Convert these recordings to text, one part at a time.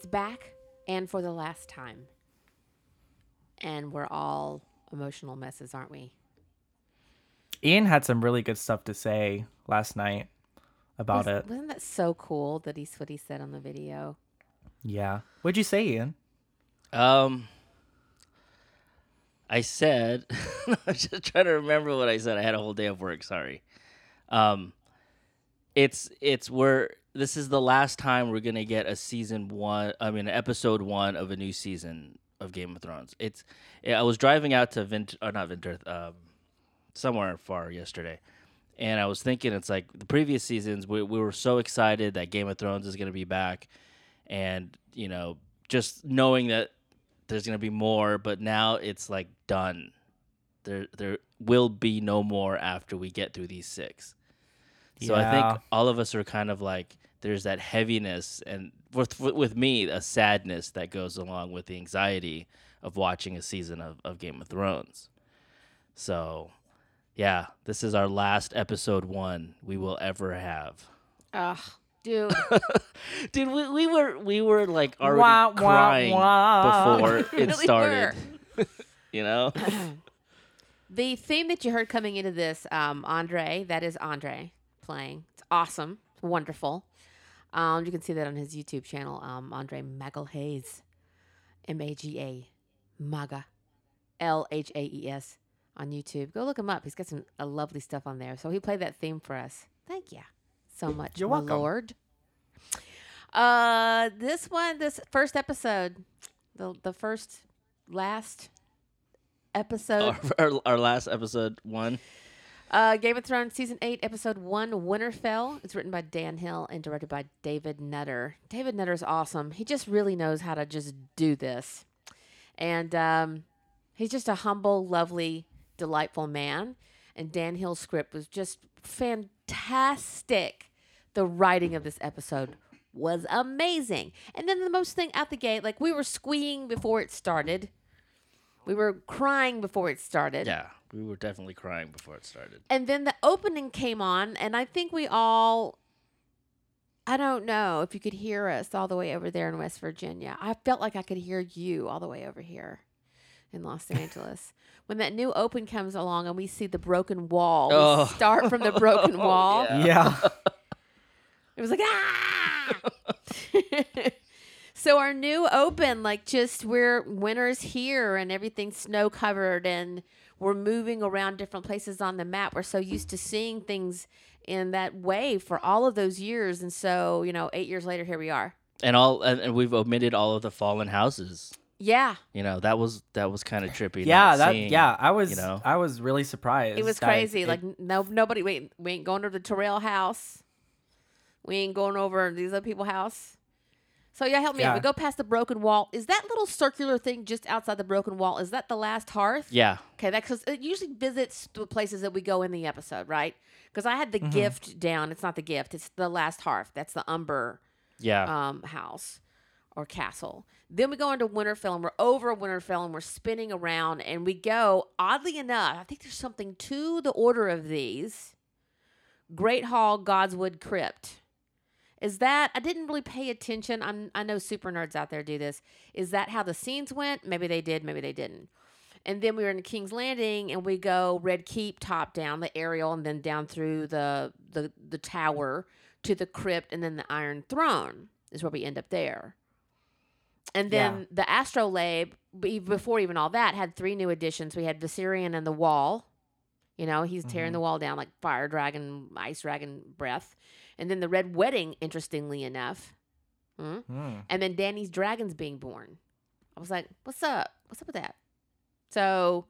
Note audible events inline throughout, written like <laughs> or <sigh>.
It's back and for the last time. And we're all emotional messes, aren't we? Ian had some really good stuff to say last night about Was- it. Wasn't that so cool that he's what he said on the video? Yeah. What'd you say, Ian? Um, I said, <laughs> I'm just trying to remember what I said. I had a whole day of work. Sorry. Um, it's it's we're this is the last time we're gonna get a season one. I mean, episode one of a new season of Game of Thrones. It's I was driving out to Vint or not Vinter, um, somewhere far yesterday. And I was thinking, it's like the previous seasons, we, we were so excited that Game of Thrones is going to be back. And, you know, just knowing that there's going to be more, but now it's like done. There, there will be no more after we get through these six. So I think all of us are kind of like, there's that heaviness and with, with me, a sadness that goes along with the anxiety of watching a season of, of Game of Thrones. So, yeah, this is our last episode one we will ever have. Ugh, dude. <laughs> Dude, we, we were we were like already Wah, wah, crying wah. before <laughs> it Really started. <laughs> you know? <clears throat> the theme that you heard coming into this, um, Andre, that is Andre playing. It's awesome. It's wonderful. Um, you can see that on his YouTube channel, um, Andre Magalhaes. M A G A. Maga. L H A E S on YouTube. Go look him up. He's got some uh, lovely stuff on there. So he played that theme for us. Thank you so much, You're my welcome. lord. Uh, this one, this first episode, the the first last episode. our, our, our last episode one. Uh, Game of Thrones season eight, episode one, Winterfell. It's written by Dave Hill and directed by David Nutter. David Nutter is awesome. He just really knows how to just do this, and um, he's just a humble, lovely, delightful man. And Dave Hill's script was just fantastic. The writing of this episode was amazing. And then the most thing out the gate, like we were squeeing before it started. We were crying before it started. Yeah, we were definitely crying before it started. And then the opening came on, and I think we all. I don't know if you could hear us all the way over there in West Virginia. I felt like I could hear you all the way over here in Los <laughs> Angeles. when that new open comes along and we see the broken wall, we Oh. start from the broken <laughs> wall. Yeah. Yeah. <laughs> It was like ah. so our new open, like just we're winter's here and everything's snow covered and we're moving around different places on the map. We're so used to seeing things in that way for all of those years, and so you know, eight years later, here we are. And all and, and we've omitted all of the fallen houses. Yeah, You know, that was that was kind of trippy. yeah, that seeing, yeah, I was you know? I was really surprised. it was crazy. it- like no, nobody. Wait, we ain't going to the Tyrell house. We ain't going over these other people's house. So yeah, help me. out. We go past the broken wall. Is that little circular thing just outside the broken wall? Is that the last hearth? Yeah, Okay, that because it usually visits the places that we go in the episode, right? Because I had the Mm-hmm. gift down. It's not the gift. It's the last hearth. That's the Umber yeah. um, house or castle. Then we go into Winterfell and we're over Winterfell and we're spinning around and we go. Oddly enough, I think there's something to the order of these. Great Hall, Godswood Crypt. Is that I didn't really pay attention. I'm I know super nerds out there do this. Is that how the scenes went? Maybe they did, maybe they didn't. And then we were in King's Landing and we go Red Keep top down the aerial and then down through the the the tower to the crypt and then the Iron Throne is where we end up there. And then Yeah. the Astrolabe, be- before even all that, had three new additions. We had Viserion and the Wall. You know, he's tearing Mhm. the wall down like fire dragon, ice dragon breath. And then the Red Wedding, interestingly enough. Hmm? Hmm. And then Danny's Dragons being born. I was like, what's up? What's up with that? So,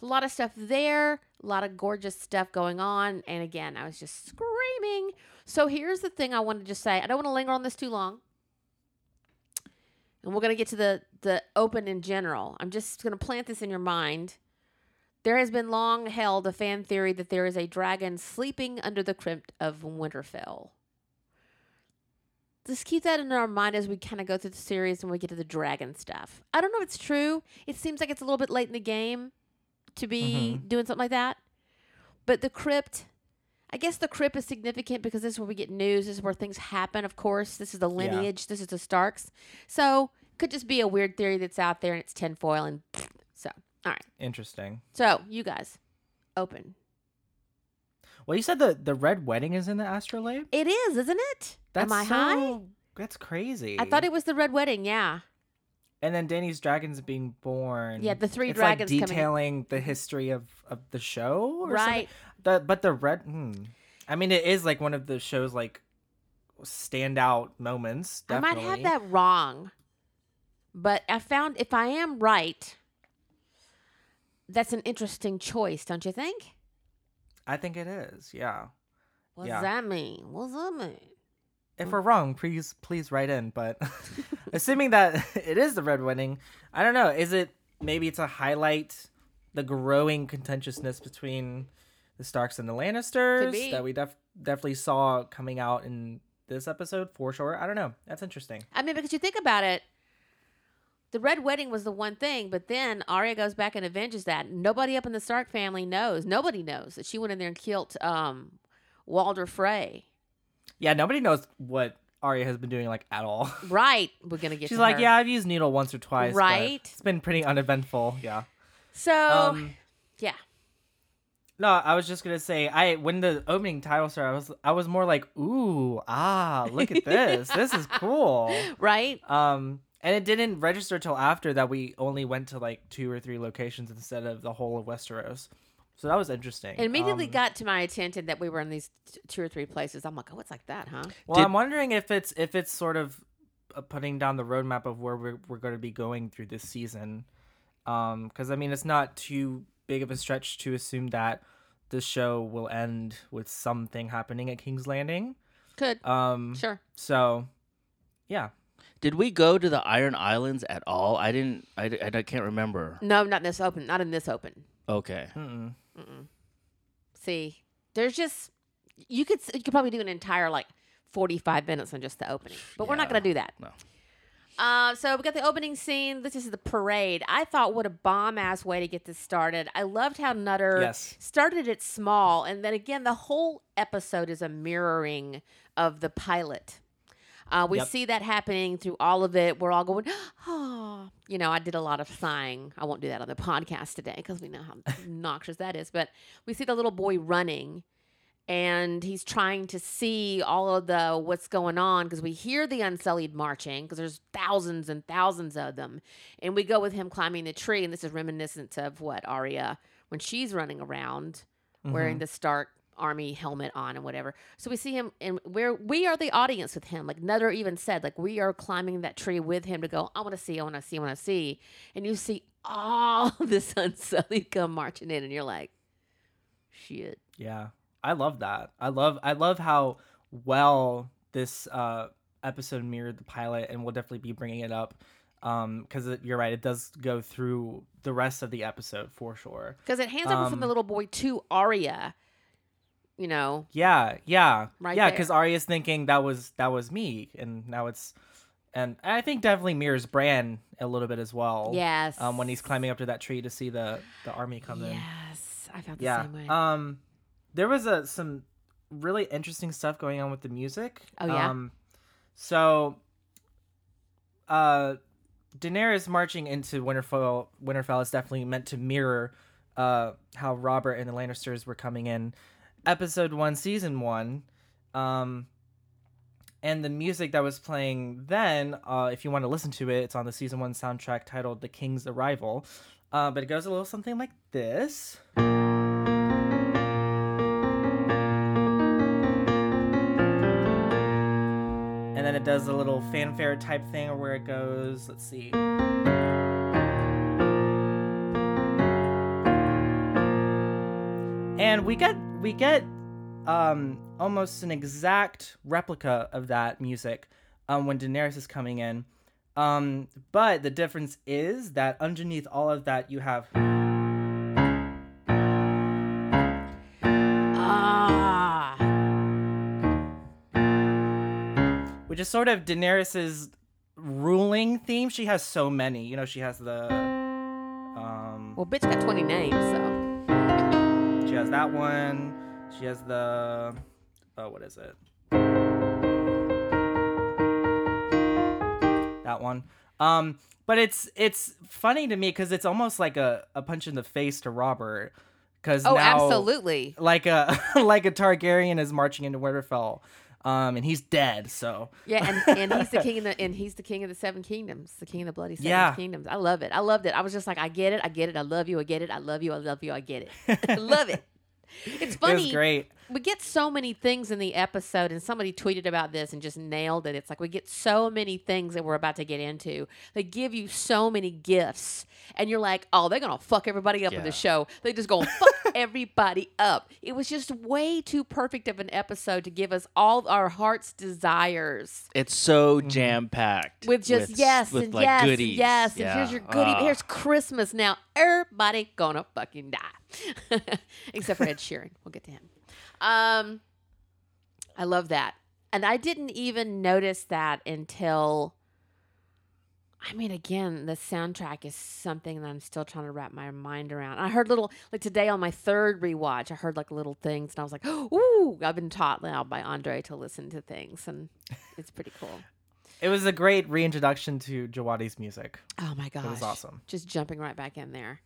a lot of stuff there, a lot of gorgeous stuff going on. And again, I was just screaming. So, here's the thing I wanted to just say I don't want to linger on this too long. And we're going to get to the, the open in general. I'm just going to plant this in your mind. There has been long held a fan theory that there is a dragon sleeping under the crypt of Winterfell just keep that in our mind as we kind of go through the series and we get to the dragon stuff. I don't know if it's true. It seems like it's a little bit late in the game to be mm-hmm. doing something like that. But the crypt, I guess the crypt is significant because this is where we get news. This is where things happen. Of course, this is the lineage. This is the Starks. So could just be a weird theory that's out there and it's tinfoil. And all right. Interesting. So you guys, open. Well, you said the the red wedding is in the astrolabe. It is, isn't it? That's Am I high? That's crazy. I thought it was the red wedding. Yeah. And then Danny's dragons being born. Yeah, the three it's dragons like detailing the history of of the show. Or something? Right. The but the red. Hmm. I mean, it is like one of the show's like standout moments. I might have that wrong, but I found if I am right, that's an interesting choice, don't you think? I think it is. Yeah. What Yeah. does that mean? What does that mean? If we're wrong, please please write in. But <laughs> assuming that <laughs> it is the red wedding, I don't know. Is it maybe to highlight the growing contentiousness between the Starks and the Lannisters that we def- definitely saw coming out in this episode for sure? I don't know. That's interesting. I mean, because you think about it, the red wedding was the one thing, but then Arya goes back and avenges that. Nobody up in the Stark family knows. Nobody knows that she went in there and killed um, Walder Frey. Yeah, nobody knows what Arya has been doing like at all. <laughs> Right. We're gonna get. She's to like, her. yeah, I've used needle once or twice. Right. It's been pretty uneventful. Yeah. So Um, yeah. No, I was just gonna say, I when the opening title started, I was I was more like, ooh, ah, look at this, this is cool. <laughs> Right. Um, and it didn't register till after that we only went to like two or three locations instead of the whole of Westeros, so that was interesting. It immediately Um, got to my attention that we were in these t- two or three places. I'm like, oh, it's like that, huh? Well, Did- I'm wondering if it's if it's sort of uh, putting down the roadmap of where we're we're going to be going through this season, um, because I mean it's not too big of a stretch to assume that the show will end with something happening at King's Landing. Could Um, sure. so yeah, Did we go to the Iron Islands at all? I didn't. I, I, I can't remember. No, not in this open. Not in this open. Okay. Mm-mm. See, there's just you could you could probably do an entire like 45 minutes on just the opening, but we're not gonna do that. No. Uh, so we got the opening scene. This is the parade. I thought what a bomb ass way to get this started. I loved how Nutter Yes. started it small, and then again the whole episode is a mirroring of the pilot. Uh, we Yep. see that happening through all of it. We're all going, oh, <gasps> you know, I did a lot of sighing. I won't do that on the <laughs> podcast today because we know how noxious that is. But we see the little boy running and he's trying to see all of the what's going on because we hear the unsullied marching because there's thousands and thousands of them and we go with him climbing the tree and this is reminiscent of what Arya when she's running around wearing the Stark army helmet on and whatever so we see him and we're we are the audience with him like Nutter even said like we are climbing that tree with him to go I want to see I want to see I want to see and you see all <laughs> this unsullied come marching in and you're like shit Yeah, I love that. I love I love how well this uh, episode mirrored the pilot, and we'll definitely be bringing it up because it you're right. It does go through the rest of the episode for sure. Because it hands over from the Um, little boy to Arya. You know, Yeah, yeah, Right yeah. Because Arya's thinking that was that was me, and now it's, and I think definitely mirrors Bran a little bit as well. yes. Um, when he's climbing up to that tree to see the the army come in. Yes, I felt the yeah same way. um there was a some really interesting stuff going on with the music Oh, yeah? um so uh daenerys marching into winterfell winterfell is definitely meant to mirror uh how robert and the lannisters were coming in episode one season one um and the music that was playing then uh if you want to listen to it it's on the season one soundtrack titled the king's arrival uh, but it goes a little something like this. And then it does a little fanfare type thing or where it goes let's see. And we get we get um almost an exact replica of that music um when Daenerys is coming in. Um but the difference is that underneath all of that you have ah, which is sort of Daenerys's ruling theme. She has so many. You know she has the um well, bitch got twenty names, so She has that one. She has the oh, what is it? That one. Um, but it's it's funny to me because it's almost like a, a punch in the face to Robert. Because Oh, now, absolutely. like a <laughs> like a Targaryen is marching into Winterfell, um, and he's dead. So Yeah, and, <laughs> and he's the king of the and he's the king of the seven kingdoms, the king of the bloody seven Yeah. kingdoms. I love it. I loved it. I was just like, I get it, I get it, I love you, I get it, I love you, I love you, I get it. <laughs> I love it. It's funny. great. We get so many things in the episode and somebody tweeted about this and just nailed it. It's like we get so many things that we're about to get into they give you so many gifts. And you're like oh they're gonna fuck everybody up in the show. They just gonna fuck <laughs> everybody up. It was just way too perfect of an episode to give us all our heart's desires. It's so Mm-hmm. jam packed with just yes with and like yes goodies. yes and here's your goodie Ah. here's christmas. Now everybody gonna fucking die. <laughs> Except for ed sheeran. We'll get to him um i love that and i didn't even notice that until I mean, again, the soundtrack is something that I'm still trying to wrap my mind around. I heard little, like today on my third rewatch, I heard like little things, and I was like, <gasps> "Ooh!" I've been taught now by Andre to listen to things, and it's pretty cool. <laughs> It was a great reintroduction to Djawadi's music. Oh my gosh, It was awesome. Just jumping right back in there.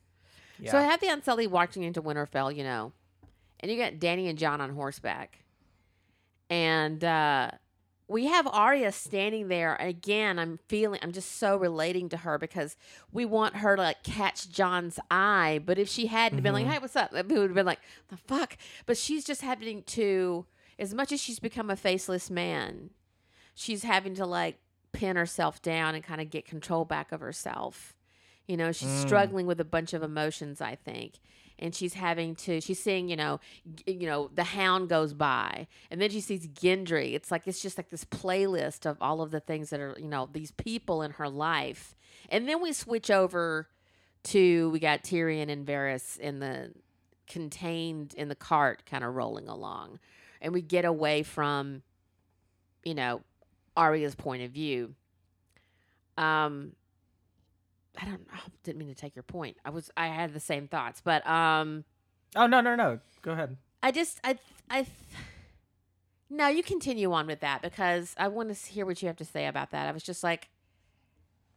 Yeah. So I had the Unsullied watching into Winterfell, you know, and you got Danny and John on horseback, and uh, we have Arya standing there. And again, I'm feeling, I'm just so relating to her because we want her to like catch John's eye. But if she hadn't been like, Mhm. "Hey, what's up?" we would have been like, "The fuck!" But she's just having to, as much as she's become a faceless man, she's having to like pin herself down and kind of get control back of herself. You know, she's Mm. struggling with a bunch of emotions, I think. And she's having to she's seeing, you know, g- you know, the hound goes by and then she sees Gendry. It's like it's just like this playlist of all of the things that are, you know, these people in her life. And then we switch over to we got Tyrion and Varys in the contained in the cart kind of rolling along. And we get away from you know, Arya's point of view. Um I don't I didn't mean to take your point. I was I had the same thoughts, but um oh no no no. Go ahead. I just I I no, you continue on with that because I want to hear what you have to say about that. I was just like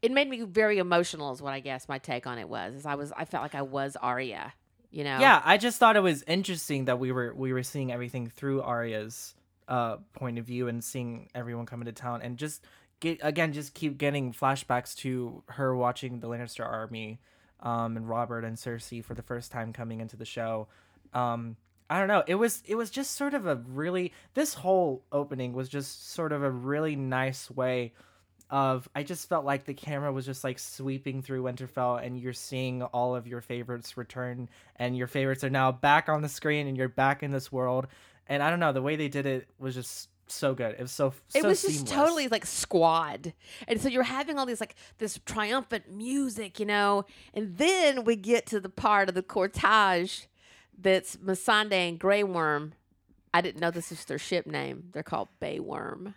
it made me very emotional is what I guess my take on it was. Is I was I felt like I was Arya, you know. Yeah, I just thought it was interesting that we were we were seeing everything through Arya's uh point of view and seeing everyone come into town and just get again just keep getting flashbacks to her watching the Lannister army um and Robert and Cersei for the first time coming into the show. Um I don't know. It was it was just sort of a really this whole opening was just sort of a really nice way of I just felt like the camera was just like sweeping through Winterfell and you're seeing all of your favorites return and your favorites are now back on the screen and you're back in this world and I don't know the way they did it was just so good. It was so it so was just seamless. totally like squad. And so you're having all these like this triumphant music you know? And then we get to the part of the cortege that's Missandei and Grey Worm I didn't know this was their ship name. They're called Bay Worm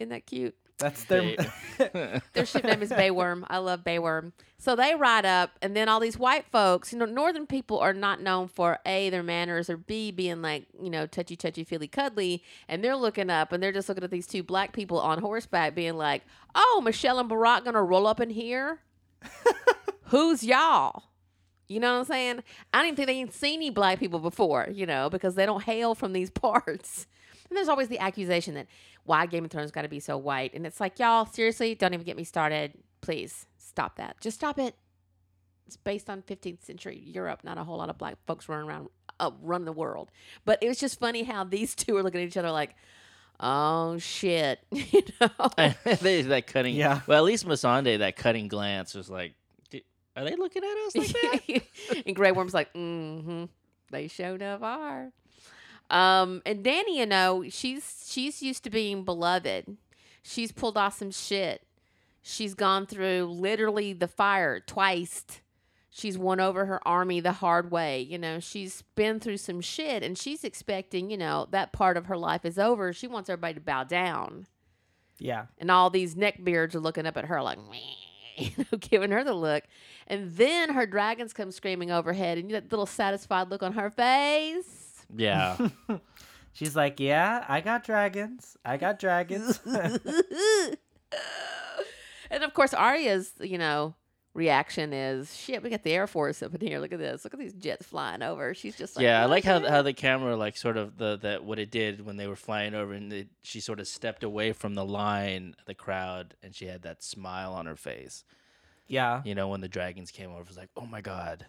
isn't that cute That's their <laughs> <laughs> their ship name is Bayworm. I love Bayworm. So they ride up, and then all these white folks, you know, northern people are not known for A, their manners, or B, being like, you know, touchy, touchy, feely, cuddly. And they're looking up, and they're just looking at these two black people on horseback, being like, oh, Michelle and Barack gonna roll up in here? <laughs> Who's y'all? You know what I'm saying? I didn't think they ain't seen any black people before, you know, because they don't hail from these parts. And there's always the accusation that why Game of Thrones got to be so white. And it's like, y'all, seriously, don't even get me started. Please stop that. Just stop it. It's based on 15th century Europe, not a whole lot of black folks running around, uh, running the world. But it was just funny how these <laughs> two are looking at each other like, oh shit, <laughs> you know? <laughs> they, that cutting. Yeah. Well, at least Missandei, that cutting glance was like, are they looking at us like that? and Grey Worm's like, mm-hmm. They showed up are. Um, and Danny, you know, she's she's used to being beloved. She's pulled off some shit. She's gone through literally the fire twice. She's won over her army the hard way. You know, she's been through some shit and she's expecting, you know, that part of her life is over. She wants everybody to bow down. yeah. And all these neckbeards are looking up at her like, <laughs> you know, giving her the look. And then her dragons come screaming overhead, and that little satisfied look on her face. Yeah. <laughs> She's like, yeah, I got dragons. I got dragons. <laughs> and of course, Arya's, you know, reaction is, shit, we got the Air Force up in here. Look at this. Look at these jets flying over. She's just like, yeah, I like how the how the camera like sort of the that what it did when they were flying over and it, she sort of stepped away from the line, the crowd, and she had that smile on her face. yeah. You know, when the dragons came over, it was like, oh my god,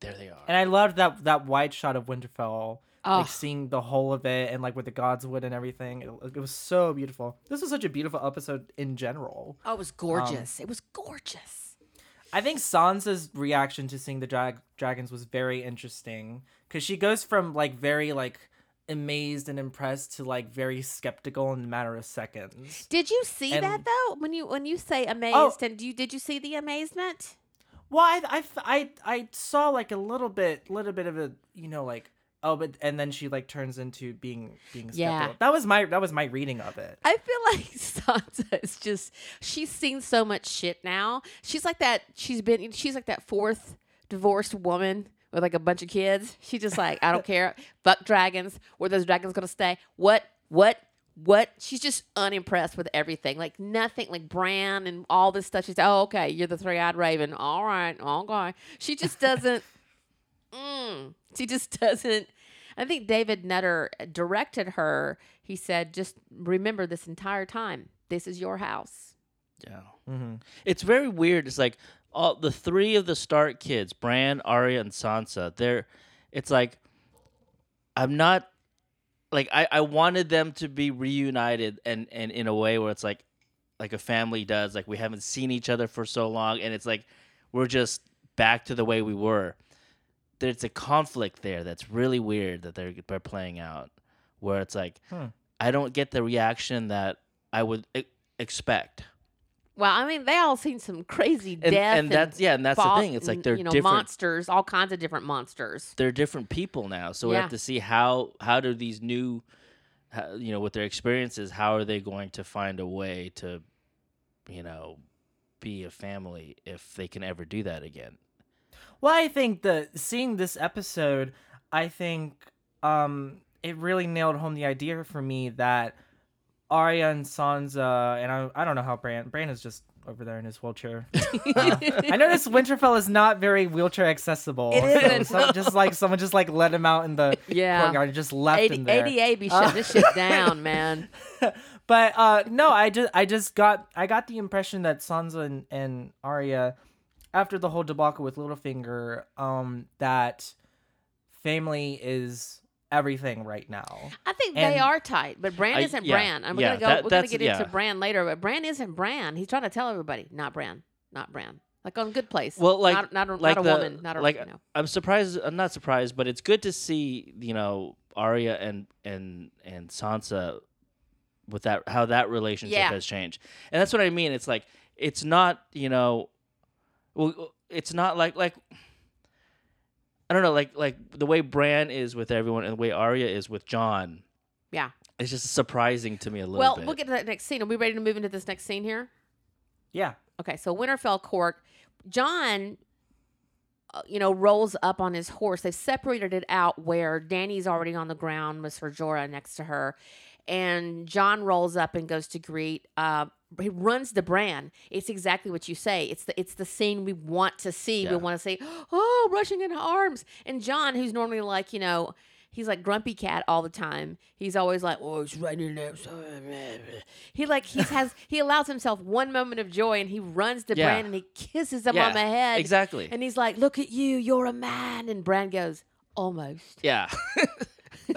there they are. And I loved that that wide shot of Winterfell, Oh. like seeing the whole of it and like with the godswood and everything. It, it was so beautiful. This was such a beautiful episode in general. Oh, it was gorgeous. Um, it was gorgeous. I think Sansa's reaction to seeing the drag- dragons was very interesting because she goes from like very like amazed and impressed to like very skeptical in a matter of seconds. Did you see that though? When you when you say oh. amazed, and you did you see the amazement? Well, I, I, I, I saw like a little bit, little bit of a, you know, like oh, but and then she like turns into being being skeptical. Yeah. That was my that was my reading of it. I feel <laughs> like Sansa is just she's seen so much shit now. She's like that she's been she's like that fourth divorced woman with like a bunch of kids. She's just like, I don't <laughs> care. Fuck dragons. Where those dragons gonna stay? What? What? What? She's just unimpressed with everything. Like nothing, like Bran and all this stuff. She's oh, okay, you're the three eyed raven. All right, okay. She just doesn't <laughs> mm, she just doesn't I think David Nutter directed her. He said, "Just remember this entire time. This is your house." yeah. Mm-hmm. It's very weird. It's like all the three of the Stark kids, Bran, Arya, and Sansa. They're, it's like, I'm not, like I, I wanted them to be reunited and and in a way where it's like, like a family does. Like we haven't seen each other for so long, and it's like we're just back to the way we were. There's a conflict there that's really weird that they're they're playing out, where it's like, Hmm. I don't get the reaction that I would e- expect. Well, I mean, they all seen some crazy and, death, and that's yeah, and that's fall- the thing. It's like they're you know different. monsters, all kinds of different monsters. They're different people now, so we have to see how how do these new, how, you know, with their experiences, how are they going to find a way to, you know, be a family if they can ever do that again. Well, I think the seeing this episode, I think um it really nailed home the idea for me that Arya and Sansa and I I don't know how Bran Bran is just over there in his wheelchair. <laughs> Uh, I noticed Winterfell is not very wheelchair accessible. It so isn't. just like someone just like let him out in the Yeah. courtyard and just left AD, him there. ADA be shutting this shit down, man. <laughs> but uh no i just i just got i got the impression that sansa and, and arya after the whole debacle with littlefinger um that family is everything right now I think they are tight, but Bran I- isn't yeah, Bran. And we're yeah, gonna go. that- we're gonna get into yeah. Bran later, but Bran isn't Bran. He's trying to tell everybody, not Bran, not Bran. Like on Good Place. Well, like not, not, a, like not a the, woman, not a like you know. I'm surprised. I'm not surprised, but it's good to see you know Arya and and and Sansa with that how that relationship has changed, and that's what I mean. It's like it's not you know, well, it's not like like. I don't know, like like the way Bran is with everyone and the way Arya is with John. Yeah. It's just surprising to me a little Well, bit. we'll get to that next scene. Are we ready to move into this next scene here? yeah Okay, so Winterfell Court, John, uh, you know, rolls up on his horse. They've separated it out where Danny's already on the ground with Sir Jorah next to her, and John rolls up and goes to greet. Uh, he runs the brand. It's exactly what you say. It's the it's the scene we want to see. We want to see, oh, rushing into arms. And John, who's normally like, you know. He's like grumpy cat all the time. He's always like, "Oh, it's raining outside." He like he has <laughs> he allows himself one moment of joy and he runs to Yeah. Bran and he kisses him yeah, on the head. Exactly. And he's like, "Look at you, you're a man." And Bran goes, "Almost." yeah. <laughs> <laughs>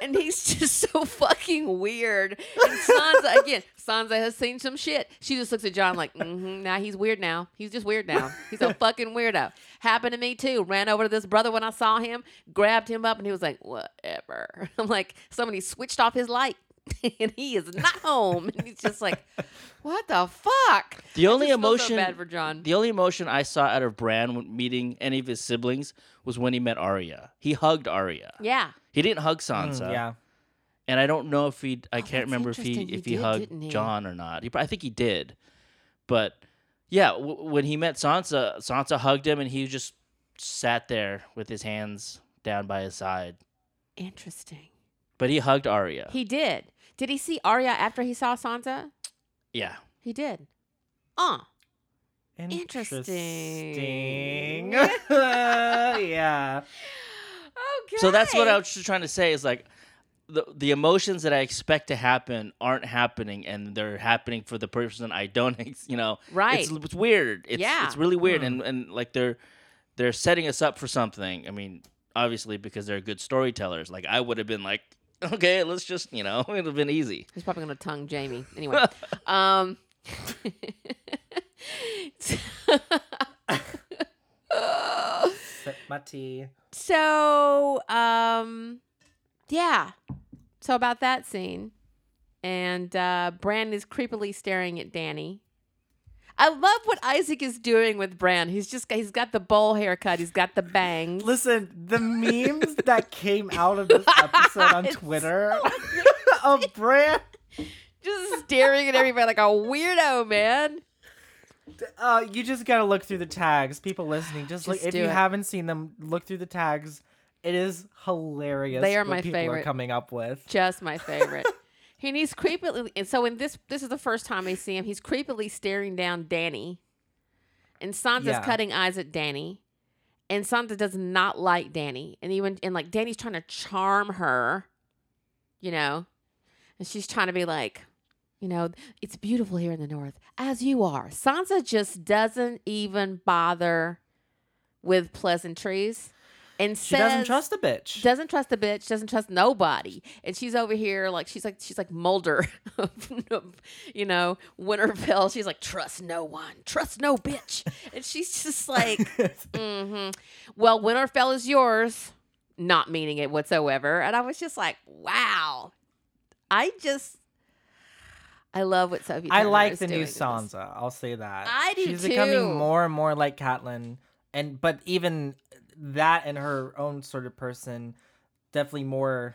and he's <laughs> just so fucking weird. And Sansa again, Sansa has seen some shit. She just looks at John like, mm-hmm, "Now he's weird. Now he's just weird. Now he's a <laughs> fucking weirdo." Happened to me too. Ran over to this brother when I saw him, grabbed him up, and he was like, "Whatever." <laughs> I'm like, somebody switched off his light. <laughs> and he is not home. And he's just like, <laughs> what the fuck? The I only just feel so emotion bad for John. The only emotion I saw out of Bran meeting any of his siblings was when he met Arya. He hugged Arya. yeah. He didn't hug Mm, Sansa. yeah And I don't know if he I Oh, can't remember if he interesting. He if he did, hugged he? John or not. He, I think he did. But yeah, w- when he met Sansa, Sansa hugged him and he just sat there with his hands down by his side. Interesting. But he hugged Arya. He did. Did he see Arya after he saw Sansa? yeah. He did. Ah. Interesting. Interesting. <laughs> yeah. Okay. So that's what I was just trying to say is like the the emotions that I expect to happen aren't happening, and they're happening for the person I don't, <laughs> ex- you know. Right. It's, it's weird. It's Yeah. it's really weird, Hmm. and and like they're they're setting us up for something. I mean, obviously because they're good storytellers. Like I would have been like, okay, let's just you know, <laughs> it would have been easy. He's probably gonna tongue Jamie. Anyway. <laughs> um Sip my tea. So, um, yeah. So about that scene, and uh, Bran is creepily staring at Danny. I love what Isaac is doing with Bran. He's just he's got the bowl haircut. He's got the bangs. Listen, the memes <laughs> that came out of this episode on Twitter <laughs> of Bran, just staring at everybody like a weirdo, man. uh, you just gotta look through the tags. People listening, just, look Just if you it. haven't seen them, look through the tags. It is hilarious. They are what my people Are coming up with. Just my favorite. <laughs> and he's creepily, and so in this, this is the first time I see him. He's creepily staring down Danny, and Sansa's Yeah. cutting eyes at Danny, and Sansa does not like Danny, and even and like Danny's trying to charm her, you know, and she's trying to be like, you know, it's beautiful here in the north, as you are. Sansa just doesn't even bother with pleasantries, and She doesn't trust a bitch. doesn't trust the bitch, doesn't trust nobody, and she's over here like she's like she's like Mulder, <laughs> you know, Winterfell. She's like trust no one, trust no bitch, and she's just like, <laughs> mm-hmm. well, Winterfell is yours, not meaning it whatsoever. And I was just like, wow, I just, I love what Sophie. I like the new. Sansa. I'll say that. I do She's too. becoming more and more like Catelyn, and but even that and her own sort of person, definitely more.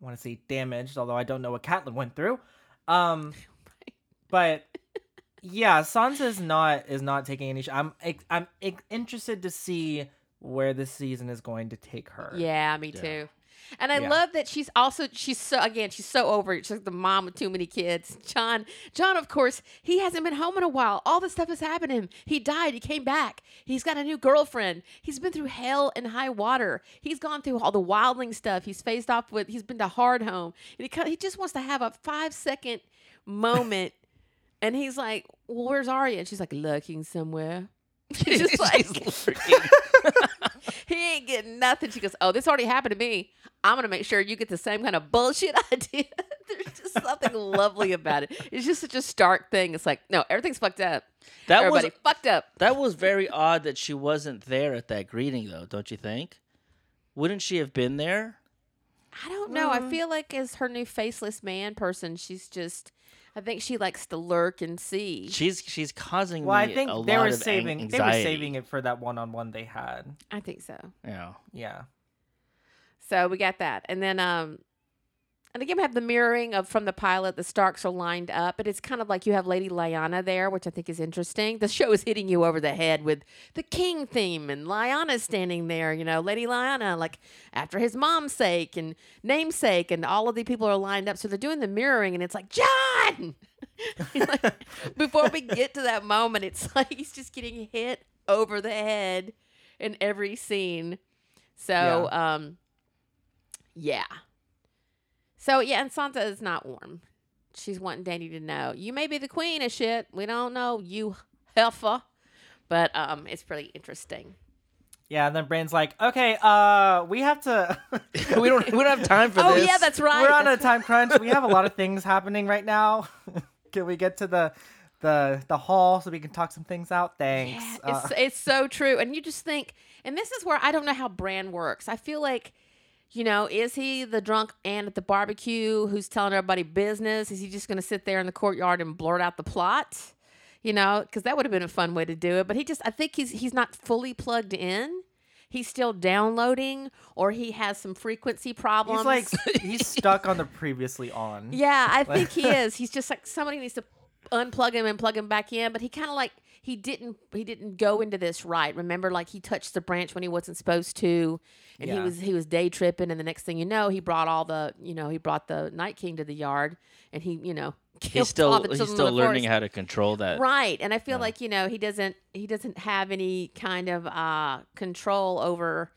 I want to say damaged, although I don't know what Catelyn went through. Um, <laughs> but <laughs> yeah, Sansa is not is not taking any. Sh- I'm I'm interested to see where this season is going to take her. Yeah, me Yeah. too. And I Yeah. love that she's also she's so again she's so over it. She's like the mom with too many kids. John, John, of course, he hasn't been home in a while. All this stuff has happened to him. He died. He came back. He's got a new girlfriend. He's been through hell and high water. He's gone through all the wildling stuff. He's faced off with. He's been to hard home. And he he just wants to have a five second moment. <laughs> and he's like, "Well, where's Arya?" And she's like, "Lurking somewhere." <laughs> She's just like, She's lurking. He ain't getting nothing. She goes, Oh, this already happened to me. I'm going to make sure you get the same kind of bullshit <laughs> I did. There's just something lovely about it. It's just such a stark thing. It's like, no, everything's fucked up. that Everybody was fucked up. that was very odd that she wasn't there at that greeting, though. Don't you think? Wouldn't she have been there? I don't know. I Mm. feel like as her new faceless man person, she's just, I think she likes to lurk and see. She's she's causing Well, I think a they were saving ang- they were saving it for that one on one they had. I think so. Yeah. Yeah. So we got that. And then, um, and again, we have the mirroring of from the pilot. The Starks are lined up, but it's kind of like you have Lady Lyanna there, which I think is interesting. The show is hitting you over the head with the King theme, and Lyanna's standing there. You know, Lady Lyanna, like after his mom's sake and namesake, and all of the people are lined up. So they're doing the mirroring, and it's like John. <laughs> Like, <laughs> before we get to that moment, it's <laughs> like he's just getting hit over the head in every scene. So, um, yeah. So yeah, and Sansa is not warm. She's wanting Danny to know you may be the queen of shit. We don't know you heifer, but um, it's pretty interesting. Yeah, and then Bran's like, okay, uh, we have to. <laughs> we don't we don't have time for oh this. Oh yeah, that's right. We're on a time crunch. We have a lot of <laughs> things happening right now. <laughs> can we get to the the the hall so we can talk some things out? Thanks. Yeah, Uh, it's it's so true. And you just think, and this is where I don't know how Bran works. I feel like, you know, is he the drunk and at the barbecue who's telling everybody business? Is he just going to sit there in the courtyard and blurt out the plot? You know, because that would have been a fun way to do it. But he just, I think he's he's not fully plugged in. He's still downloading, or he has some frequency problems. he's like <laughs> he's stuck on the previously on. Yeah, I <laughs> think he is. He's just like somebody needs to unplug him and plug him back in, but he kind of like he didn't he didn't go into this right. Remember, like he touched the branch when he wasn't supposed to, and he was he was day tripping, and the next thing you know, he brought all the you know he brought the Night King to the yard, and he you know <laughs> He's still he's still learning how to control that. Right, and I feel Yeah. like you know he doesn't he doesn't have any kind of uh, control over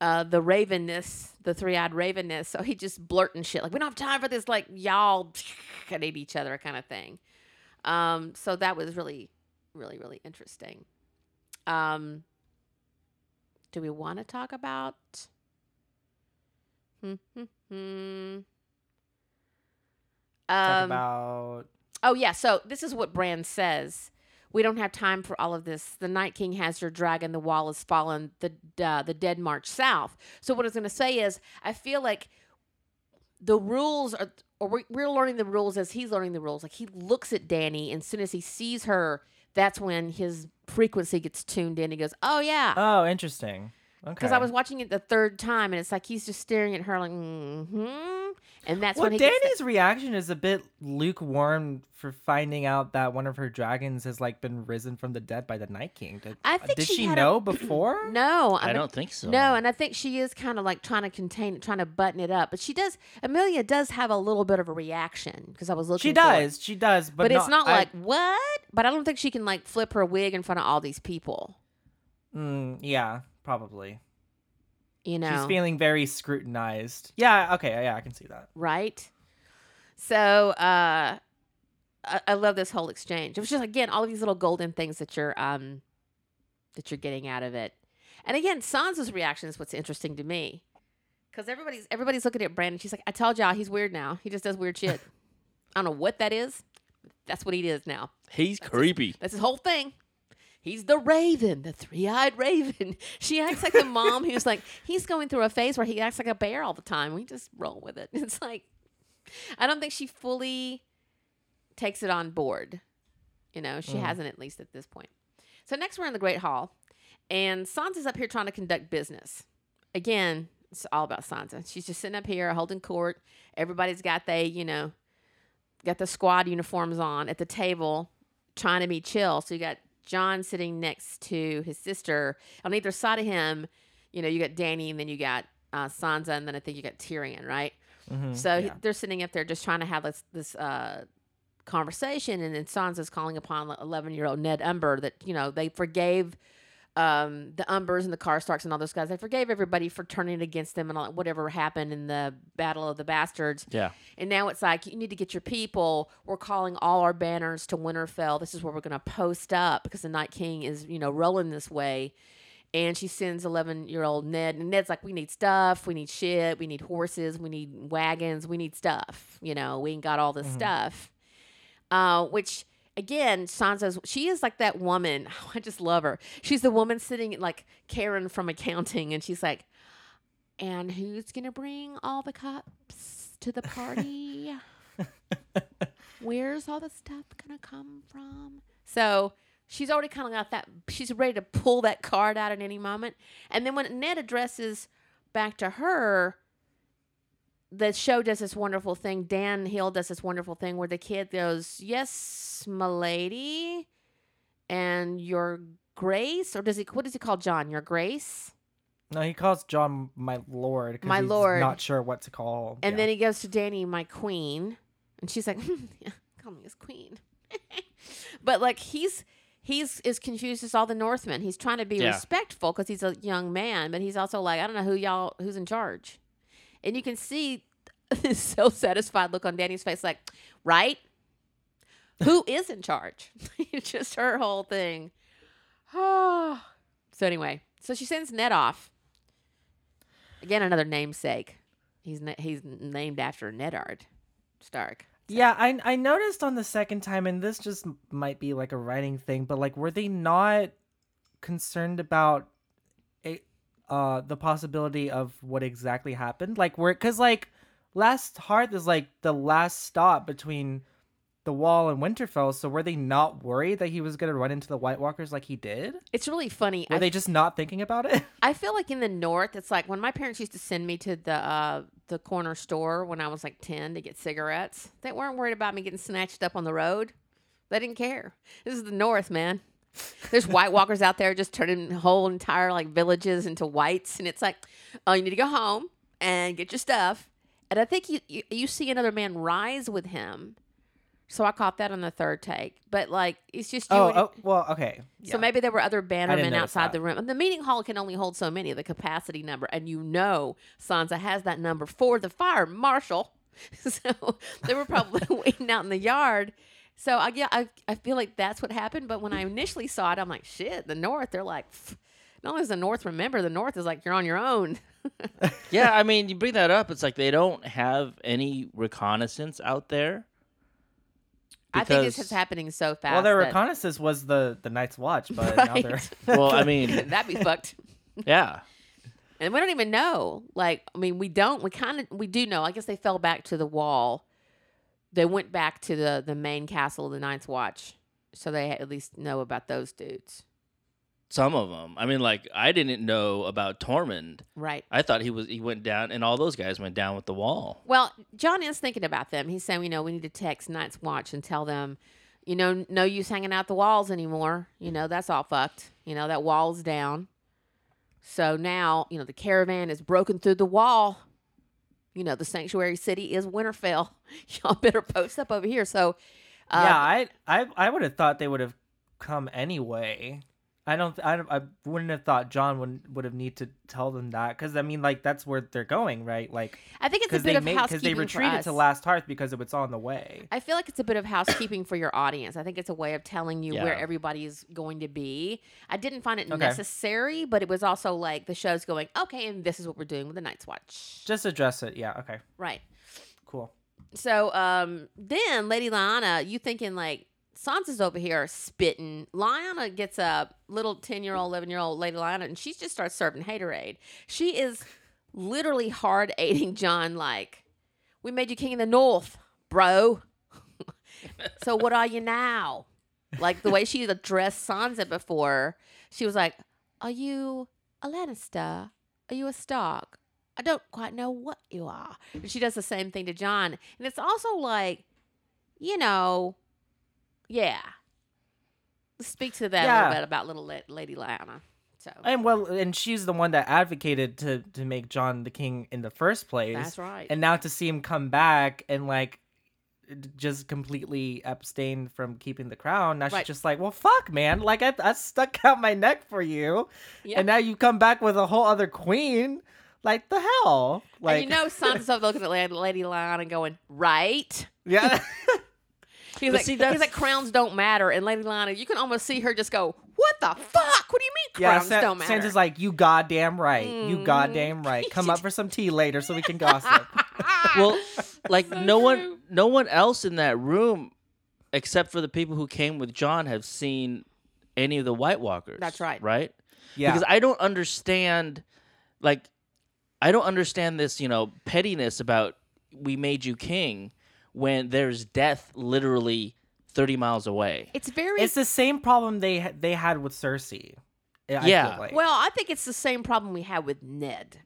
uh, the ravenness, the three eyed ravenness. So he just blurting shit like we don't have time for this like y'all <laughs> at each other kind of thing. Um, so that was really, really, really interesting. Um, do we want to talk about? Hmm, hmm, hmm. Talk Um, about Oh yeah, so this is what Bran says. We don't have time for all of this. The Night King has your dragon. The wall has fallen. The uh, the dead march south. So what I was going to say is, I feel like the rules are, or we- we're learning the rules as he's learning the rules. Like he looks at Danny, and as soon as he sees her, that's when his frequency gets tuned in. He goes, "Oh yeah," Oh, interesting. Okay. because I was watching it the third time, and it's like he's just staring at her like, mm-hmm. and that's well, when he gets Danny's reaction is a bit lukewarm for finding out that one of her dragons has like been risen from the dead by the Night King. Did, I think did she she had a- know before? <clears throat> no, I mean- don't think so. No, and I think she is kind of like trying to contain it, trying to button it up. But she does. Emilia does have a little bit of a reaction because I was looking. She for it. does. She does. But, but, it's not I- like what. But I don't think she can like flip her wig in front of all these people. Mm, yeah, probably. You know, She's feeling very scrutinized. Yeah. Okay. Yeah, I can see that. right? So uh, I, I love this whole exchange. It was just again all of these little golden things that you're um that you're getting out of it. And again, Sansa's reaction is what's interesting to me. Because everybody's everybody's looking at Brandon. She's like, I told y'all he's weird now. He just does weird shit. <laughs> I don't know what that is. That's what he is now. He's creepy. That's his whole thing. He's the raven, the three eyed raven. <laughs> She acts like the mom who's like, <laughs> he's going through a phase where he acts like a bear all the time. We just roll with it. <laughs> It's like, I don't think she fully takes it on board. You know, she Mm. hasn't at least at this point. So next we're in the Great Hall, and Sansa's up here trying to conduct business. Again, it's all about Sansa. She's just sitting up here holding court. Everybody's got they, you know, got the squad uniforms on at the table, trying to be chill. So you got John sitting next to his sister on either side of him. You know, you got Danny, and then you got uh, Sansa, and then I think you got Tyrion, right? Mhm, So he- they're sitting up there just trying to have this this uh, conversation, and then Sansa's calling upon eleven year old Ned Umber that you know they forgave um, the Umbers and the Karstarks and all those guys. They forgave everybody for turning against them and all, whatever happened in the Battle of the Bastards. Yeah. And now it's like you need to get your people. We're calling all our banners to Winterfell. This is where we're going to post up because the Night King is you know rolling this way. And she sends 11 year old Ned, and Ned's like, We need stuff. We need shit. We need horses. We need wagons. We need stuff. You know, we ain't got all this stuff. Uh, which, again, Sansa's, she is like that woman. <laughs> I just love her. She's the woman sitting like Karen from accounting, and she's like, And who's going to bring all the cups to the party? <laughs> Where's all the stuff going to come from? So she's already kind of got that. She's ready to pull that card out at any moment. And then when Ned addresses back to her, the show does this wonderful thing. Dave Hill does this wonderful thing where the kid goes, "Yes, milady," and your grace, or does he? What does he call John? Your grace. No, he calls John my lord. My he's lord. Not sure what to call. And yeah. then he goes to Danny, my queen, and she's like, <laughs> yeah, "Call me his queen." <laughs> but like he's he's as confused as all the Northmen. He's trying to be Yeah. respectful because he's a young man, but he's also like, I don't know who y'all who's in charge. And you can see <laughs> this so satisfied look on Danny's face, like, right? Who <laughs> is in charge? <laughs> it's just her whole thing. <sighs> so anyway, so she sends Ned off. Again, another namesake. He's na- he's named after Nedard Stark. Yeah, I I noticed on the second time, and this just might be like a writing thing, but like, were they not concerned about uh the possibility of what exactly happened? Like, where because like Last Hearth is like the last stop between the Wall and Winterfell, so were they not worried that he was gonna run into the White Walkers like he did? It's really funny. Were I, they just not thinking about it? <laughs> I feel like in the north, it's like when my parents used to send me to the uh, the corner store when I was like ten to get cigarettes. They weren't worried about me getting snatched up on the road. They didn't care. This is the North, man. There's White Walkers out there just turning whole entire like villages into whites, and it's like, oh, you need to go home and get your stuff. And I think you you, you see another man rise with him. So I caught that on the third take. But like, it's just you. Oh, and- oh, well, okay. so Yeah. maybe there were other bannermen outside that. the room. And the meeting hall can only hold so many, the capacity number. And you know Sansa has that number for the fire marshal. <laughs> so they were probably <laughs> waiting out in the yard. So I yeah, I, I feel like that's what happened. But when I initially saw it, I'm like, shit, the North, they're like, "Pff." not only is the North remember, the North is like, you're on your own. <laughs> yeah, I mean, you bring that up. It's like they don't have any reconnaissance out there. I think this Because- is happening so fast. well, their that- reconnaissance was the the Night's Watch, but now they're <laughs> Well, I mean, <laughs> That'd be fucked. yeah. And we don't even know. Like, I mean, we don't. We kind of we do know. I guess they fell back to the wall. They went back to the the main castle of the Night's Watch, so they at least know about those dudes, Some of them. I mean, like I didn't know about Tormund. right? I thought he was he went down, and all those guys went down with the wall. Well, Jon is thinking about them. He's saying, you know, we need to text Night's Watch and tell them, you know, no use hanging out the walls anymore. You know, that's all fucked. You know, that wall's down. So now, you know, the caravan is broken through the wall. You know, the sanctuary city is Winterfell. <laughs> Y'all better post up over here. So, uh, yeah. I I I would have thought they would have come anyway. I don't. I, don't- I wouldn't have thought Jon would would have need to tell them that because I mean, like that's where they're going, right? Like I think it's a bit they of made because they retreated to. Last Hearth because it was on the way. I feel like it's a bit of housekeeping for your audience. I think it's a way of telling you where Yeah. everybody is going to be. I didn't find it Okay. necessary, but it was also like the show's going, okay, and this is what we're doing with the Night's Watch. Just address it. Yeah. Okay. right. Cool. So um then Lady Lyanna, you thinking like Sansa's over here spitting. Lyanna gets a little 10 year old, 11 year old Lady Lyanna, and she just starts serving haterade. She is literally hard aiding Jon, like, we made you king of the north, bro. <laughs> so what are you now? Like the way she addressed Sansa before, she was like, Are you a Lannister? Are you a Stark? I don't quite know what you are. And she does the same thing to Jon. And it's also like, you know, yeah. Speak to that a little bit about little La- Lady Lyanna. So And well, and she's the one that advocated to to make Jon the king in the first place. that's right. And now to see him come back and like just completely abstain from keeping the crown. Now Right. she's just like, well, fuck, man. Like I, I stuck <laughs> out my neck for you, yeah. and now you come back with a whole other queen. Like the hell? Like and you know, Sansa's looking at La- Lady Lyanna going, right? yeah. <laughs> <laughs> He's But like, see, he's like, crowns don't matter. And Lady Lyanna, you can almost see her just go, what the fuck? What do you mean Yeah, crowns don't matter? Sansa's like, you goddamn right. You Mhm. goddamn right. Come up for some tea later so we can gossip. <laughs> Well, like So no true. one, no one else in that room, except for the people who came with Jon, have seen any of the White Walkers. That's right. Right. Yeah. Because I don't understand, like, I don't understand this, you know, pettiness about we made you king when there's death literally 30 miles away. it's very it's the same problem they ha- they had with Cersei. I- I Yeah. feel like. Well, I think it's the same problem we had with Ned.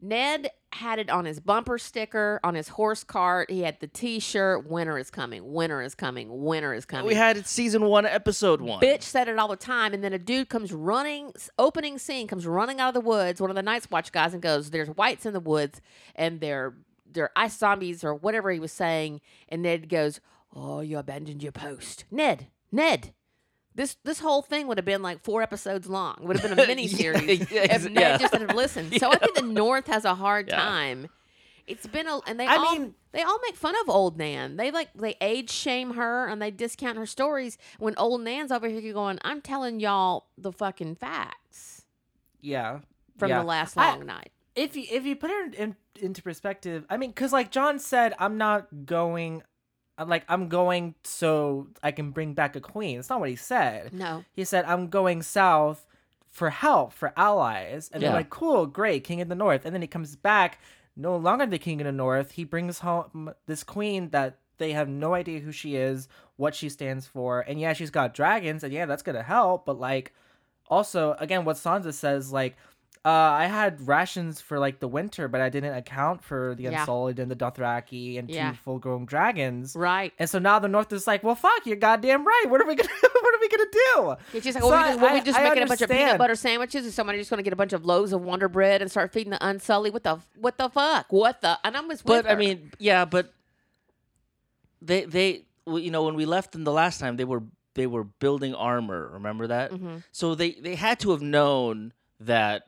Ned had it on his bumper sticker, on his horse cart. He had the T-shirt. Winter is coming. Winter is coming. Winter is coming. We had it season one, episode one. Bitch said it all the time, and then a dude comes running, s- opening scene comes running out of the woods. One of the Night's Watch guys and goes, "There's whites in the woods, and they're they're ice zombies or whatever he was saying." And Ned goes, "Oh, you abandoned your post, Ned. Ned." This this whole thing would have been like four episodes long. It would have been a <laughs> mini series <laughs> Yeah, if Ned yeah. just had listened. So I think the North has a hard Yeah. time. It's been a and they I all mean- they all make fun of old Nan. They like they age shame her and they discount her stories when old Nan's over here going, I'm telling y'all the fucking facts yeah. from yeah. the last I- long night. If you if you put it in, into perspective, I mean, because like Jon said, I'm not going, I'm like I'm going so I can bring back a queen. That's not what he said. No. He said I'm going south for help for allies, and Yeah. they're like, cool, great, king of the north. And then he comes back, no longer the king of the north. He brings home this queen that they have no idea who she is, what she stands for, and yeah, she's got dragons, and yeah, that's gonna help. But like, also again, what Sansa says, like uh, I had rations for like the winter, but I didn't account for the Yeah. Unsullied and the Dothraki and Yeah. two full-grown dragons. Right. And so now the North is like, well, fuck, you're goddamn right. What are we gonna, <laughs> what are we gonna do? It's just like, So well, we just, well, we just I making a bunch of peanut butter sandwiches, and somebody just going to get a bunch of loaves of Wonder Bread and start feeding the Unsullied. What the what the fuck? What the? And I'm just with But I mean, yeah, but they they well, you know when we left them the last time they were they were building armor. Remember that? Mhm. So they they had to have known that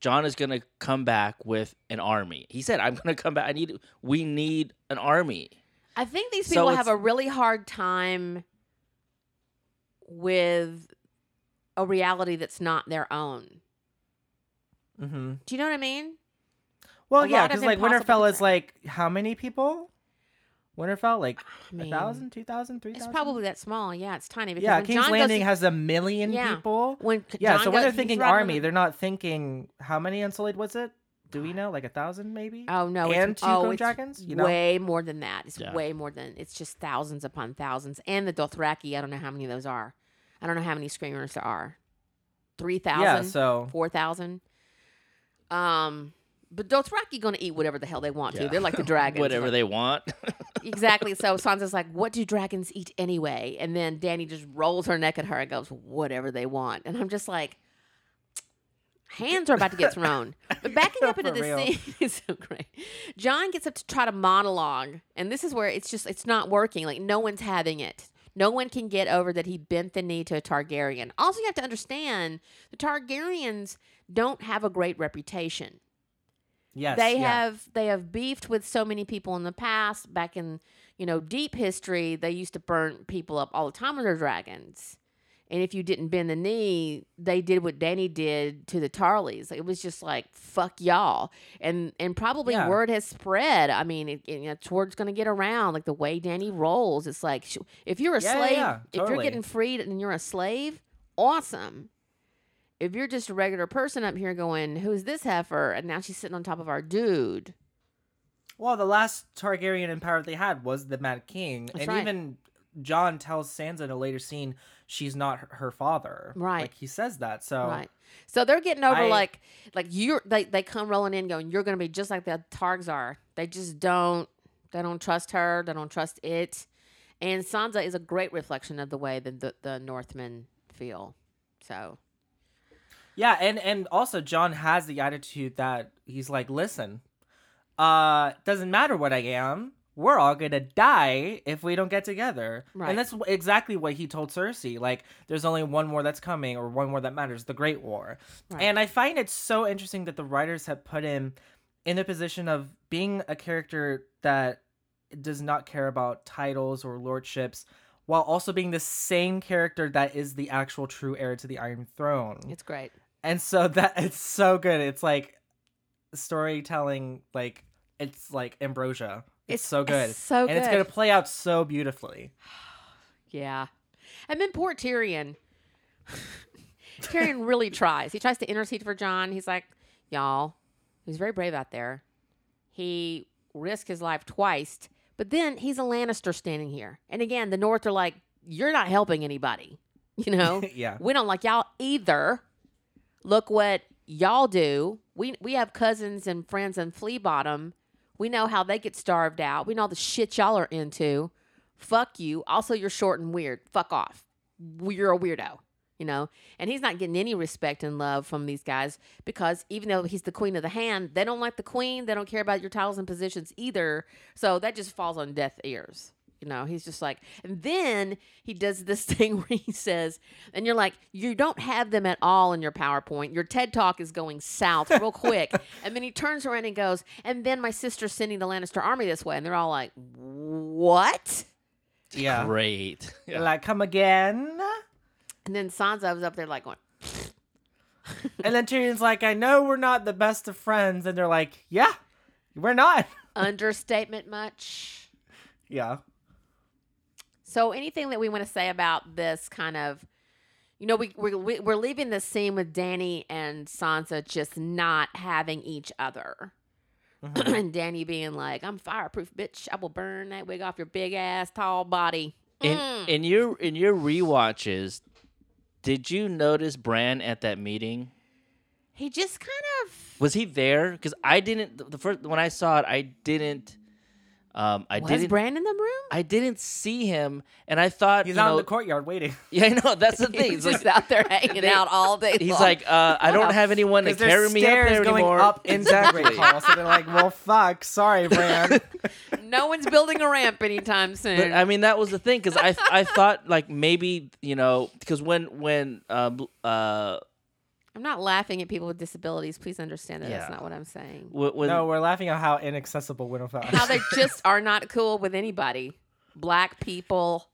Jon is going to come back with an army. He said, "I'm going to come back. I need we need an army." I think these So people have a really hard time with a reality that's not their own. Mm-hmm. Do you know what I mean? Well, A yeah, because like Winterfell is like how many people? Winterfell, like I mean, a thousand, two thousand, three It's probably that small. Yeah, it's tiny. Because yeah. when King's Jon Landing goes, has a million Yeah. people. when Yeah, Jon so when goes- they're thinking army, the- they're not thinking how many Unsullied was it? Do we know? Like a thousand, maybe? Oh no! and it's, two oh, Grown it's dragons. You know, way more than that. It's Yeah. way more than. It's just thousands upon thousands. And the Dothraki, I don't know how many of those are. I don't know how many screamers there are. Three thousand. yeah. So four thousand. Um, but Dothraki gonna eat whatever the hell they want to. They're like the <laughs> dragons. Whatever Like- they want. <laughs> exactly. So Sansa's like, "What do dragons eat anyway?" And then Dany just rolls her neck at her and goes, "Whatever they want." And I'm just like, hands are about to get thrown. <laughs> But backing up into this real. scene is so great. Jon gets up to try to monologue, and this is where it's just it's not working. Like no one's having it. No one can get over that he bent the knee to a Targaryen. Also, you have to understand the Targaryens don't have a great reputation yes, they yeah. have they have beefed with so many people in the past back in you know deep history they used to burn people up all the time with their dragons. And if you didn't bend the knee they did what dany did to the Tarlys. It was just like fuck y'all. And and probably Yeah. word has spread. I mean it, it, you know, it's word's gonna get around like the way dany rolls. It's like if you're a Yeah, slave yeah, if you're getting freed and you're a slave awesome if you're just a regular person up here going, who's this heifer? And now she's sitting on top of our dude. Well, the last Targaryen in power they had was the Mad King, That's and right. even Jon tells Sansa in a later scene she's not her, her father. Right. Like he says that. So Right. So they're getting over I- like like you're they, they come rolling in going, You're gonna be just like the Targs are. They just don't they don't trust her, they don't trust it. And Sansa is a great reflection of the way that the, the Northmen feel. So Yeah, and and also Jon has the attitude that he's like, listen, uh, doesn't matter what I am, we're all gonna die if we don't get together. Right. And that's exactly what he told Cersei. Like, there's only one war that's coming, or one war that matters, the Great War. Right. And I find it so interesting that the writers have put him in the position of being a character that does not care about titles or lordships. While also being the same character that is the actual true heir to the Iron Throne it's great. And so that it's so good it's like storytelling like it's like ambrosia it's, It's- so good it's so and it's gonna play out so beautifully <sighs> Yeah. And then poor Tyrion. <laughs> Tyrion really tries. He tries to intercede for Jon. He's like, y'all, he's very brave out there. He risked his life twice, but then he's a Lannister standing here. And again, the North are like, you're not helping anybody. <laughs> You know? <laughs> yeah we don't like y'all either. Look what y'all do. We we have cousins and friends in Flea Bottom. We know how they get starved out. We know all the shit y'all are into. Fuck you. Also, you're short and weird. Fuck off. You're a weirdo. You know, and he's not getting any respect and love from these guys because even though he's the queen of the hand, they don't like the queen. They don't care about your titles and positions either. So that just falls on deaf ears. You know, he's just like, and then he does this <laughs> thing where he says, and you're like, you don't have them at all in your PowerPoint. Your TED talk is going south real quick. <laughs> and then he turns around and goes, and then my sister's sending the Lannister army this way. And they're all like, what? yeah Great. Yeah. like come again And then Sansa was up there like going, <laughs> and then tyrion's like i know we're not the best of friends and they're like yeah we're not understatement much. yeah So, anything that we want to say about this kind of, you know, we, we, we- we're leaving the scene with Dany and Sansa just not having each other. <clears throat> and Dany being like, I'm fireproof, bitch. I will burn that wig off your big ass, tall body. In Mm. in your in your rewatches, did you notice Bran at that meeting? he just kind of Was he there? Because I didn't. The first when I saw it, I didn't. Um, I was didn't. Bran in the room. I didn't see him, and I thought He's you out know, in the courtyard waiting. <laughs> Yeah, I know. That's the <laughs> thing. He's just like out there hanging they- out all day. he's long. like, uh, I don't have anyone to Because carry me up stairs there going anymore. up into the Great Hall, so they're like, "Well, fuck, sorry, Bran." <laughs> no one's building a ramp anytime soon. But I mean, that was the thing because I I thought like maybe you know because when when um uh I'm not laughing at people with disabilities. Please understand that that's not what I'm saying. when, when no, we're laughing at how inaccessible Winterfell. is. How they <laughs> just are not cool with anybody. Black people,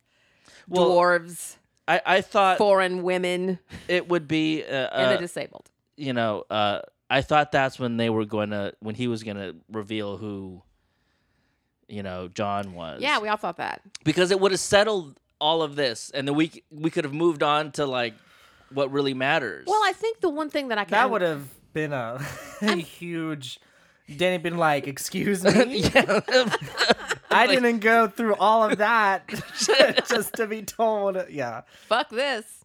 Well, dwarves, I I thought foreign women, it would be uh, and the uh, disabled. you know uh I thought that's when they were going to when he was going to reveal who you know Jon was. Yeah, we all thought that. because it would have settled all of this, and then we we could have moved on to like what really matters. Well, I think the one thing that I can that would have been a, <laughs> a huge. Dany been like, "Excuse <laughs> me, yeah. <laughs> I didn't go through all of that just to be told." Yeah, fuck this.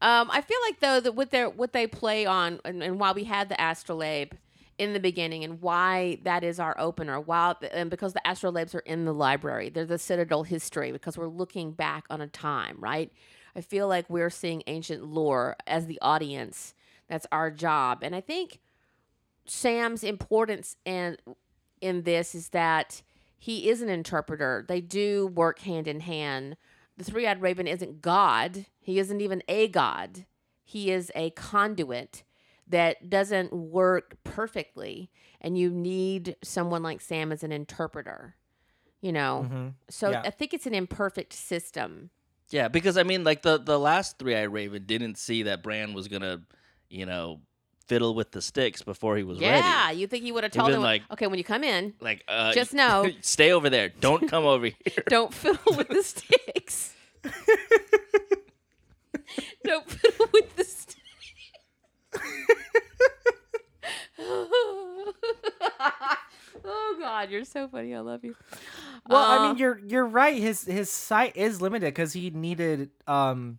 Um, I feel like though that what they what they play on, and, and why we had the astrolabe in the beginning, and why that is our opener, while and because the astrolabes are in the library, they're the Citadel history because we're looking back on a time, right? I feel like we're seeing ancient lore as the audience. That's our job, and I think Sam's importance and in this is that he is an interpreter. They do work hand in hand. The three-eyed raven isn't God. He isn't even a god. He is a conduit that doesn't work perfectly and you need someone like Sam as an interpreter. You know. Mhm. So Yeah. I think it's an imperfect system. Yeah, because I mean, like the the last three eyed raven didn't see that Bran was gonna, you know, fiddle with the sticks before he was ready. Yeah, you think he would have told him like- okay, when you come in, Like, uh, Just <laughs> know- stay over there. Don't come over <laughs> here. don't fiddle with the sticks. <laughs> don't fiddle with the sticks. oh God, you're so funny. I love you. Well, I Uh, mean, you're you're right. His his sight is limited because he needed um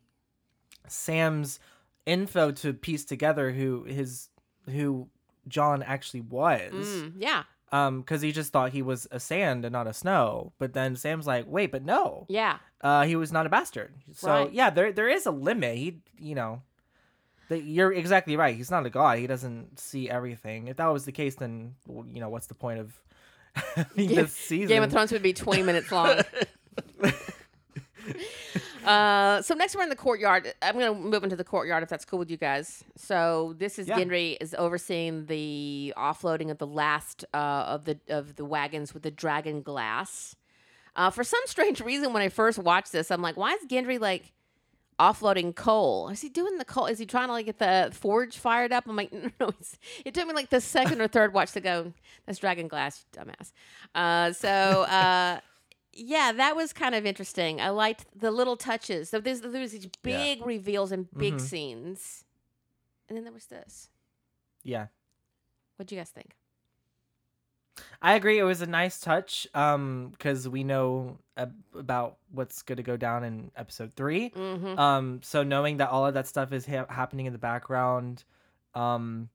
Sam's info to piece together who his who Jon actually was. mm, yeah, Um, because he just thought he was a sand and not a snow. But then Sam's like, wait, but no, yeah. uh, he was not a bastard. So Right. yeah, there there is a limit. He, you know. that You're exactly right. He's not a god. He doesn't see everything. If that was the case, then you know what's the point of <laughs> this season? Game of Thrones would be 20 minutes long. <laughs> uh, so next we're in the courtyard. I'm going to move into the courtyard if that's cool with you guys. So this is Yeah. Gendry is overseeing the offloading of the last uh, of the of the wagons with the dragon glass. Uh, for some strange reason, when I first watched this, I'm like, why is Gendry like offloading coal? Is he doing the coal? Is he trying to like get the forge fired up? I'm like, <laughs> no, no. It took me like the second or third watch to go. That's dragon glass, you dumbass. Uh, so uh, <laughs> yeah, that was kind of interesting. I liked the little touches. So there's there's these big reveals and big Mhm. scenes, and then there was this. yeah. What do you guys think? I agree. It was a nice touch, um, because we know ab- about what's going to go down in episode 3 Mm-hmm. Um, so knowing that all of that stuff is ha- happening in the background, um,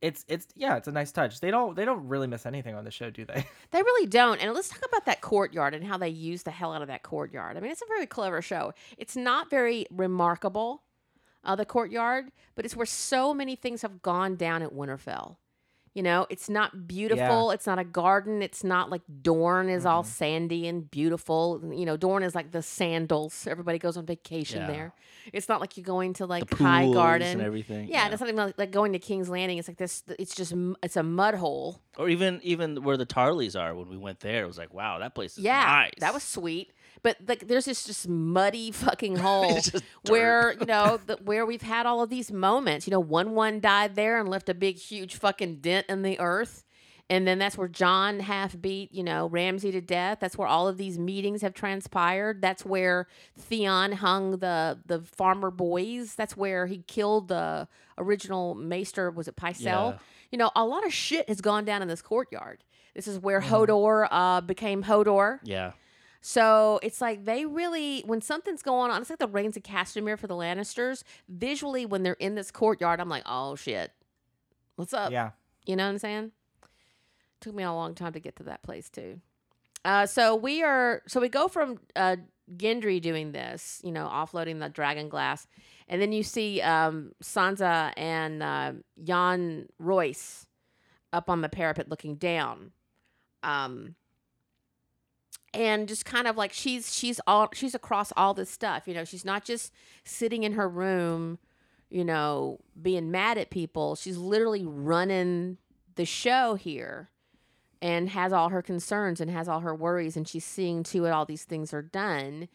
it's it's yeah, it's a nice touch. They don't they don't really miss anything on the show, do they? <laughs> They really don't. And let's talk about that courtyard and how they use the hell out of that courtyard. I mean, it's a very clever show. It's not very remarkable, uh, the courtyard, but it's where so many things have gone down at Winterfell. You know, it's not beautiful. It's not a garden. It's not like Dorne is all mm-hmm. sandy and beautiful. You know, Dorne is like the sandals. Everybody goes on vacation Yeah. there. It's not like you're going to like the Highgarden. and everything. yeah, it's not even like, like going to King's Landing. It's like this. It's just it's a mud hole. or even even where the Tarlys are when we went there, it was like, wow, that place is Yeah, nice. that was sweet. But like, there's this just muddy fucking <laughs> hole where you know the, where we've had all of these moments. You know, Wun Wun died there and left a big, huge fucking dent in the earth, and then that's where Jon half beat you know Ramsay to death. That's where all of these meetings have transpired. That's where Theon hung the the farmer boys. That's where he killed the original Maester. Was it Pycelle? Yeah. You know, a lot of shit has gone down in this courtyard. This is where Mm-hmm. Hodor uh, became Hodor. yeah. So it's like they really, when something's going on, it's like the Rains of Castamere for the Lannisters. Visually, when they're in this courtyard, I'm like, oh shit, What's up? Yeah. You know what I'm saying? Took me a long time to get to that place too. Uh, so we are so we go from uh, Gendry doing this, you know, offloading the dragon glass, and then you see um, Sansa and uh, Yohn Royce up on the parapet looking down, um, and just kind of like she's she's all she's across all this stuff, you know, she's not just sitting in her room, you know, being mad at people. She's literally running the show here and has all her concerns and has all her worries and she's seeing to it all these things are done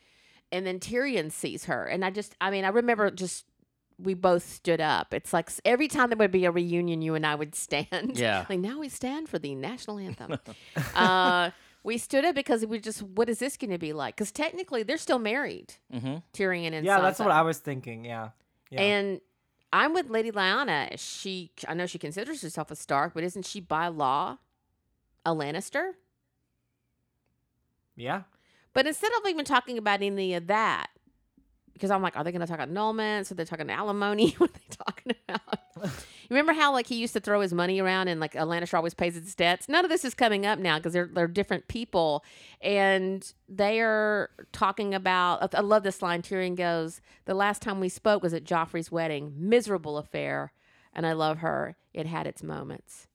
and then Tyrion sees her and I just I mean I remember just we both stood up. It's like every time there would be a reunion you and I would <laughs> stand. Yeah. like now we stand for the national anthem. <laughs> uh we stood up because we just what is this going to be like? Cuz technically they're still married. Mm-hmm. Tyrion and Yeah, that's what I was thinking. Yeah. Yeah. And I'm with Lady Lyanna. She, I know she considers herself a Stark, but isn't she by law a Lannister? yeah. But instead of even talking about any of that, because I'm like, are they going to talk about annulments? Are they talking alimony? <laughs> what are they talking about? <laughs> you remember how like he used to throw his money around and like a always pays his debts? None of this is coming up now because they're they're different people, and they are talking about. I love this line. Tyrion goes, "The last time we spoke was at Joffrey's wedding. Miserable affair, and I love her. It had its moments."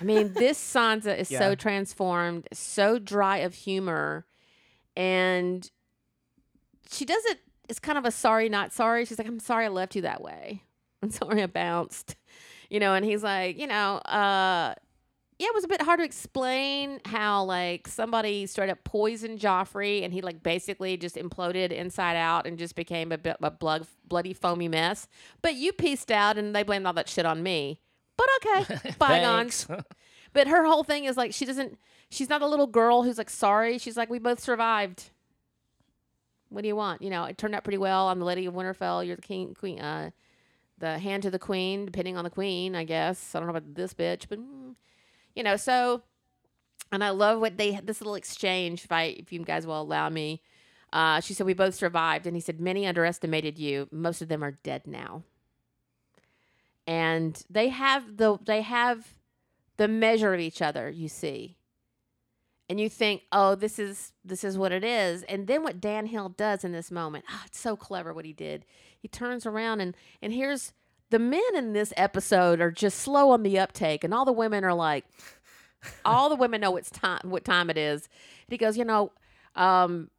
I mean, <laughs> this Sansa is so transformed, so dry of humor, and she does it. It's kind of a sorry, not sorry. She's like, "I'm sorry I left you that way. I'm <laughs> sorry I bounced," you know. And he's like, you know, uh, yeah, it was a bit hard to explain how like somebody straight up poisoned Joffrey, and he like basically just imploded inside out and just became a bit a blood bloody foamy mess. But you pieced out, and they blamed all that shit on me. But okay, <laughs> bygones. But her whole thing is like she doesn't. She's not a little girl who's like sorry. She's like we both survived. What do you want? You know, it turned out pretty well. I'm the lady of Winterfell. You're the king, queen, uh, the hand to the queen, depending on the queen, I guess. I don't know about this bitch, but mm, you know. So, and I love what they this little exchange. If I, if you guys will allow me, uh, she said we both survived, and he said many underestimated you. Most of them are dead now. And they have the they have the measure of each other. You see, and you think, oh, this is this is what it is. And then what Dave Hill does in this moment, ah, it's so clever what he did. He turns around and and here's the men in this episode are just slow on the uptake, and all the women are like, all the women know it's time what time it is. And he goes, you know, um,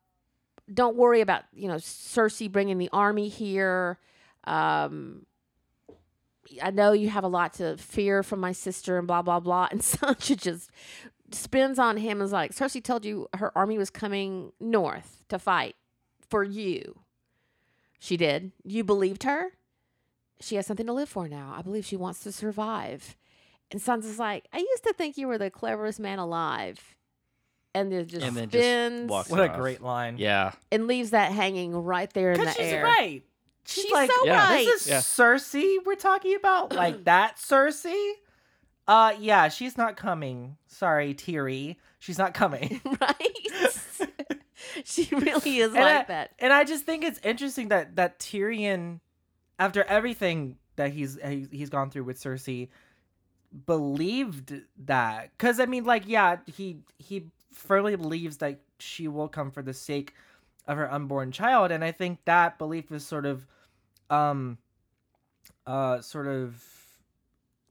don't worry about you know Cersei bringing the army here. Um, I know you have a lot to fear from my sister and blah blah blah. <laughs> And Sansa just spins on him as like Cersei told you her army was coming north to fight for you. She did. You believed her. She has something to live for now. I believe she wants to survive. And Sansa's like, I used to think you were the cleverest man alive. And then just And then just spins walks What a great line. Yeah. and leaves that hanging right there in the she's air. right. She's, She's like, so Yeah. right. this is Yeah. Cersei we're talking about? Like <clears throat> that Cersei? Uh, yeah, she's not coming. Sorry, Tiri. She's not coming. <laughs> right? <laughs> she really is And like I- that. And I just think it's interesting that that Tyrion, after everything that he's he's gone through with Cersei, believed that. Because I mean, like, yeah, he he firmly believes that she will come for the sake of her unborn child, and I think that belief is sort of, um, uh, sort of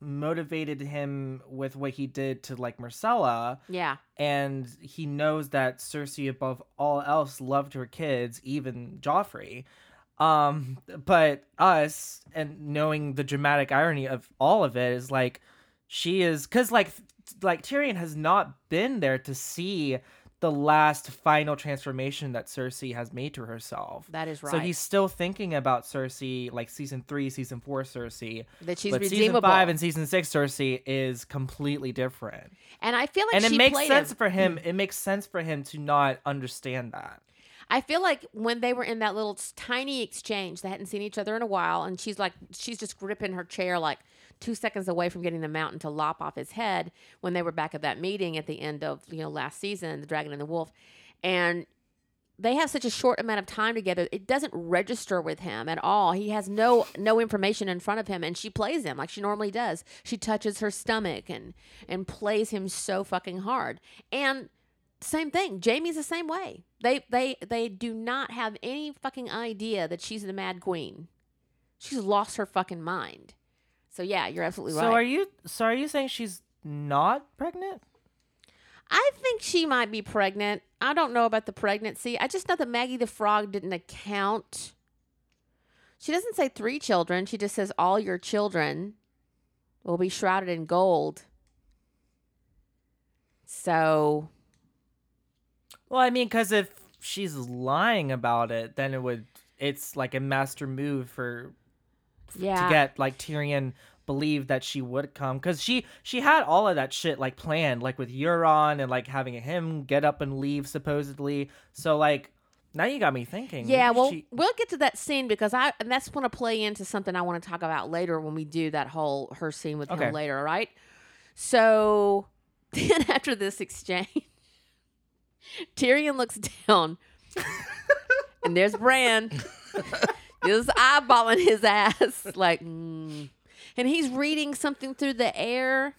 motivated him with what he did to like Myrcella Yeah. and he knows that Cersei above all else loved her kids, even Joffrey. Um, but us and knowing the dramatic irony of all of it is like she is because like like Tyrion has not been there to see the last final transformation that Cersei has made to herself. That is right. So he's still thinking about Cersei, like season three, season four Cersei. that she's but redeemable. season five and season six Cersei is completely different and I feel like and it makes sense him. for him. Mm. It makes sense for him to not understand that. I feel like when they were in that little tiny exchange, they hadn't seen each other in a while, and she's like, she's just gripping her chair like two seconds away from getting the mountain to lop off his head. When they were back at that meeting at the end of you know last season, the Dragon and the Wolf, and they have such a short amount of time together. It doesn't register with him at all. He has no no information in front of him and she plays him like she normally does. She touches her stomach and and plays him so fucking hard. And same thing Jaime's the same way. They they they do not have any fucking idea that she's the mad queen. She's lost her fucking mind so yeah you're absolutely right. So are you? So are you saying she's not pregnant? I think she might be pregnant. I don't know about the pregnancy. I just know that Maggie the Frog didn't account. She doesn't say three children. She just says all your children will be shrouded in gold. So, Well, I mean, because if she's lying about it, then it would. It's like a master move for yeah. to get like Tyrion believe that she would come because she she had all of that shit like planned like with Euron and like having him get up and leave supposedly so like now you got me thinking Yeah, well, she- we'll get to that scene because I and that's going to play into something I want to talk about later when we do that whole her scene with Okay. him later, all right? So <laughs> then after this exchange, <laughs> Tyrion looks down, <laughs> and there's Bran, just eyeballing his ass <laughs> like, mm. and he's reading something through the air.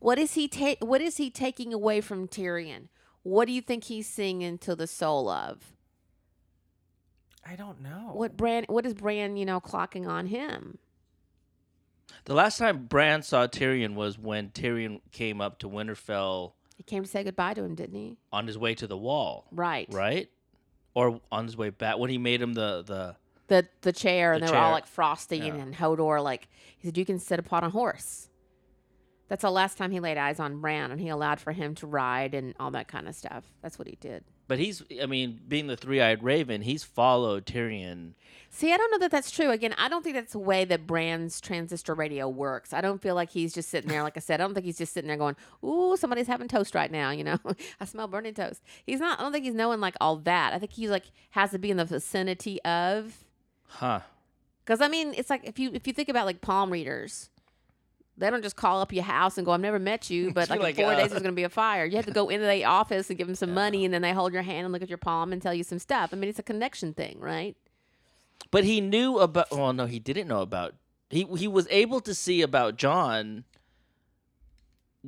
What is he ta- What is he taking away from Tyrion? What do you think he's singing to the soul of? I don't know What brand? What is Bran? You know, clocking on him. The last time Bran saw Tyrion was when Tyrion came up to Winterfell He came to say goodbye to him, didn't he? on his way to the wall, Right. right? Or on his way back when he made him the the The the chair, and The they were all chair. like frosty, Yeah. and Hodor like he said, "You can sit upon a horse." That's the last time he laid eyes on Bran, and he allowed for him to ride and all that kind of stuff. That's what he did. But he's I mean, being the three-eyed raven, he's followed Tyrion. See, I don't know that that's true. Again, I don't think that's the way that Bran's transistor radio works. I don't feel like he's just sitting there, like I said, I don't think he's just sitting there going, "Ooh, somebody's having toast right now." You know, <laughs> I smell burning toast. He's not. I don't think he's knowing like all that. I think he's like has to be in the vicinity of. Huh. Because I mean, it's like if you if you think about like palm readers, they don't just call up your house and go, "I've never met you," <laughs> but like, Like, in four uh, days there's going to be a fire. You have to go into the office and give them some money, and then they hold your hand and look at your palm and tell you some stuff. I mean, it's a connection thing, right? But he knew about well, no, he didn't know about he he was able to see about Jon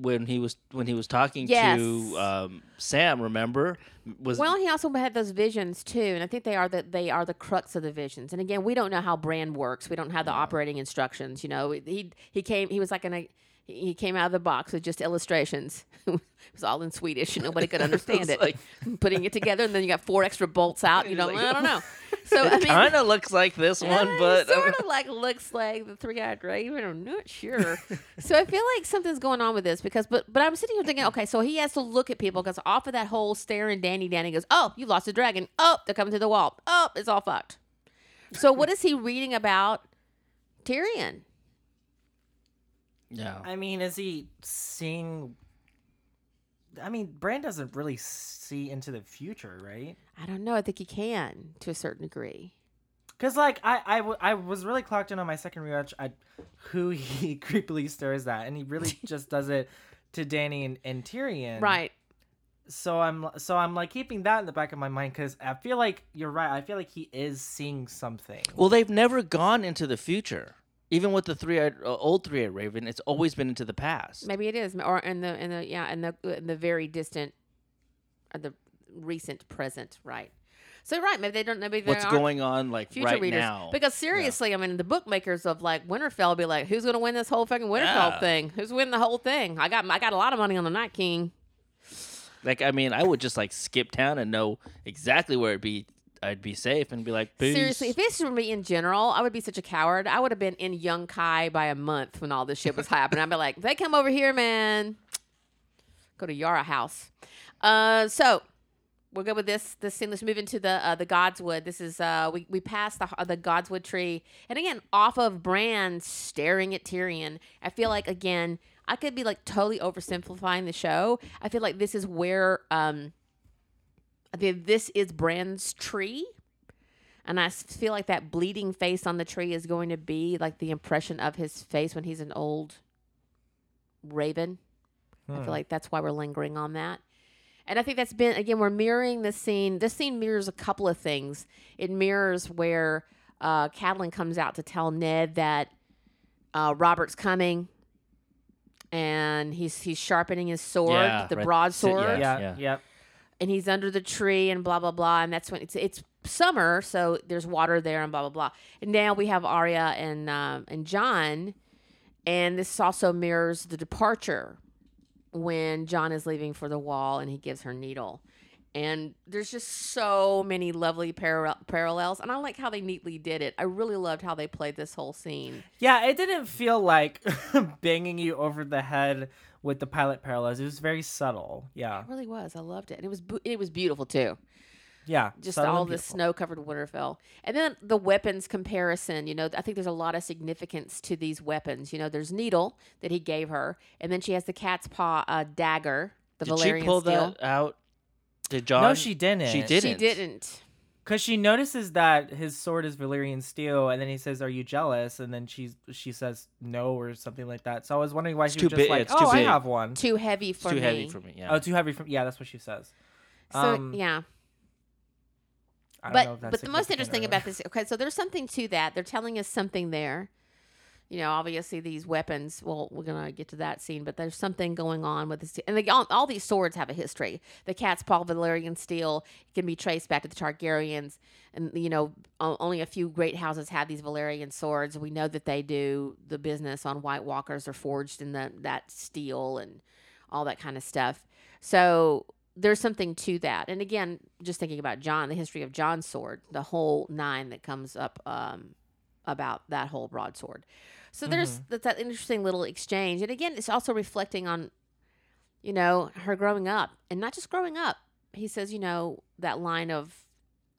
when he was when he was talking Yes. to um, Sam, remember? Was Well, he also had those visions too, and I think they are the they are the crux of the visions. And again, we don't know how Bran works. We don't have the operating instructions. You know, he he came. He was like in a he came out of the box with just illustrations. <laughs> it was all in Swedish, and nobody could <laughs> understand it. like- Putting it together, and then you got four extra bolts out. You know, like- I don't know. <laughs> So I it mean, kind of looks like this one, uh, but it sort of like looks like the three-eyed raven. I'm not sure. so I feel like something's going on with this because, but but I'm sitting here thinking, okay, so he has to look at people because off of that whole staring Dany, Dany goes, oh, you lost a dragon. Oh, they're coming to the wall. Oh, it's all fucked. So what is he reading about Tyrion? Yeah. I mean is he seeing I mean Bran doesn't really see into the future right I don't know. I think he can to a certain degree. Because like I, I, w- I was really clocked in on my second rewatch at who he <laughs> creepily stares at, and he really <laughs> just does it to Dany and, and Tyrion. Right. So I'm so I'm like keeping that in the back of my mind because I feel like you're right. I feel like he is seeing something. Well, they've never gone into the future. Even with the three-eyed uh, old three-eyed raven, it's always been into the past. Maybe it is, or in the in the yeah in the in the very distant, or the recent present. Right. So right. Maybe they don't. Maybe What's going on like future right readers. now? Because seriously, I mean, the bookmakers of like Winterfell will be like, "Who's going to win this whole fucking Winterfell Yeah. thing? Who's winning the whole thing? I got I got a lot of money on the Night King." Like, I mean, I would just like skip town and know exactly where it'd be. I'd be safe and be like, Peace. Seriously, if this were me in general, I would be such a coward. I would have been in Yunkai by a month when all this shit was happening. I'd be like, "They come over here, man. Go to Yara House." Uh, so we'll go with this this scene. Let's move into the uh, the Godswood. This is uh we we passed the uh, the Godswood tree, and again off of Bran staring at Tyrion. I feel like again I could be like totally oversimplifying the show. I feel like this is where um I this is Bran's tree. And I feel like that bleeding face on the tree is going to be like the impression of his face when he's an old raven. I Hmm. feel like that's why we're lingering on that. And I think that's been again we're mirroring the scene. This scene mirrors a couple of things. It mirrors where uh, Catelyn comes out to tell Ned that uh, Robert's coming, and he's he's sharpening his sword, Yeah, the right. broadsword, Yeah, Yeah, yeah. And he's under the tree and blah blah blah. And that's when it's it's summer, so there's water there and blah blah blah. And now we have Arya and um, and Jon, and this also mirrors the departure when Jon is leaving for the wall and he gives her needle. And there's just so many lovely parallel parallels, and I like how they neatly did it. I really loved how they played this whole scene. Yeah, it didn't feel like <laughs> banging you over the head with the pilot parallels. It was very subtle. Yeah, It really was. I loved it, and it was bu- it was beautiful too. yeah. just all and the snow covered Winterfell. And then the weapons comparison, you know, I think there's a lot of significance to these weapons. You know, there's Needle that he gave her, and then she has the cat's paw uh, dagger, the Did Valyrian she pull steel. that out? Did Jon? No, she didn't. She didn't. She didn't. Didn't. Because she notices that his sword is Valyrian steel, and then he says, "Are you jealous?" And then she she says no or something like that. So I was wondering why It's she was too just big- like, it's "Oh, too I big. have one." Too heavy It's for too me. Too heavy for me. Yeah. Oh, too heavy from yeah, that's what she says. So Um, yeah, I don't know but if that's but the most interesting about this, okay, so there's something to that. They're telling us something there. You know, obviously these weapons. Well, we're gonna get to that scene, but there's something going on with this, and they, all, all these swords have a history. The cat's paw Valyrian steel can be traced back to the Targaryens, and you know, only a few great houses have these Valyrian swords. We know that they do the business on White Walkers are forged in the, that steel and all that kind of stuff. So there's something to that. And again, just thinking about Jon, the history of Jon's sword, the whole nine that comes up um, about that whole broadsword. So there's that's that interesting little exchange. And again, it's also reflecting on, you know, her growing up and not just growing up. He says, you know, that line of,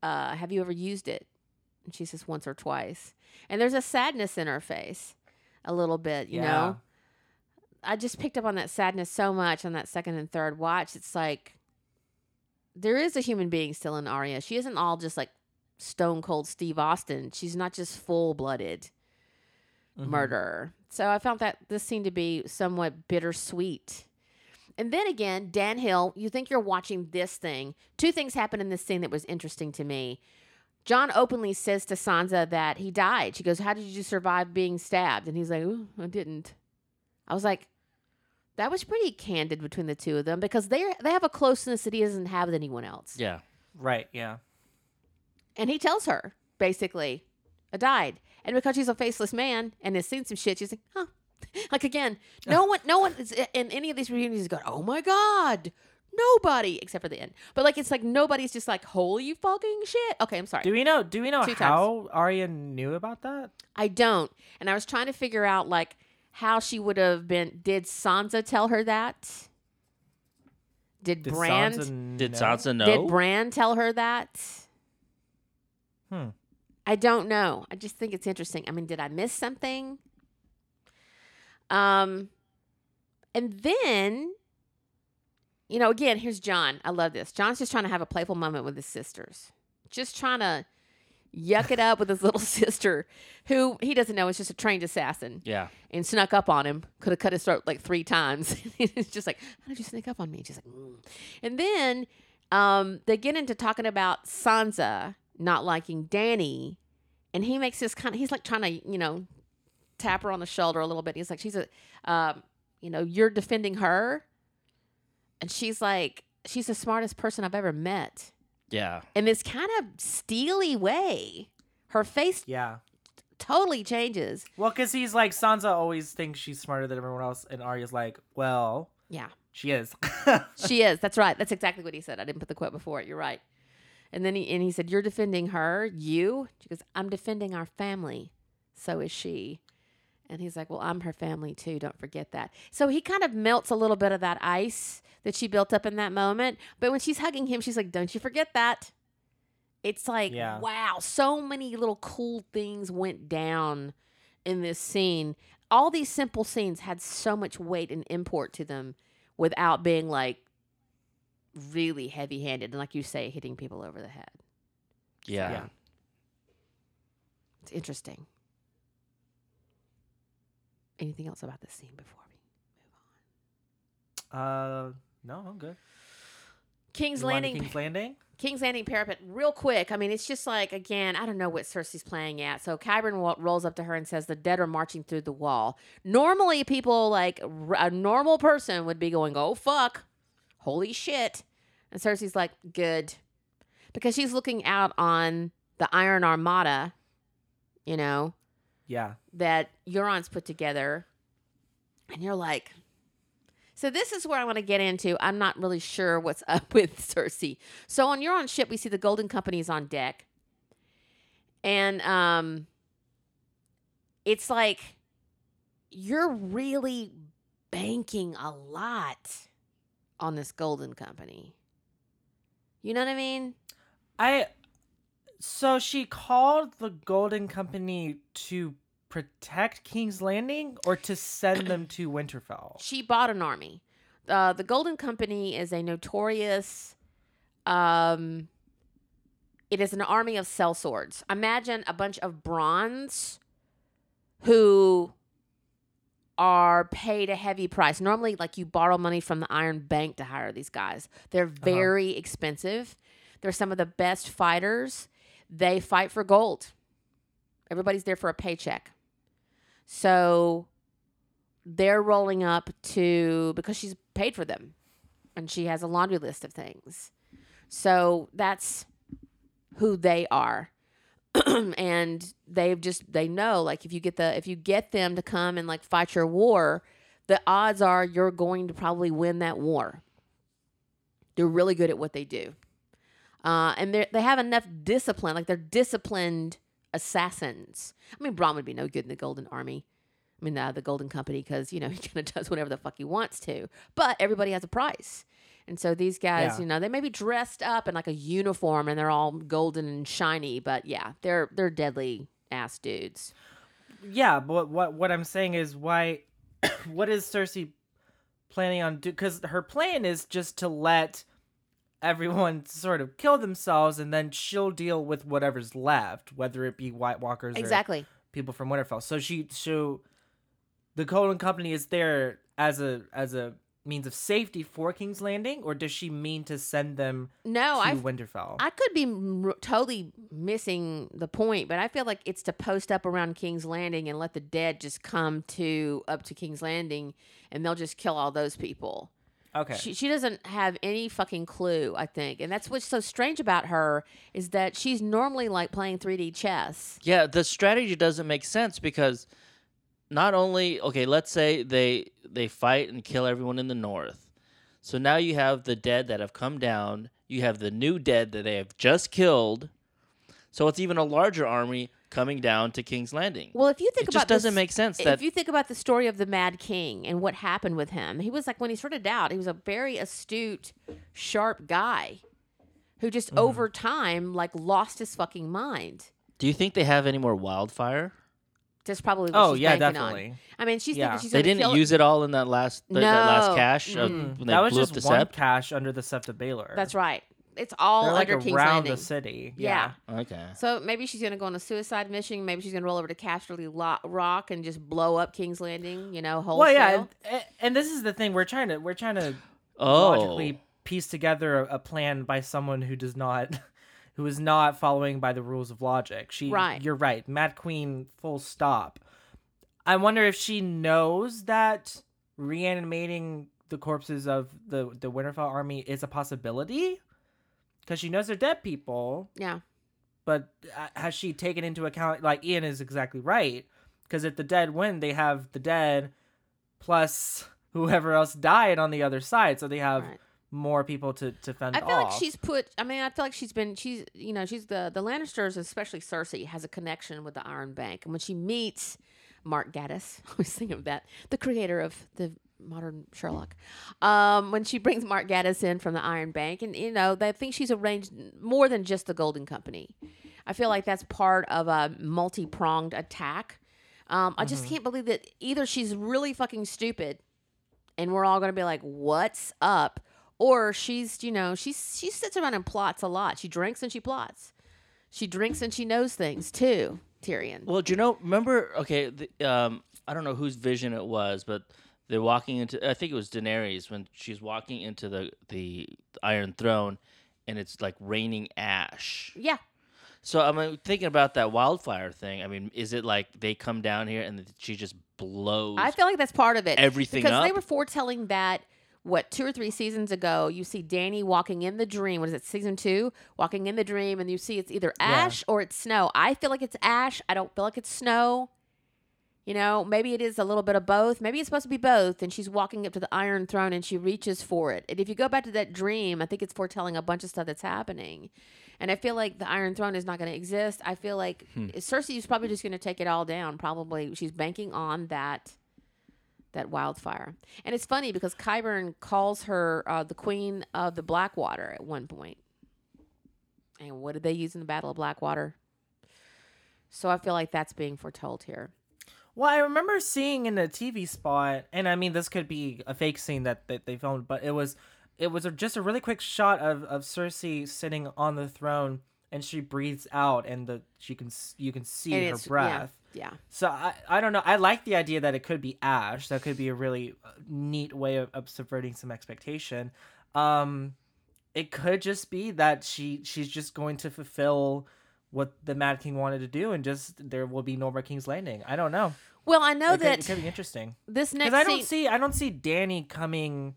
uh, have you ever used it? And she says once or twice. And there's a sadness in her face a little bit, you Yeah. know? I just picked up on that sadness so much on that second and third watch. It's like there is a human being still in Arya. She isn't all just like stone cold Steve Austin. She's not just full blooded Mhm. murderer. So I found that this seemed to be somewhat bittersweet. And then again, Dave Hill, you think you're watching this thing. Two things happen in this scene that was interesting to me. Jon openly says to Sansa that he died. She goes, How did you survive being stabbed? And he's like, I didn't. I was like, that was pretty candid between the two of them because they they have a closeness that he doesn't have with anyone else. Yeah. Right. Yeah. And he tells her, basically, I died. And because she's a faceless man and has seen some shit, she's like, huh. Like again, <laughs> no one no one is in any of these reunions is going, Oh my God. Nobody except for the end. But like it's like nobody's just like, Holy fucking shit. Okay, I'm sorry. Do we know? Do we know Two times. how Arya knew about that? I don't. And I was trying to figure out like how she would have been did Sansa tell her that? Did, Did Bran Sansa Did know? Sansa know? did Bran tell her that? Hmm. I don't know. I just think it's interesting. I mean, did I miss something? Um, and then, you know, again, here's Jon. I love this. Jon's just trying to have a playful moment with his sisters, just trying to yuck it up with his <laughs> little sister, who he doesn't know is just a trained assassin yeah. and snuck up on him. Could have cut his throat like three times. <laughs> it's just like, how did you sneak up on me? She's like, mm. and then um, they get into talking about Sansa not liking Dany, and he makes this kind of. He's like trying to, you know, tap her on the shoulder a little bit. He's like, she's a, um, you know, you're defending her, and she's like, she's the smartest person I've ever met. Yeah. In this kind of steely way, her face Yeah. totally changes. Well, because he's like Sansa always thinks she's smarter than everyone else, and Arya's like, well, Yeah. she is. <laughs> she is. That's right. That's exactly what he said. I didn't put the quote before it. You're right. And then he and he said, "You're defending her. You?" She goes, "I'm defending our family. So is she." And he's like, "Well, I'm her family too. Don't forget that." So he kind of melts a little bit of that ice that she built up in that moment. But when she's hugging him, she's like, "Don't you forget that." It's like, Yeah. wow, so many little cool things went down in this scene. All these simple scenes had so much weight and import to them without being like really heavy handed and like you say hitting people over the head Yeah. Yeah. it's interesting anything else about this scene before we move on? uh, no, I'm good. King's You Landing. King's Landing. King's Landing parapet, real quick. I mean, it's just like again, I don't know what Cersei's playing at. So Qyburn wa- rolls up to her and says, "The dead are marching through the wall." Normally, people like r- a normal person would be going, "Oh fuck, holy shit," and Cersei's like, "Good," because she's looking out on the Iron Armada, you know, Yeah. that Euron's put together, and you're like, so this is where I want to get into. I'm not really sure what's <laughs> up with Cersei. So on Euron's ship, we see the Golden Company's on deck, and um, it's like you're really banking a lot on this Golden Company. You know what I mean? I so she called the Golden Company to protect King's Landing or to send them to <coughs> Winterfell. She bought an army. Uh, the Golden Company is a notorious. Um, it is an army of sellswords. Imagine a bunch of Bronns who are paid a heavy price. Normally, like you borrow money from the Iron Bank to hire these guys. They're uh-huh. very expensive. They're some of the best fighters. They fight for gold. Everybody's there for a paycheck. So they're rolling up to because she's paid for them and she has a laundry list of things. So that's who they are. <clears throat> and they've just they know like if you get the if you get them to come and like fight your war, the odds are you're going to probably win that war. They're really good at what they do. Uh, and they they have enough discipline, like they're disciplined assassins. I mean, Bronn would be no good in the Golden Army. I mean, uh, the Golden Company, because you know <laughs> he kind of does whatever the fuck he wants to. But everybody has a price, and so these guys, Yeah. you know, they may be dressed up in like a uniform and they're all golden and shiny, but yeah, they're they're deadly ass dudes. Yeah, but what what I'm saying is why <coughs> what is Cersei planning on do cuz her plan is just to let everyone sort of kill themselves and then she'll deal with whatever's left, whether it be White Walkers or Exactly. people from Winterfell. So she so the Golden Company is there as a as a means of safety for King's Landing, or does she mean to send them No, to I Winterfell? I could be m- totally missing the point, but I feel like it's to post up around King's Landing and let the dead just come to up to King's Landing, and they'll just kill all those people. okay. She, she doesn't have any fucking clue, I think. And that's what's so strange about her is that she's normally like playing 3D chess. Yeah, the strategy doesn't make sense because not only okay, let's say they they fight and kill everyone in the north. So now you have the dead that have come down, you have the new dead that they have just killed. So it's even a larger army coming down to King's Landing. Well, if you think it about just doesn't this- make sense if you think about the story of the Mad King and what happened with him, he was like when he started out, he was a very astute, sharp guy who just Mm-hmm. over time like lost his fucking mind. Do you think they have any more wildfire? That's probably what oh she's yeah, banking definitely. on. I mean, she's Yeah. thinking she's They gonna didn't kill use it all in that last that, that No. last cache of Mm-mm. when they That was blew just up the one sept. cache under the Sept of Baelor. That's right. It's all They're like under King's around Landing. the city. Yeah. Okay. So maybe she's gonna go on a suicide mission. Maybe she's gonna roll over to Casterly Lo- Rock and just blow up King's Landing. You know, wholesale. Well, yeah, and, and this is the thing we're trying to we're trying to Oh. logically piece together a, a plan by someone who does not who is not following by the rules of logic. She Right. you're right. Mad Queen full stop. I wonder if she knows that reanimating the corpses of the the Winterfell army is a possibility cuz she knows they're dead people, yeah. but uh, has she taken into account like Ian is exactly right because if the dead win, they have the dead plus whoever else died on the other side, so they have Right. More people to to fend I feel off. like she's put. I mean, I feel like she's been. She's you know she's the the Lannisters, especially Cersei, has a connection with the Iron Bank, and when she meets Mark Gatiss, <laughs> I was thinking of that, the creator of the modern Sherlock. Um, when she brings Mark Gatiss in from the Iron Bank, and you know they think she's arranged more than just the Golden Company. I feel like that's part of a multi pronged attack. Um, I just can't believe that either she's really fucking stupid and we're all going to be like, "What's up?" Or she's, you know, she's she sits around and plots a lot. She drinks and she plots. She drinks and she knows things too. Tyrion. Well, do you know? Remember? Okay, the, um, I don't know whose vision it was, but they're walking into. I think it was Daenerys when she's walking into the the Iron Throne, and it's like raining ash. Yeah. So I'm uh, thinking about that wildfire thing. I mean, is it like they come down here and she just blows? I feel like that's part of it. everything because they were foretelling that what two or three seasons ago you see Dany walking in the dream. What is it? Season two, walking in the dream, and you see it's either ash or it's snow. I feel like it's ash. I don't feel like it's snow. You know, maybe it is a little bit of both. Maybe it's supposed to be both. And she's walking up to the Iron Throne and she reaches for it. And if you go back to that dream, I think it's foretelling a bunch of stuff that's happening. And I feel like the Iron Throne is not going to exist. I feel like hmm. Cersei is probably just going to take it all down. Probably she's banking on that that wildfire. And it's funny because Qyburn calls her uh, the Queen of the Blackwater at one point. And what did they use in the Battle of Blackwater? So I feel like that's being foretold here. Well, I remember seeing in a TV spot, and I mean, this could be a fake scene that, that they filmed, but it was it was a, just a really quick shot of, of Cersei sitting on the throne, and she breathes out, and the she can you can see And her it's- yeah, breath. Yeah. So I, I don't know. I like the idea that it could be ash. That could be a really uh, neat way of, of subverting some expectation. Um, it could just be that she she's just going to fulfill what the Mad King wanted to do, and just there will be no more King's Landing. I don't know. Well, I know it, could, that it could be interesting this next because I don't scene, see I don't see Dany coming.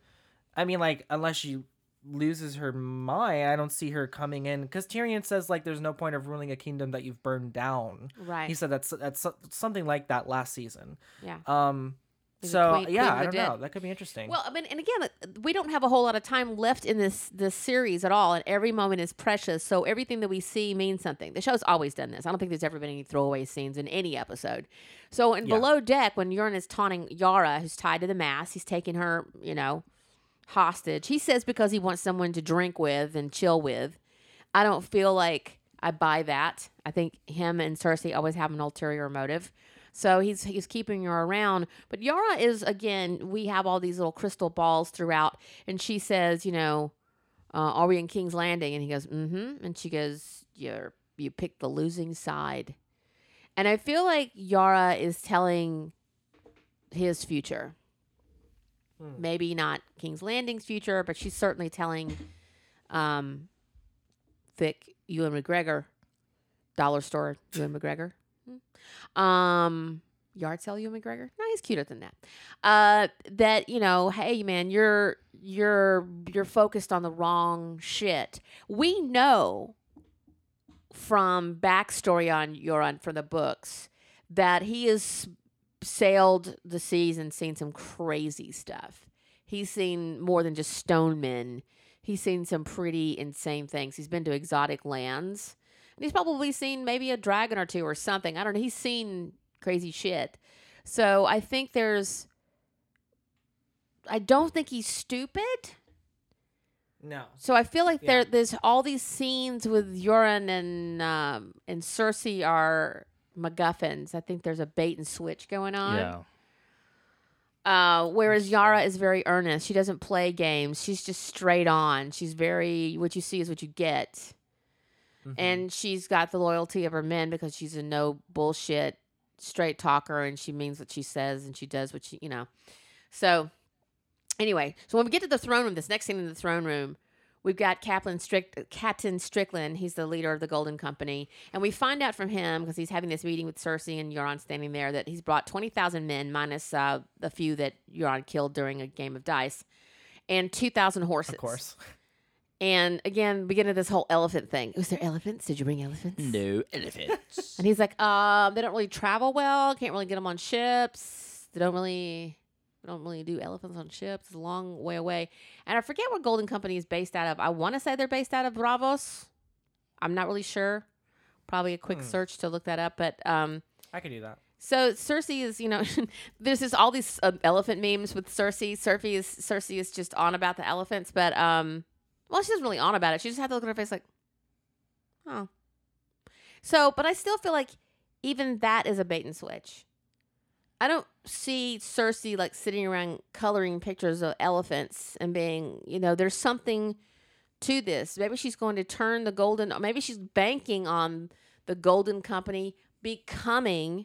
I mean, like unless she loses her mind, I don't see her coming in because Tyrion says like there's no point of ruling a kingdom that you've burned down. right? He said that's that's something like that last season. yeah. Um, so queen- queen yeah, of I don't dead. know. That could be interesting. Well, I mean, and again, we don't have a whole lot of time left in this this series at all, and every moment is precious. So everything that we see means something. The show's always done this. I don't think there's ever been any throwaway scenes in any episode. So in Yeah. below deck, when Euron is taunting Yara, who's tied to the mast, he's taking her, you know, hostage. He says because he wants someone to drink with and chill with. I don't feel like I buy that. I think him and Cersei always have an ulterior motive. So he's he's keeping her around. But Yara is again, we have all these little crystal balls throughout, and she says, you know, uh, are we in King's Landing? And he goes, mm-hmm. And she goes, You're you picked the losing side. And I feel like Yara is telling his future. Hmm. Maybe not King's Landing's future, but she's certainly telling um Vic Ewan McGregor, dollar store Ewan McGregor. Hmm. Um yard sale Ewan McGregor. No, he's cuter than that. Uh that, you know, hey man, you're you're you're focused on the wrong shit. We know from backstory on Euron from the books that he has sailed the seas and seen some crazy stuff. He's seen more than just stone men. He's seen some pretty insane things. He's been to exotic lands. And he's probably seen maybe a dragon or two or something. I don't know. He's seen crazy shit. So I think there's I don't think he's stupid. no. So I feel like there there's all these scenes with Euron and um and Cersei are MacGuffins. I think there's a bait and switch going on. yeah. Uh, whereas Yara is very earnest. She doesn't play games. She's just straight on. She's very what you see is what you get. Mhm. And she's got the loyalty of her men because she's a no bullshit straight talker and she means what she says and she does what she, you know. So anyway, so when we get to the throne room, this next scene in the throne room, we've got Captain Strick Captain Strickland, he's the leader of the Golden Company, and we find out from him because he's having this meeting with Cersei and Euron standing there that he's brought 20,000 men minus uh, the few that Euron killed during a game of dice and 2,000 horses. of course. And again, we get into this whole elephant thing. Was there elephants? Did you bring elephants? No elephants. And he's like, um, they don't really travel well. Can't really get them on ships. They don't really, they don't really do elephants on ships. It's a long way away. And I forget what Golden Company is based out of. I want to say they're based out of Braavos. I'm not really sure. Probably a quick Hmm. search to look that up. But um, I could do that. so Cersei is, you know, <laughs> there's just all these uh, elephant memes with Cersei. Cersei is Cersei is just on about the elephants, but um, well, she's not really on about it. She just had to look at her face like, oh. So, but I still feel like even that is a bait and switch. I don't see Cersei like sitting around coloring pictures of elephants and being, you know, there's something to this. Maybe she's going to turn the golden, maybe she's banking on the golden company becoming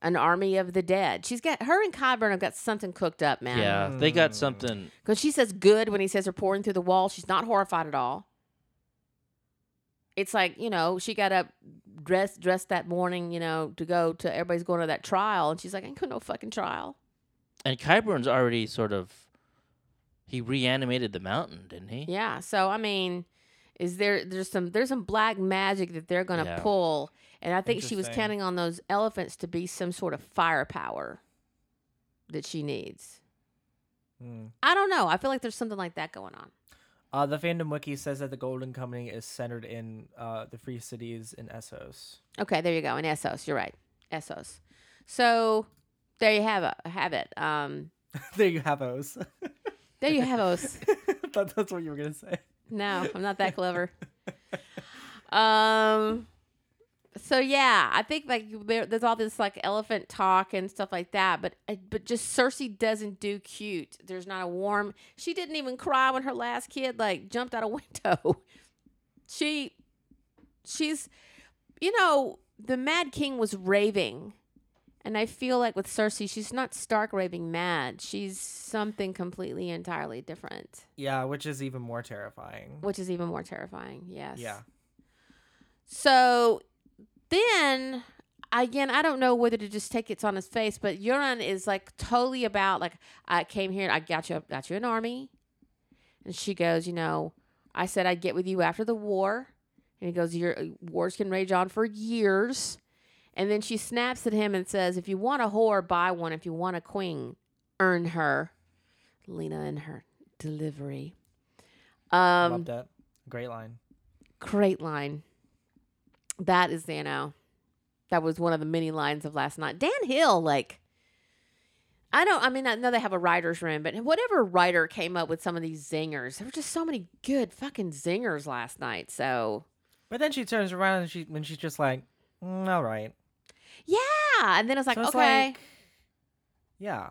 an army of the dead. She's got her and Qyburn have got something cooked up, man. Yeah, they got Mm. something. Because she says good when he says her pouring through the wall. She's not horrified at all. It's like, you know, she got up dressed dressed that morning, you know, to go to everybody's going to that trial and she's like, I ain't going to no fucking trial. And Qyburn's already sort of. He reanimated the mountain, didn't he? Yeah. So I mean, is there there's some there's some black magic that they're gonna Yeah. pull. And I think she was counting on those elephants to be some sort of firepower that she needs. Mm. I don't know. I feel like there's something like that going on. Uh, the fandom wiki says that the Golden Company is centered in uh, the free cities in Essos. Okay, there you go. In Essos, you're right. Essos. So there you have it. Have it. Um, <laughs> there you have those. <laughs> there you have those. <laughs> Thought that's what you were gonna say. No, I'm not that clever. Um. So yeah, I think like there, there's all this like elephant talk and stuff like that, but uh, but just Cersei doesn't do cute. There's not a warm. She didn't even cry when her last kid like jumped out a <laughs> window. she, she's, you know, the Mad King was raving, and I feel like with Cersei, she's not stark raving mad. She's something completely entirely different, Yeah, which is even more terrifying. which is even more terrifying. Yes. Yeah. So then again, I don't know whether to just take it on his face, but Euron is like totally about like I came here, I got you, got you an army, and she goes, you know, I said I'd get with you after the war, and he goes, your wars can rage on for years, and then she snaps at him and says, if you want a whore, buy one. If you want a queen, earn her. Lena and her delivery. Um, Loved it. Great line. Great line. That is, you know, that was one of the many lines of last night. Dave Hill, like, I don't, I mean, I know they have a writer's room, but whatever writer came up with some of these zingers, there were just so many good fucking zingers last night. So, But then she turns around and she when she's just like, mm, all right. yeah. And then it's like, So it's okay. like- Yeah.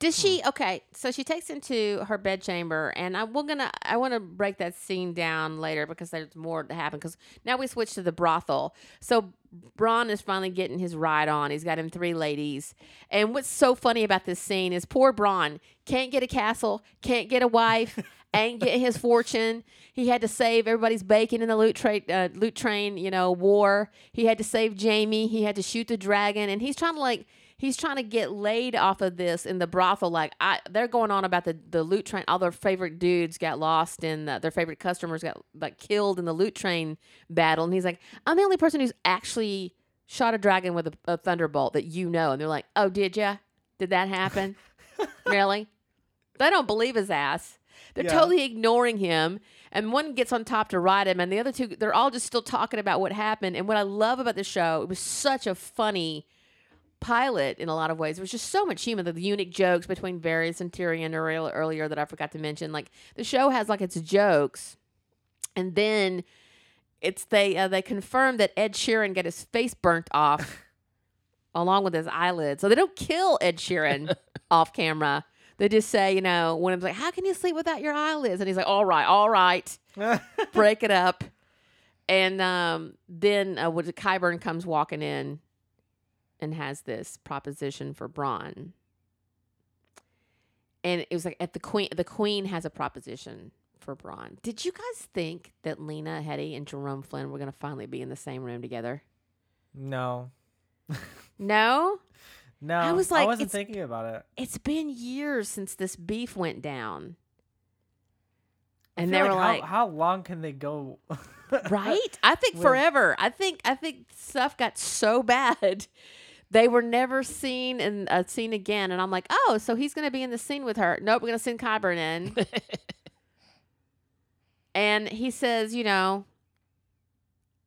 Does she? Okay, so she takes him to her bedchamber, and I we're gonna I want to break that scene down later because there's more to happen. Because now we switch to the brothel. So Bronn is finally getting his ride on. He's got him three ladies, and what's so funny about this scene is poor Bronn can't get a castle, can't get a wife, <laughs> ain't get his fortune. He had to save everybody's bacon in the loot train, uh, loot train, you know, war. He had to save Jaime. He had to shoot the dragon, and he's trying to like he's trying to get laid off of this in the brothel. Like I, they're going on about the the loot train. All their favorite dudes got lost, and uh, their favorite customers got like killed in the loot train battle. And he's like, I'm the only person who's actually shot a dragon with a, a thunderbolt that you know. And they're like, Oh, did ya? Did that happen? <laughs> really? They don't believe his ass. They're Yeah. totally ignoring him. And one gets on top to ride him, and the other two, they're all just still talking about what happened. And what I love about the show, it was such a funny pilot in a lot of ways. There was just so much humor. The unique jokes between Varys and Tyrion earlier, that I forgot to mention. Like the show has like its jokes, and then it's they uh, they confirm that Ed Sheeran got his face burnt off <laughs> along with his eyelids. So they don't kill Ed Sheeran <laughs> off camera. They just say, you know, when it's like, "How can you sleep without your eyelids?" and he's like, "All right, all right." <laughs> break it up. And um, then uh, when Qyburn comes walking in and has this proposition for Bronn. And it was like at the queen the queen has a proposition for Bronn. Did you guys think that Lena Headey and Jerome Flynn were gonna finally be in the same room together? no. <laughs> No? No. I was like, I wasn't thinking about it. It's been years since this beef went down. And they were how, like, how long can they go? right? <laughs> I think forever. I think I think stuff got so bad. They were never seen in a scene again, and I'm like, oh, so he's gonna be in the scene with her. Nope, we're gonna send Qyburn in, <laughs> and he says, you know,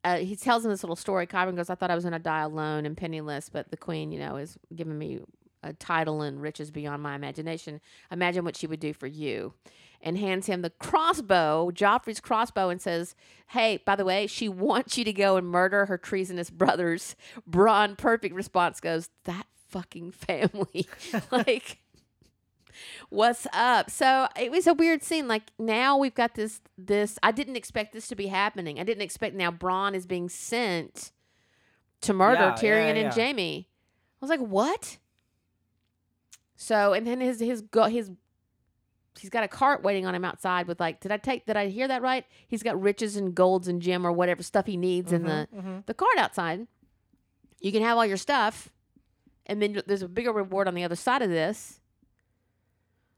uh, he tells him this little story. Qyburn goes, I thought I was gonna die alone and penniless, but the queen, you know, is giving me a title and riches beyond my imagination. Imagine what she would do for you. And hands him the crossbow, Joffrey's crossbow, and says, Hey, by the way, she wants you to go and murder her treasonous brothers. Bronn, perfect response goes, That fucking family. <laughs> like, what's up? So it was a weird scene. Like, now we've got this, this, I didn't expect this to be happening. I didn't expect now Bronn is being sent to murder Yeah, yeah, Tyrion yeah. and Jaime. I was like, what? So, and then his his go his he's got a cart waiting on him outside with like, did I take did I hear that right? He's got riches and golds and gem or whatever stuff he needs in the Mm-hmm. the cart outside. You can have all your stuff, and then there's a bigger reward on the other side of this.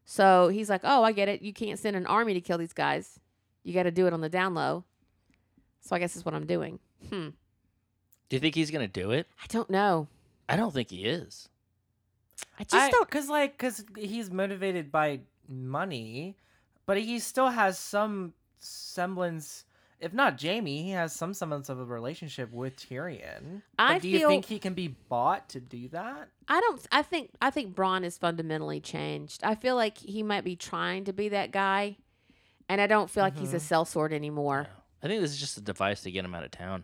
So he's like, "Oh, I get it. You can't send an army to kill these guys. You got to do it on the down low." So I guess that's what I'm doing. Hmm. Do you think he's gonna do it? I don't know. I don't think he is. I just don't. because like because he's motivated by money, but he still has some semblance. If not Jaime, he has some semblance of a relationship with Tyrion. I but do you think he can be bought to do that? I don't. I think. I think Bronn is fundamentally changed. I feel like he might be trying to be that guy, and I don't feel like he's a Mhm. sellsword anymore. I think this is just a device to get him out of town.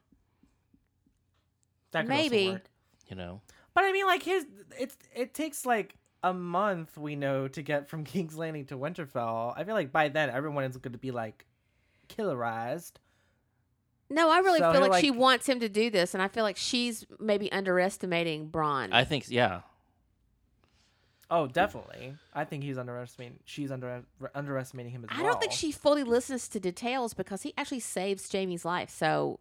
That could also Maybe. work. You know, But I mean, like his it's it takes like a month we know to get from <laughs> King's Landing to Winterfell. I feel like by then everyone is going to be like killerized. No, I really So feel he'll, like, she wants him to do this, and I feel like she's maybe underestimating Bronn. I think yeah. Oh, definitely. I think he's underestimating. She's under underestimating him as I well. I don't think she fully listens to details because he actually saves Jaime's life. So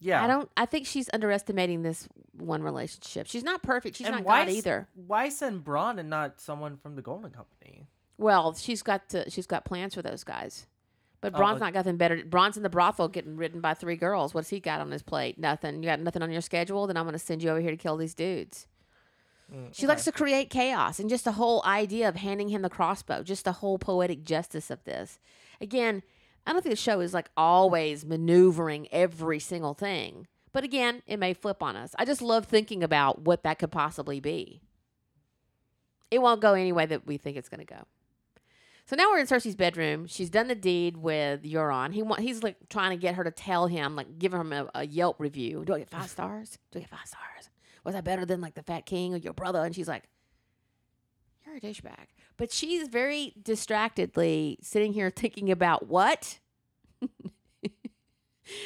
Yeah. I don't. I think she's underestimating this one relationship. She's not perfect. She's and not why God either. Why send Bronn and not someone from the Golden Company? Well, she's got to, she's got plans for those guys. But Oh, Bronn's not got nothing better. Bronn's in the brothel getting ridden by three girls. What's he got on his plate? Nothing. You got nothing on your schedule? Then I'm going to send you over here to kill these dudes. Mm, She likes to create chaos and just the whole idea of handing him the crossbow, just the whole poetic justice of this. Again, I don't think the show is like always maneuvering every single thing. But again, it may flip on us. I just love thinking about what that could possibly be. It won't go any way that we think it's going to go. So now we're in Cersei's bedroom. She's done the deed with Euron. He want, he's like trying to get her to tell him, like give him a, a Yelp review. Do I get five stars? Do I get five stars? Was I better than like the Fat King or your brother? And she's like, you're a douchebag. But she's very distractedly sitting here thinking about what? <laughs>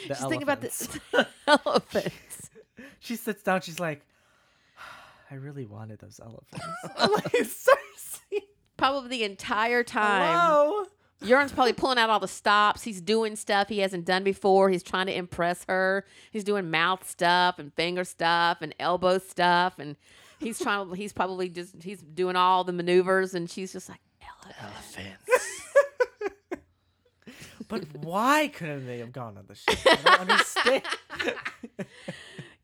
She's thinking about the elephants. <laughs> <laughs> she sits down. She's like, <sighs> I really wanted those elephants. Like, Probably the entire time. hello. Probably pulling out all the stops. He's doing stuff he hasn't done before. He's trying to impress her. He's doing mouth stuff and finger stuff and elbow stuff, and he's trying. He's probably just he's doing all the maneuvers, and she's just like, "Elephant." Elephants. <laughs> But why couldn't they have gone on the ship? I don't understand. <laughs>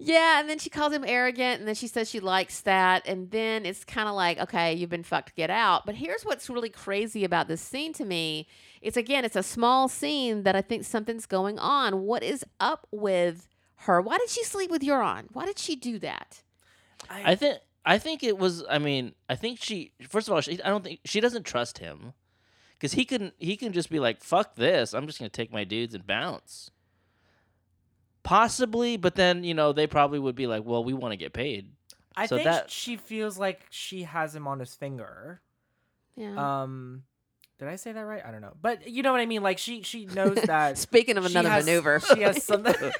Yeah, and then she calls him arrogant, and then she says she likes that, and then it's kind of like, okay, you've been fucked, get out. But here's what's really crazy about this scene to me: it's again, it's a small scene that I think something's going on. What is up with her? Why did she sleep with Euron? Why did she do that? I think I think it was. I mean, I think she. First of all, she, I don't think she doesn't trust him because he can. He can just be like, "Fuck this! I'm just gonna take my dudes and bounce." Possibly, but then you know they probably would be like, "Well, we want to get paid." I So think that- she feels like she has him on his finger. Yeah. Um, did I say that right? I don't know, but you know what I mean. Like she she knows <laughs> that. Speaking of she another has- maneuver, She has something. <laughs>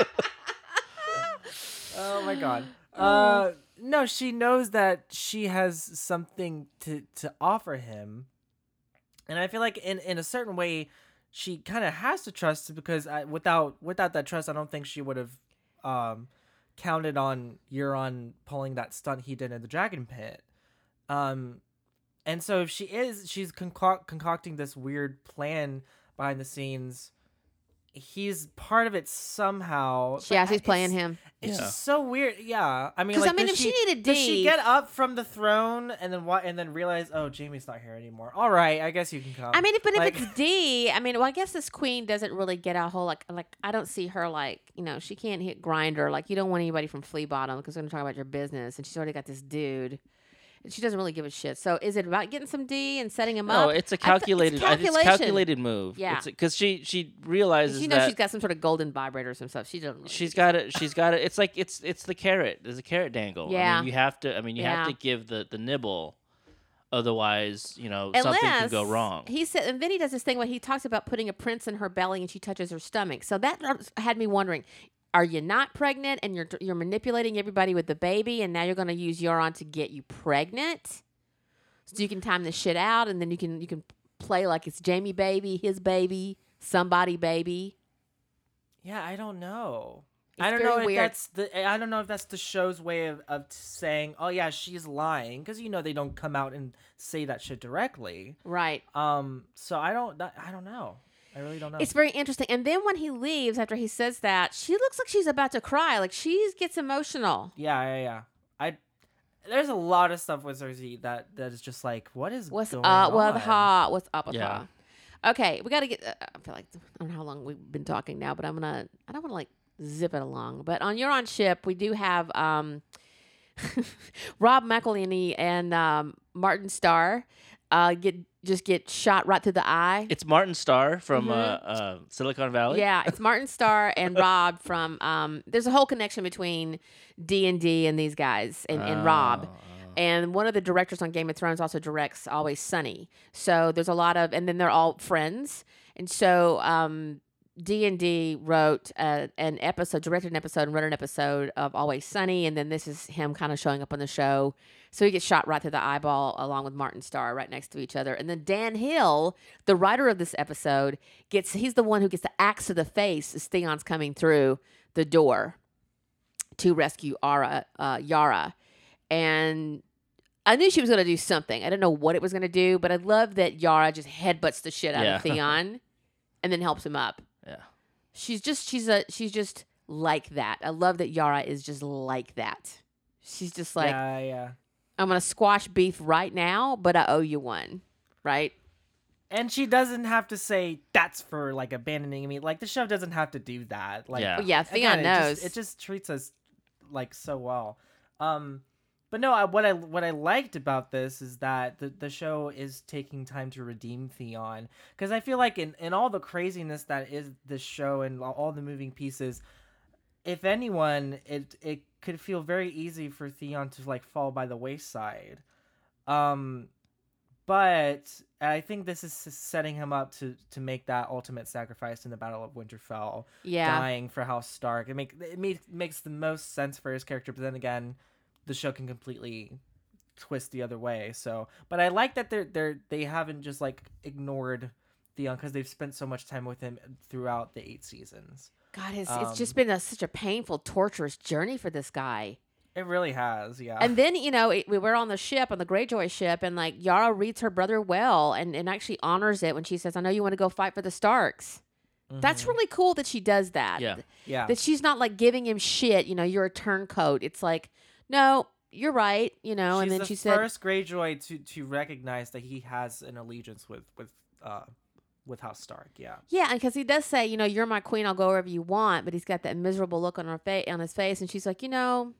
<laughs> oh my god. Uh, no, she knows that she has something to to offer him, and I feel like in in a certain way, she kind of has to trust because I, without without that trust, I don't think she would have um counted on Euron pulling that stunt he did in the dragon pit. Um, and so if she is, she's concoct- concocting this weird plan behind the scenes. He's part of it somehow. yeah, but she's playing him. It's Yeah. just so weird. Yeah, I mean, 'Cause, like, I mean, does if she needed does she get up from the throne and then what? And then realize, oh, Jaime's not here anymore. All right, I guess you can come. I mean, if, but Like- if it's D, I mean, well, I guess this queen doesn't really get a whole like like I don't see her like you know she can't hit grinder like you don't want anybody from Flea Bottom because we're gonna talk about your business and she's already got this dude. She doesn't really give a shit. So is it about getting some D and setting him No, up? it's a I th- calculated. it's I think It's calculation. calculated move. Yeah. because she she realizes She knows she's got some sort of golden vibrator or some stuff. She doesn't. Really she's got it. She's got it. It's like it's it's the carrot. There's a carrot dangle. Yeah, I mean, you have to. I mean, you have to give the the nibble, otherwise, you know, something can go wrong. He said, and then he does this thing where he talks about putting a prince in her belly and she touches her stomach. So that uh, had me wondering: are you not pregnant and you're you're manipulating everybody with the baby and now you're going to use Euron to get you pregnant? So you can time the shit out and then you can you can play like it's Jaime baby, his baby, somebody baby. Yeah, I don't know. It's I don't know if weird. that's the. I don't know if that's the show's way of, of saying, "Oh yeah, she's lying," because you know they don't come out and say that shit directly. Right. Um, so I don't. I don't know. I really don't know. It's very interesting. And then when he leaves after he says that, she looks like she's about to cry. Like she gets emotional. yeah, yeah, yeah. I. There's a lot of stuff with Cersei that that is just like, what is What's going up on? with her? What's up with Yeah. her? Okay, we got to get. Uh, I feel like I don't know how long we've been talking now, but I'm gonna. I don't want to like zip it along. But on your Euron ship, we do have um, <laughs> Rob McElhenney and um, Martin Starr uh, get just get shot right through the eye. It's Martin Starr from Mhm. uh, uh, Silicon Valley. Yeah, it's <laughs> Martin Starr and Rob from. Um, there's a whole connection between D and D and these guys and, and Rob. Oh, oh. And one of the directors on Game of Thrones also directs Always Sunny. So there's a lot of, and then they're all friends. And so um, D and D wrote uh, an episode, directed an episode, and wrote an episode of Always Sunny. And then this is him kind of showing up on the show. So he gets shot right through the eyeball along with Martin Starr right next to each other. And then Dave Hill, the writer of this episode, gets he's the one who gets the axe to the face as Theon's coming through the door to rescue Ara, uh, Yara. And I knew she was going to do something. I didn't know what it was going to do, but I love that Yara just headbutts the shit out Yeah. of <laughs> Theon and then helps him up. Yeah. She's just she's a she's just like that. I love that Yara is just like that. She's just like yeah, yeah. I'm going to squash beef right now, but I owe you one. Right? And she doesn't have to say that's for like abandoning me. Like the show doesn't have to do that. Like Yeah. Well, yeah, Theon again, knows. It just, it just treats us like so well. Um, but no, I, what I what I liked about this is that the, the show is taking time to redeem Theon because I feel like in, in all the craziness that is this show and all- all the moving pieces, if anyone, it it could feel very easy for Theon to like fall by the wayside. Um, but I think this is setting him up to to make that ultimate sacrifice in the Battle of Winterfell Yeah. dying for House Stark. It make it make, makes the most sense for his character, but then again, the show can completely twist the other way. So, but I like that they're they're they haven't just like ignored Theon because they've spent so much time with him throughout the eight seasons. God, it's, it's just Um, been a, such a painful, torturous journey for this guy. It really has, yeah. And then, you know, it, we were on the ship, on the Greyjoy ship, and like Yara reads her brother well and, and actually honors it when she says, I know you want to go fight for the Starks. That's Mhm. really cool that she does that. Yeah. yeah. That she's not like giving him shit, you know, you're a turncoat. It's like, no, you're right, you know, She's and then the she said, first Greyjoy to to recognize that he has an allegiance with with uh with House Stark. Yeah. Yeah, because he does say, you know, you're my queen. I'll go wherever you want. But he's got that miserable look on her face, on his face, and she's like, you know,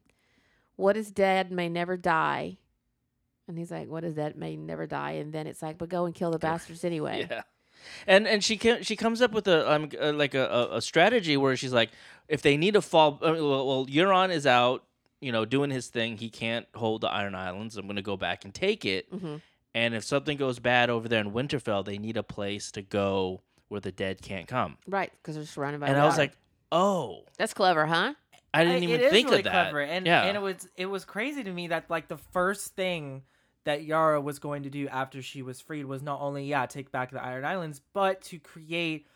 what is dead may never die. And he's like, what is that may never die? And then it's like, but go and kill the bastards anyway. <laughs> Yeah. And and she can, she comes up with a um uh, like a, a, strategy where she's like, if they need to fall, uh, well, well, Euron is out, you know, doing his thing. He can't hold the Iron Islands. I'm gonna go back and take it. hmm And if something goes bad over there in Winterfell, they need a place to go where the dead can't come. Right, because they're surrounded by. and I was like, oh, that's clever, huh? I didn't I- even it is think really of that. Clever. And yeah. and it was it was crazy to me that like the first thing that Yara was going to do after she was freed was not only yeah take back the Iron Islands, but to create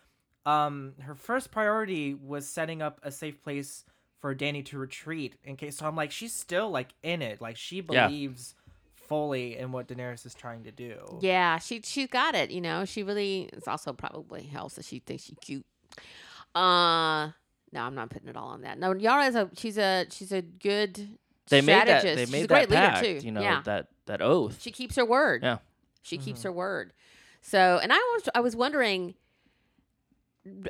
um her first priority was setting up a safe place for Dany to retreat in case. So I'm like she's still like in it, like she Yeah. Believes fully in what Daenerys is trying to do. Yeah, she she's got it. You know, she really. It's also probably helps that she thinks she's cute. Uh, no, I'm not putting it all on that. No, Yara is a she's a she's a good they made that. strategist. They she's made a great that pact. leader too. You know yeah. that that oath. She keeps her word. Yeah. She keeps Mhm. her word. So, and I was I was wondering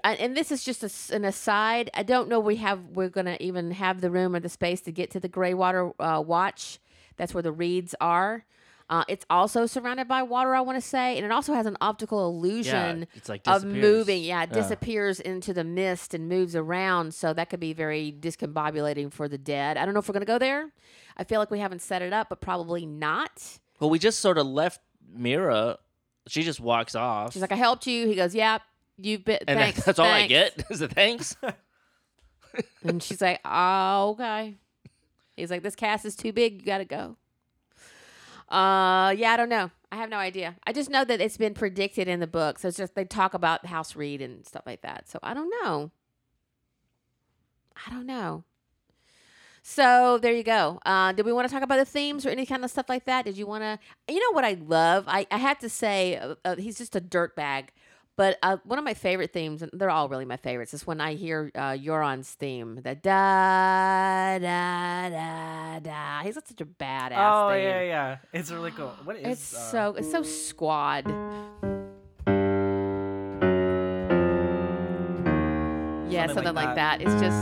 and this is just a s an aside. I don't know we have we're going to even have the room or the space to get to the Greywater uh, Watch. That's where the reeds are. Uh, it's also surrounded by water, I want to say, and it also has an optical illusion yeah, it's like of moving. Yeah, it Yeah. disappears into the mist and moves around. So that could be very discombobulating for the dead. I don't know if we're going to go there. I feel like we haven't set it up, but probably not. Well, we just sort of left Meera. She just walks off. She's like, I helped you. He goes, Yeah, you've been. and <laughs> thanks, that's all I get is a thanks. <laughs> and she's like, "Oh, okay." He's like, "This cast is too big. You got to go." Uh, yeah, I don't know. I have no idea. I just know that it's been predicted in the book. So it's just they talk about House Reed and stuff like that. So I don't know. I don't know. So there you go. Uh, did we want to talk about the themes or any kind of stuff like that? Did you want to? You know what I love? I, I have to say, uh, uh, he's just a dirt bag. But uh, one of my favorite themes, and they're all really my favorites, is when I hear uh, Euron's theme. The da da da da. He's got such a badass. Oh theme. yeah, yeah. It's really cool. <gasps> What is? It's uh, so it's so squad. Yeah, Something something, like like, that. It's just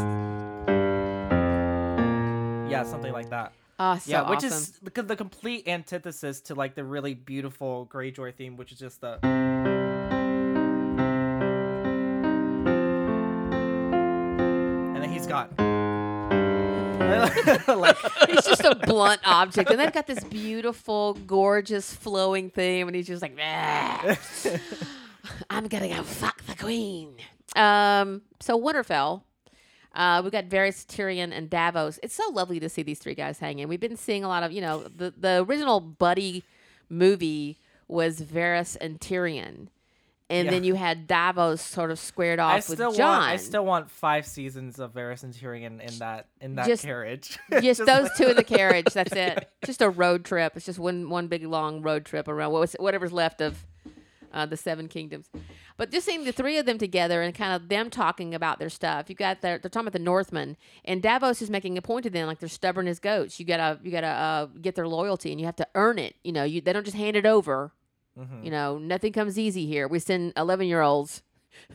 Yeah, something like that. oh, so yeah, which awesome. is the, the complete antithesis to like the really beautiful Greyjoy theme, which is just the. And then he's got. like, He's just a blunt object, and they've got this beautiful, gorgeous, flowing theme, and he's just like, "Ah, "I'm gonna go fuck the queen." Um, so Winterfell, uh, we got Varys, Tyrion, and Davos. It's so lovely to see these three guys hanging. We've been seeing a lot of, you know, the the original buddy movie was Varys and Tyrion. And Yeah. then you had Davos sort of squared I off with still Jon. want. I still want five seasons of Varys and Tyrion in that in that Just- carriage. <laughs> just those two in the carriage. <laughs> That's it. Just a road trip. It's just one one big long road trip around whatever's left of uh, the Seven Kingdoms. But just seeing the three of them together and kind of them talking about their stuff. You got their, they're talking about the Northmen, and Davos is making a point to them like they're stubborn as goats. You gotta you gotta uh, get their loyalty, and you have to earn it. You know, you they don't just hand it over. Mhm. You know, nothing comes easy here. We send eleven year olds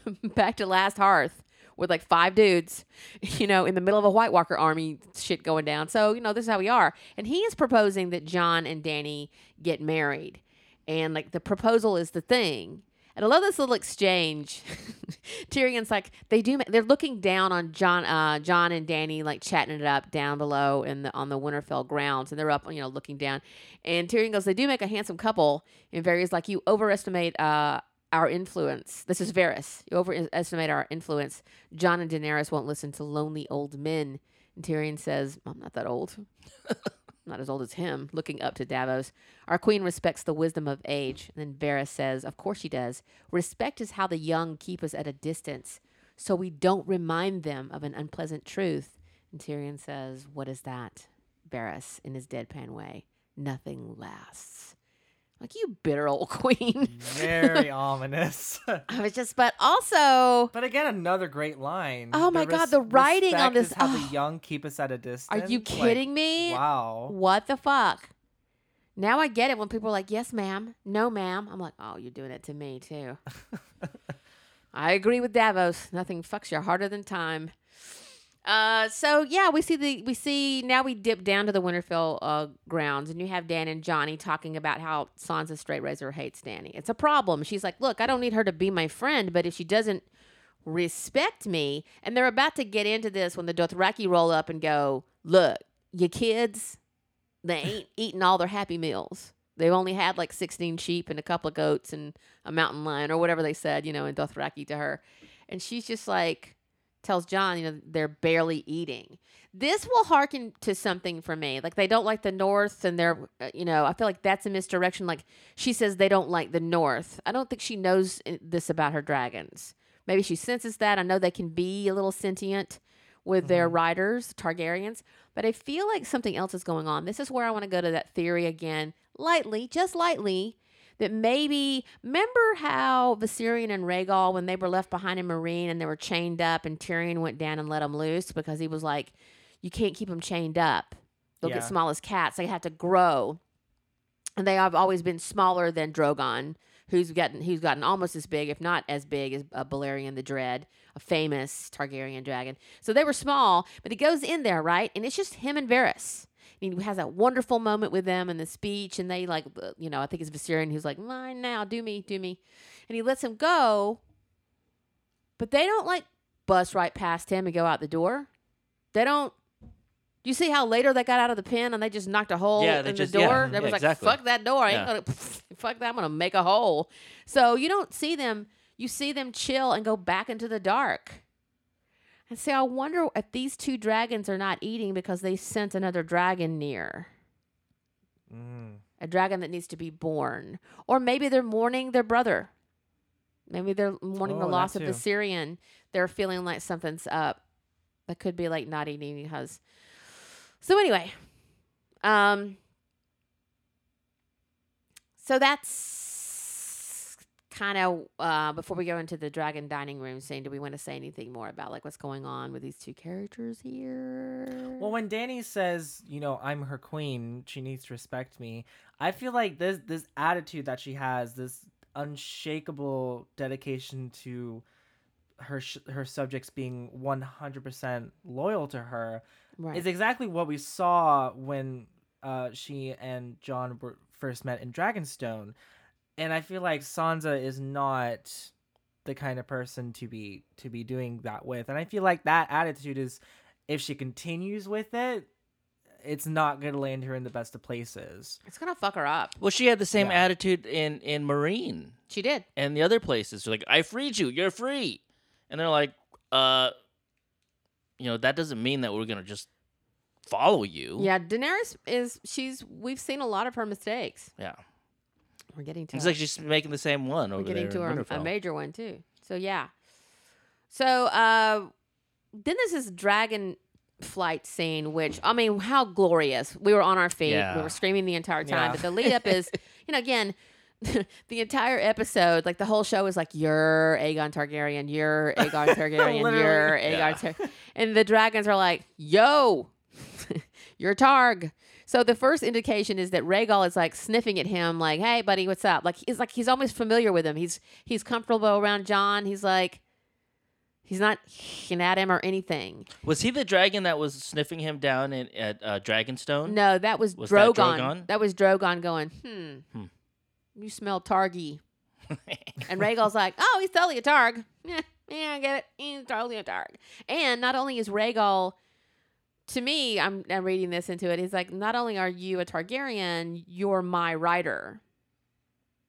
<laughs> back to Last Hearth with like five dudes, <laughs> you know, in the middle of a White Walker army shit going down. So, you know, this is how we are. And he is proposing that Jon and Dany get married. And like the proposal is the thing. And I love this little exchange. <laughs> Tyrion's like they do. They're looking down on Jon, uh, Jon and Dany, like chatting it up down below in the on the Winterfell grounds, and they're up, you know, looking down. And Tyrion goes, "They do make a handsome couple." And Varys like, "You overestimate uh, our influence." This is Varys. You overestimate our influence. Jon and Daenerys won't listen to lonely old men. And Tyrion says, "I'm not that old." <laughs> not as old as him, looking up to Davos. Our queen respects the wisdom of age. And then Varys says, Of course she does. Respect is how the young keep us at a distance, so we don't remind them of an unpleasant truth. And Tyrion says, What is that? Varys, in his deadpan way, nothing lasts. Like, you bitter old <laughs> queen. Very <laughs> ominous. I was just, but also, But again, another great line. Oh my God, the writing on this- is how oh. the <sighs> young keep us at a distance. are you Like, kidding me? Wow. What the fuck? Now I get it when people are like, yes, ma'am. No, ma'am. I'm like, oh, you're doing it to me, too. <laughs> I agree with Davos. Nothing fucks you harder than time. Uh, so yeah, we see the we see now we dip down to the Winterfell uh, grounds, and you have Dan and Johnny talking about how Sansa Straight Razor hates Dany. It's a problem. She's like, look, I don't need her to be my friend, but if she doesn't respect me, and they're about to get into this when the Dothraki roll up and go, look, you kids, they ain't eating all their happy meals. They've only had like 16 sheep and a couple of goats and a mountain lion or whatever they said, you know, in Dothraki to her. And she's just like, tells Jon, you know, they're barely eating. This will harken to something for me. Like they don't like the North and they're, uh, you know, I feel like that's a misdirection. Like she says they don't like the North. I don't think she knows uh, this about her dragons. Maybe she senses that. I know they can be a little sentient with their riders, Targaryens, but I feel like something else is going on. This is where I want to go to that theory again, lightly, just lightly, that maybe remember how Viserion and Rhaegal when they were left behind in Meereen and they were chained up and Tyrion went down and let them loose because he was like, you can't keep them chained up. They'll Yeah. get small as cats. They have to grow. And they have always been smaller than Drogon, who's gotten who's gotten almost as big, if not as big as uh, Balerion the Dread, a famous Targaryen dragon. So they were small, but he goes in there, right? And it's just him and Varys. And he has that wonderful moment with them in the speech, and they like, uh, you know, I think it's Viserion who's like, "Mine now, do me, do me," and he lets him go. But they don't like bust right past him and go out the door. They don't. You see how later they got out of the pen and they just knocked a hole Yeah, in they the just- yeah, door? they yeah, was like, exactly. "Fuck that door! I ain't gonna <laughs> fuck that. I'm gonna make a hole." So you don't see them. You see them chill and go back into the dark. And see, I wonder if these two dragons are not eating because they sense another dragon near. Mm. A dragon that needs to be born. Or maybe they're mourning their brother. Maybe they're mourning the Oh, that loss of the. Syrian. They're feeling like something's up. That could be like not eating because. So anyway, um, so that's kind of uh, before we go into the dragon dining room scene. Do we want to say anything more about like what's going on with these two characters here? Well, when Dany says, you know, I'm her queen, she needs to respect me. I feel like this this attitude that she has, this unshakable dedication to her sh- her subjects being 100% loyal to her right. is exactly what we saw when uh, she and Jon were first met in Dragonstone. And I feel like Sansa is not the kind of person to be to be doing that with. And I feel like that attitude is if she continues with it, it's not going to land her in the best of places. it's gonna fuck her up. Well, she had the same Yeah. attitude in in Meereen She did. and the other places. They're like, I freed you, you're free, and they're like, uh, you know, that doesn't mean that we're gonna just follow you. Yeah, Daenerys is she's we've seen a lot of her mistakes. yeah. We're getting to It's her. like she's making the same one We're getting there to in her, a major one too. So yeah. So uh then there's this dragon flight scene, which I mean, how glorious. We were on our feet. We were screaming the entire time. Yeah. But the lead up is, <laughs> you know, again, <laughs> the entire episode, like the whole show is like, you're Aegon Targaryen, you're <laughs> Aegon Targaryen, you're Literally. Aegon Yeah. Targaryen. And the dragons are like, yo, you're Targ. So the first indication is that Rhaegal is like sniffing at him, like, "Hey, buddy, what's up?" Like he's like he's almost familiar with him. He's he's comfortable around Jon. He's like, he's not hicking at him or anything. Was he the dragon that was sniffing him down in, at uh, Dragonstone? No, that was, Was that Drogon. That, was Drogon going, "Hmm, Hmm. you smell Targy." <laughs> And Rhaegal's like, "Oh, he's totally a Targ. Yeah, <laughs> yeah, I get it. He's totally a Targ." And not only is Rhaegal, to me, I'm, I'm reading this into it. He's like, not only are you a Targaryen, you're my rider,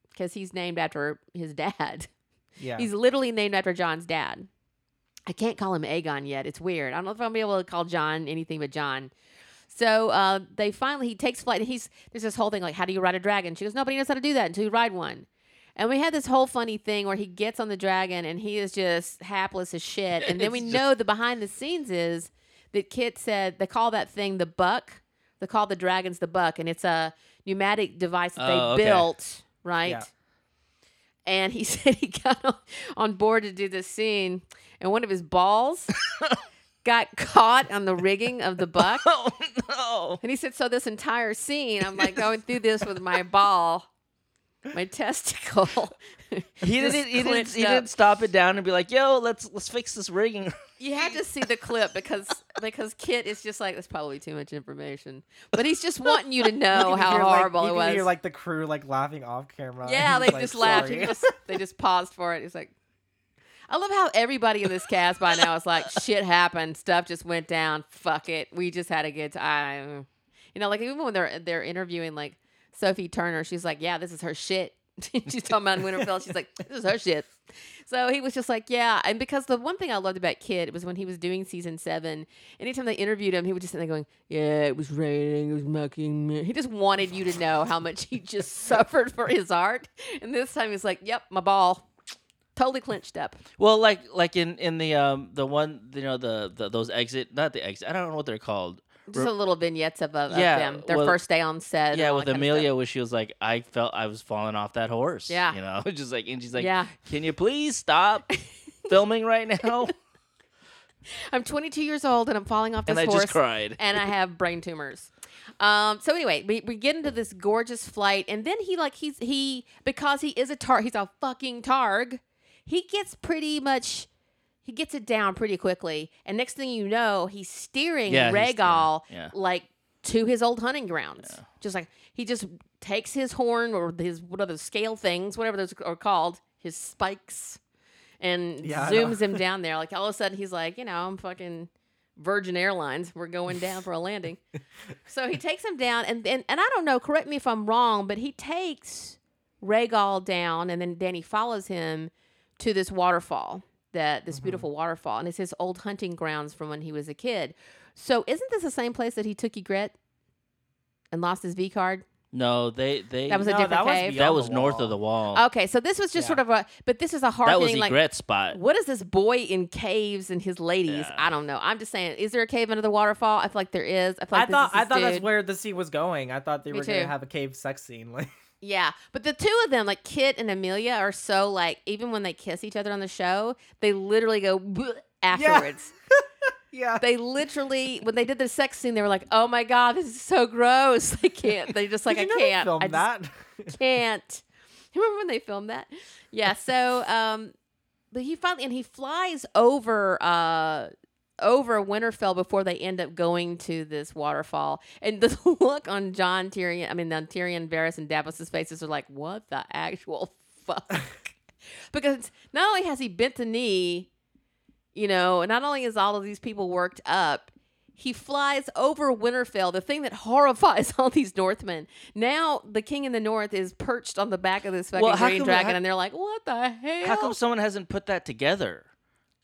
because he's named after his dad. Yeah. He's literally named after Jon's dad. I can't call him Aegon yet. It's weird. I don't know if I'm gonna be able to call Jon anything but Jon. So uh, they finally he takes flight and he's there's this whole thing like how do you ride a dragon? She goes nobody knows how to do that until you ride one. And we had this whole funny thing where he gets on the dragon and he is just hapless as shit. And then we know the behind the scenes is that Kit said they call that thing the buck. They call the dragons the buck, and it's a pneumatic device that they Oh, okay. built, right? Yeah. And he <laughs> said he got on, on board to do this scene, and one of his balls <laughs> got caught on the rigging of the buck. <laughs> oh no! And he said, so this entire scene, I'm like going through this with my ball, my testicle. <laughs> He didn't. He didn't. He up. didn't stop it down and be like, "Yo, let's let's fix this rigging." <laughs> You had to see the clip because because Kit is just like that's probably too much information, but he's just wanting you to <laughs> know You how hear, like- horrible you it can was. Hear like the crew like laughing off camera. yeah, they like, just laughed. Just, they just paused for it. It's like, I love how everybody in this cast by now is like, shit happened, stuff just went down. Fuck it, we just had a good time. You know, like even when they're they're interviewing like Sophie Turner, she's like, yeah, this is her shit. <laughs> she's talking about Winterfell. She's like, this is her shit. So he was just like, yeah. And because the one thing I loved about Kit was when he was doing season seven, anytime they interviewed him, he would just sit there going, yeah, it was raining, it was mucking. me." He just wanted you to know how much he just <laughs> suffered for his art. And this time he's like, yep, my ball. Totally clenched up. Well, like like in in the um the one you know the, the those exit not the exit I don't know what they're called. Just a little vignettes of, of, of Yeah, them. Their well- first day on set. yeah, with that kind of Emilia, where she was like, I felt I was falling off that horse. Yeah. you know, <laughs> just like and she's like, Yeah. can you please stop <laughs> filming right now? <laughs> I'm 22 years old and I'm falling off this and I horse. just cried. and I have brain tumors. Um, so anyway, we, we get into this gorgeous flight, and then he like he's he because he is a targ, he's a fucking targ. He gets pretty much he gets it down pretty quickly, and next thing you know, he's steering Yeah, he's- Rhaegal yeah, yeah. like to his old hunting grounds. Just like he just takes his horn or his what are those scale things, whatever those are called, his spikes, and Yeah, zooms him down there. Like all of a sudden, he's like, you know, I'm fucking Virgin Airlines. We're going down for a landing. <laughs> so he takes him down, and, and and I don't know. Correct me if I'm wrong, but he takes Rhaegal down, and then Dany follows him to this waterfall. That this Mhm. beautiful waterfall, and it's his old hunting grounds from when he was a kid. So, isn't this the same place that he took Ygritte and lost his V card? No, they they That was a different that cave. beyond that was north of the wall. Okay, so this was just Yeah. sort of a, but this is a hard. that was harkening like. Ygritte's spot. What is this boy in caves and his ladies? Yeah. I don't know. I'm just saying, is there a cave under the waterfall? I feel like there is. I feel I this thought is I this thought that's where the scene was going. I thought they Me were gonna have a cave sex scene. Like Yeah, but the two of them, like Kit and Emilia, are so like even when they kiss each other on the show, they literally go afterwards. <laughs> yeah. They literally, when they did the sex scene, they were like, "Oh my god, this is so gross." <laughs> They can't. They just like, I you can't. I just that. <laughs> can't. You remember when they filmed that? Yeah. So, um, but he finally and he flies over, uh, over Winterfell before they end up going to this waterfall. And the <laughs> look on Jon Tyrion, I mean, on Tyrion, Varys, and Davos's faces are like, "What the actual <laughs> fuck?" <laughs> because not only has he bent the knee, you know, not only is all of these people worked up, he flies over Winterfell, the thing that horrifies all these Northmen. Now the king in the north is perched on the back of this fucking Well, green come- dragon, how- and they're like, "What the hell?" How come someone hasn't put that together?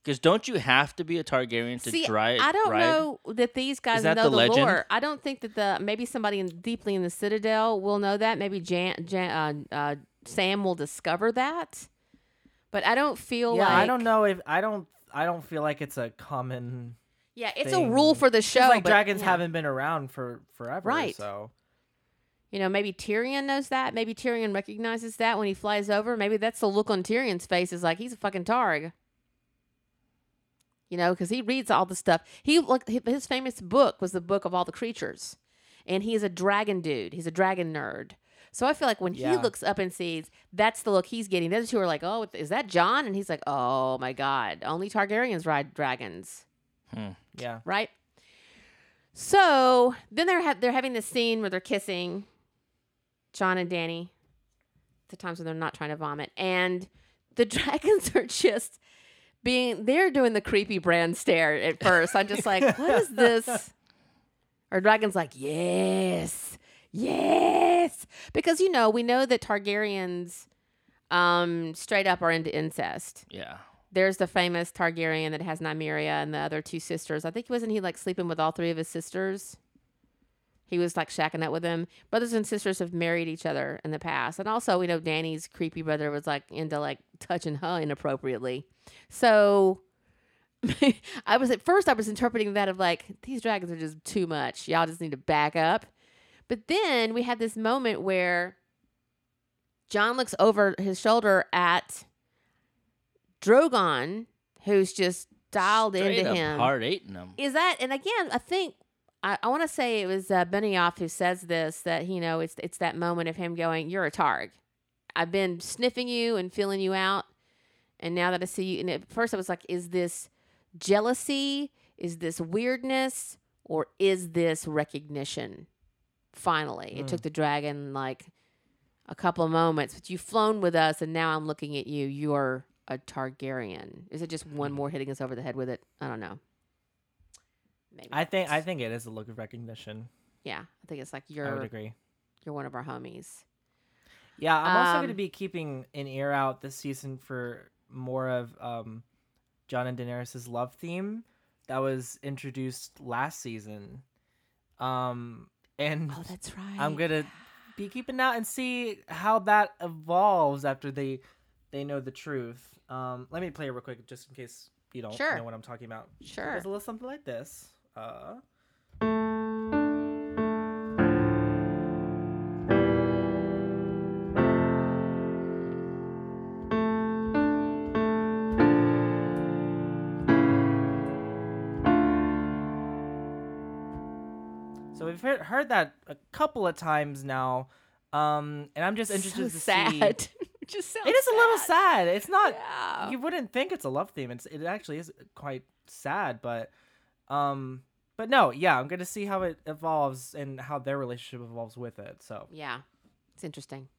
Because don't you have to be a Targaryen to See, drive? I don't ride? know that these guys that know the the, lore. I don't think that the maybe somebody in, deeply in the Citadel will know that. Maybe Jan, Jan, uh, uh, Sam will discover that. But I don't feel yeah, like I don't know if I don't I don't feel like it's a common Yeah, it's a rule for the show. like but, dragons yeah. haven't been around for forever. Right. So You know, maybe Tyrion knows that. Maybe Tyrion recognizes that when he flies over. Maybe that's the look on Tyrion's face is like he's a fucking targ. You know, because he reads all the stuff. He look his famous book was the book of all the creatures, and he is a dragon dude. He's a dragon nerd. So I feel like when he looks up and sees, that's the look he's getting. The other two are like, "Oh, is that Jon?" And he's like, "Oh my god, only Targaryens ride dragons." Hmm, yeah. right? So then they're ha- they're having this scene where they're kissing, Jon and Dany, the times when they're not trying to vomit, and the <laughs> dragons are just being they're doing the creepy Bran stare at first. I'm just like, what is this? <laughs> Our dragon's like, yes, yes, because you know we know that Targaryens, um, straight up are into incest Yeah. there's the famous Targaryen that has Nymeria and the other two sisters. I think wasn't he like sleeping with all three of his sisters? He was like shacking up with them. Brothers and sisters have married each other in the past, and also we know Dany's creepy brother was like into like touching her inappropriately. So <laughs> I was at first I was interpreting that of like these dragons are just too much. Y'all just need to back up. But then we had this moment where Jon looks over his shoulder at Drogon, who's just dialed Straight into him. hard eating them. Is that? And again, I think I, I want to say it was uh, Benioff who says this that you know it's it's that moment of him going, "You're a targ. I've been sniffing you and feeling you out, and now that I see you." And at first, I was like, "Is this jealousy? Is this weirdness? Or is this recognition?" Finally, it Mm. took the dragon like a couple of moments, but you've flown with us, and now I'm looking at you. You're a Targaryen. Is it just one more hitting us over the head with it? I don't know. Maybe I think. I think it is a look of recognition. yeah, I think it's like you're. I would agree. you're one of our homies. Yeah, I'm also going to Um, be keeping an ear out this season for more of um, Jon and Daenerys' love theme that was introduced last season. Um, and Oh, that's right. I'm gonna be keeping out and see how that evolves after they they know the truth. Um, let me play it real quick just in case you don't Sure. know what I'm talking about. Sure. It's a little something like this. Uh, so we've heard, heard that a couple of times now, um, and I'm just interested so to sad. see. <laughs> It just It is a little sad. It's not. Yeah. You wouldn't think it's a love theme. It's it actually is quite sad, but um, but no, yeah, I'm gonna see how it evolves and how their relationship evolves with it. So Yeah, it's interesting.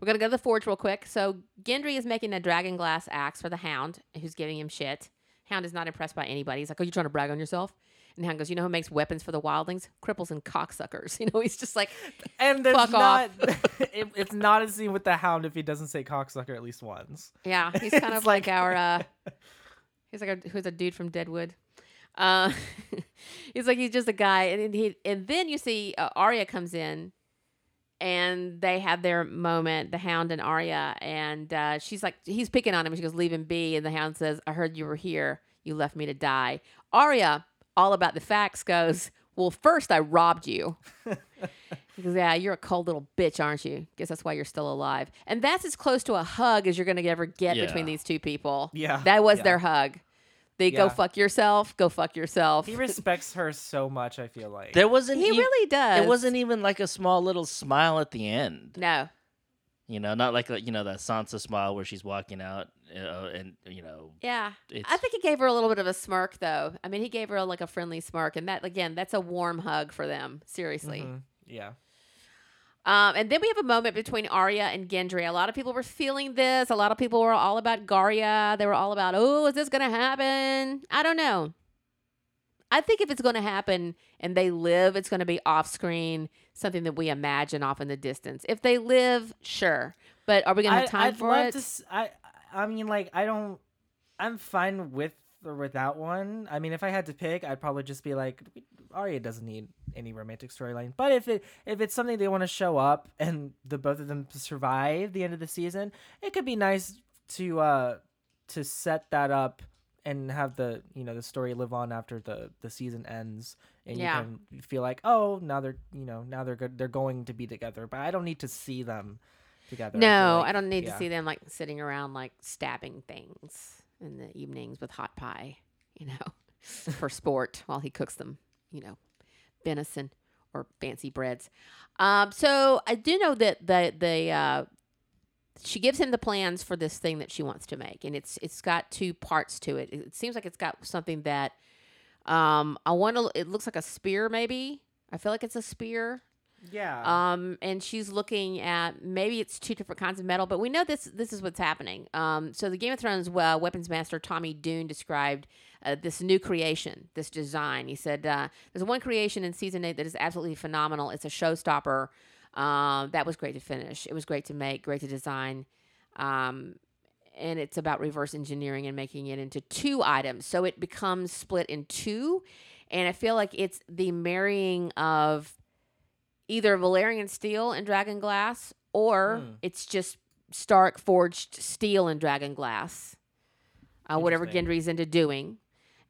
We're gonna go to the forge real quick. So Gendry is making a dragon glass axe for the Hound, who's giving him shit. Hound is not impressed by anybody. He's like, "Oh, you trying to brag on yourself?" And Hound goes, "You know who makes weapons for the wildlings? Cripples and cocksuckers." <laughs> You know, he's just like, And there's Fuck not. <laughs> it, it's not a scene with the Hound if he doesn't say cocksucker at least once. yeah, he's <laughs> kind of like, like- our. uh He's like a, who's a dude from Deadwood. Uh, <laughs> he's like he's just a guy, and he and then you see uh, Arya comes in, and they have their moment, the Hound and Arya, and uh, she's like he's picking on him. She goes, "Leave him be," and the Hound says, "I heard you were here. You left me to die." Arya, all about the facts, goes, "Well, first I robbed you." <laughs> He goes, Yeah, you're a cold little bitch, aren't you? Guess that's why you're still alive. And that's as close to a hug as you're going to ever get Yeah. between these two people. Yeah, That was yeah. their hug. They go fuck yourself, go fuck yourself. He respects her so much. I feel like. There wasn't. He ev- really does. It wasn't even like a small little smile at the end. No. You know, not like you know that Sansa smile where she's walking out, uh, and you know, Yeah. I think he gave her a little bit of a smirk, though. I mean, he gave her like a friendly smirk. And that, again, that's a warm hug for them. Seriously. Mhm. Yeah. Um, and then we have a moment between Arya and Gendry. A lot of people were feeling this. A lot of people were all about Garya. They were all about, oh, is this going to happen? I don't know. I think if it's going to happen and they live, it's going to be off screen, something that we imagine off in the distance. If they live, sure. But are we going to have time I'd for it? To, I I mean, like, I don't. I'm fine with or without one. I mean, if I had to pick, I'd probably just be like, Arya doesn't need any romantic storyline. But if it if it's something they want to show up and the both of them survive the end of the season, it could be nice to uh to set that up and have the you know the story live on after the the season ends and Yeah. you can feel like oh now they're you know now they're good they're going to be together but i don't need to see them together I No, like- I don't need yeah. to see them like sitting around like stabbing things in the evenings with hot pie, you know, <laughs> for sport while he cooks them, you know, venison or fancy breads. Um, so I do know that the the uh, she gives him the plans for this thing that she wants to make, and it's it's got two parts to it. It seems like it's got something that um, I want to. It looks like a spear, maybe. I feel like it's a spear. Yeah Um, and she's looking at maybe it's two different kinds of metal, but we know this this is what's happening. Um, so the Game of Thrones uh, weapons master Tommy Dunne described uh, this new creation, this design. He said uh, there's one creation in season eight that is absolutely phenomenal. It's a showstopper. Um, that was great to finish. It was great to make, great to design. Um, and it's about reverse engineering and making it into two items. So it becomes split in two. And I feel like it's the marrying of either Valyrian steel and dragon glass, or Hmm. it's just Stark forged steel and dragon glass. Uh, whatever Gendry's into doing.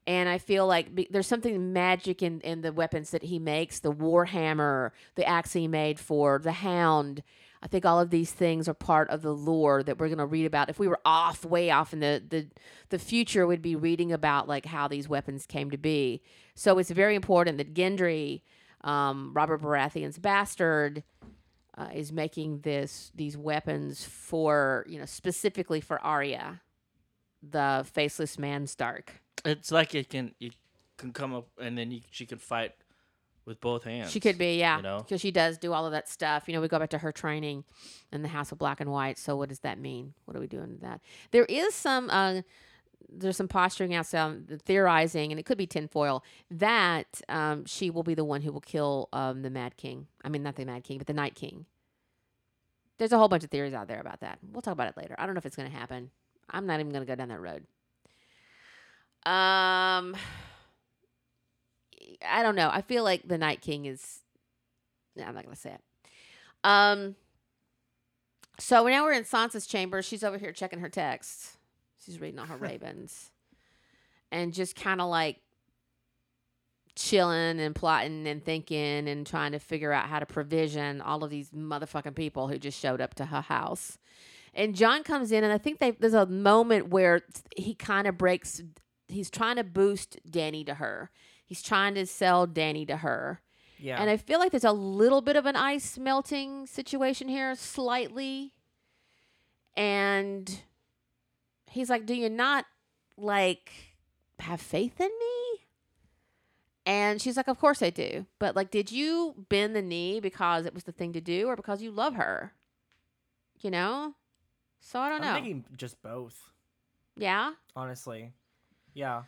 And I feel like be, there's something magic in, in the weapons that he makes the Warhammer, the axe he made for the Hound. I think all of these things are part of the lore that we're going to read about. If we were off, way off in the, the, the future, we'd be reading about like how these weapons came to be. So it's very important that Gendry, um, Robert Baratheon's bastard, uh, is making this these weapons for you know specifically for Arya, the faceless man Stark. it's like it can you can come up and then you, she can fight with both hands. She could be, yeah, you know? because she does do all of that stuff. You know, we go back to her training in the House of Black and White. So, what does that mean? What are we doing with that? There is some, uh, there's some posturing out, some theorizing, and it could be tinfoil that um, she will be the one who will kill um, the Mad King. I mean, not the Mad King, but the Night King. There's a whole bunch of theories out there about that. We'll talk about it later. I don't know if it's going to happen. I'm not even going to go down that road. Um, I don't know. I feel like the Night King is. No, I'm not gonna say it. Um. So now we're in Sansa's chamber. She's over here checking her texts. She's reading all her ravens, <laughs> and just kind of like chilling and plotting and thinking and trying to figure out how to provision all of these motherfucking people who just showed up to her house. And Jon comes in, and I think they, there's a moment where he kind of breaks. He's trying to boost Dany to her. He's trying to sell Dany to her. yeah And I feel like there's a little bit of an ice melting situation here, slightly. And he's like, Do you not like have faith in me? And she's like, Of course I do. But like, did you bend the knee because it was the thing to do or because you love her? You know? So I don't i'm know. thinking just both yeah. honestly yeah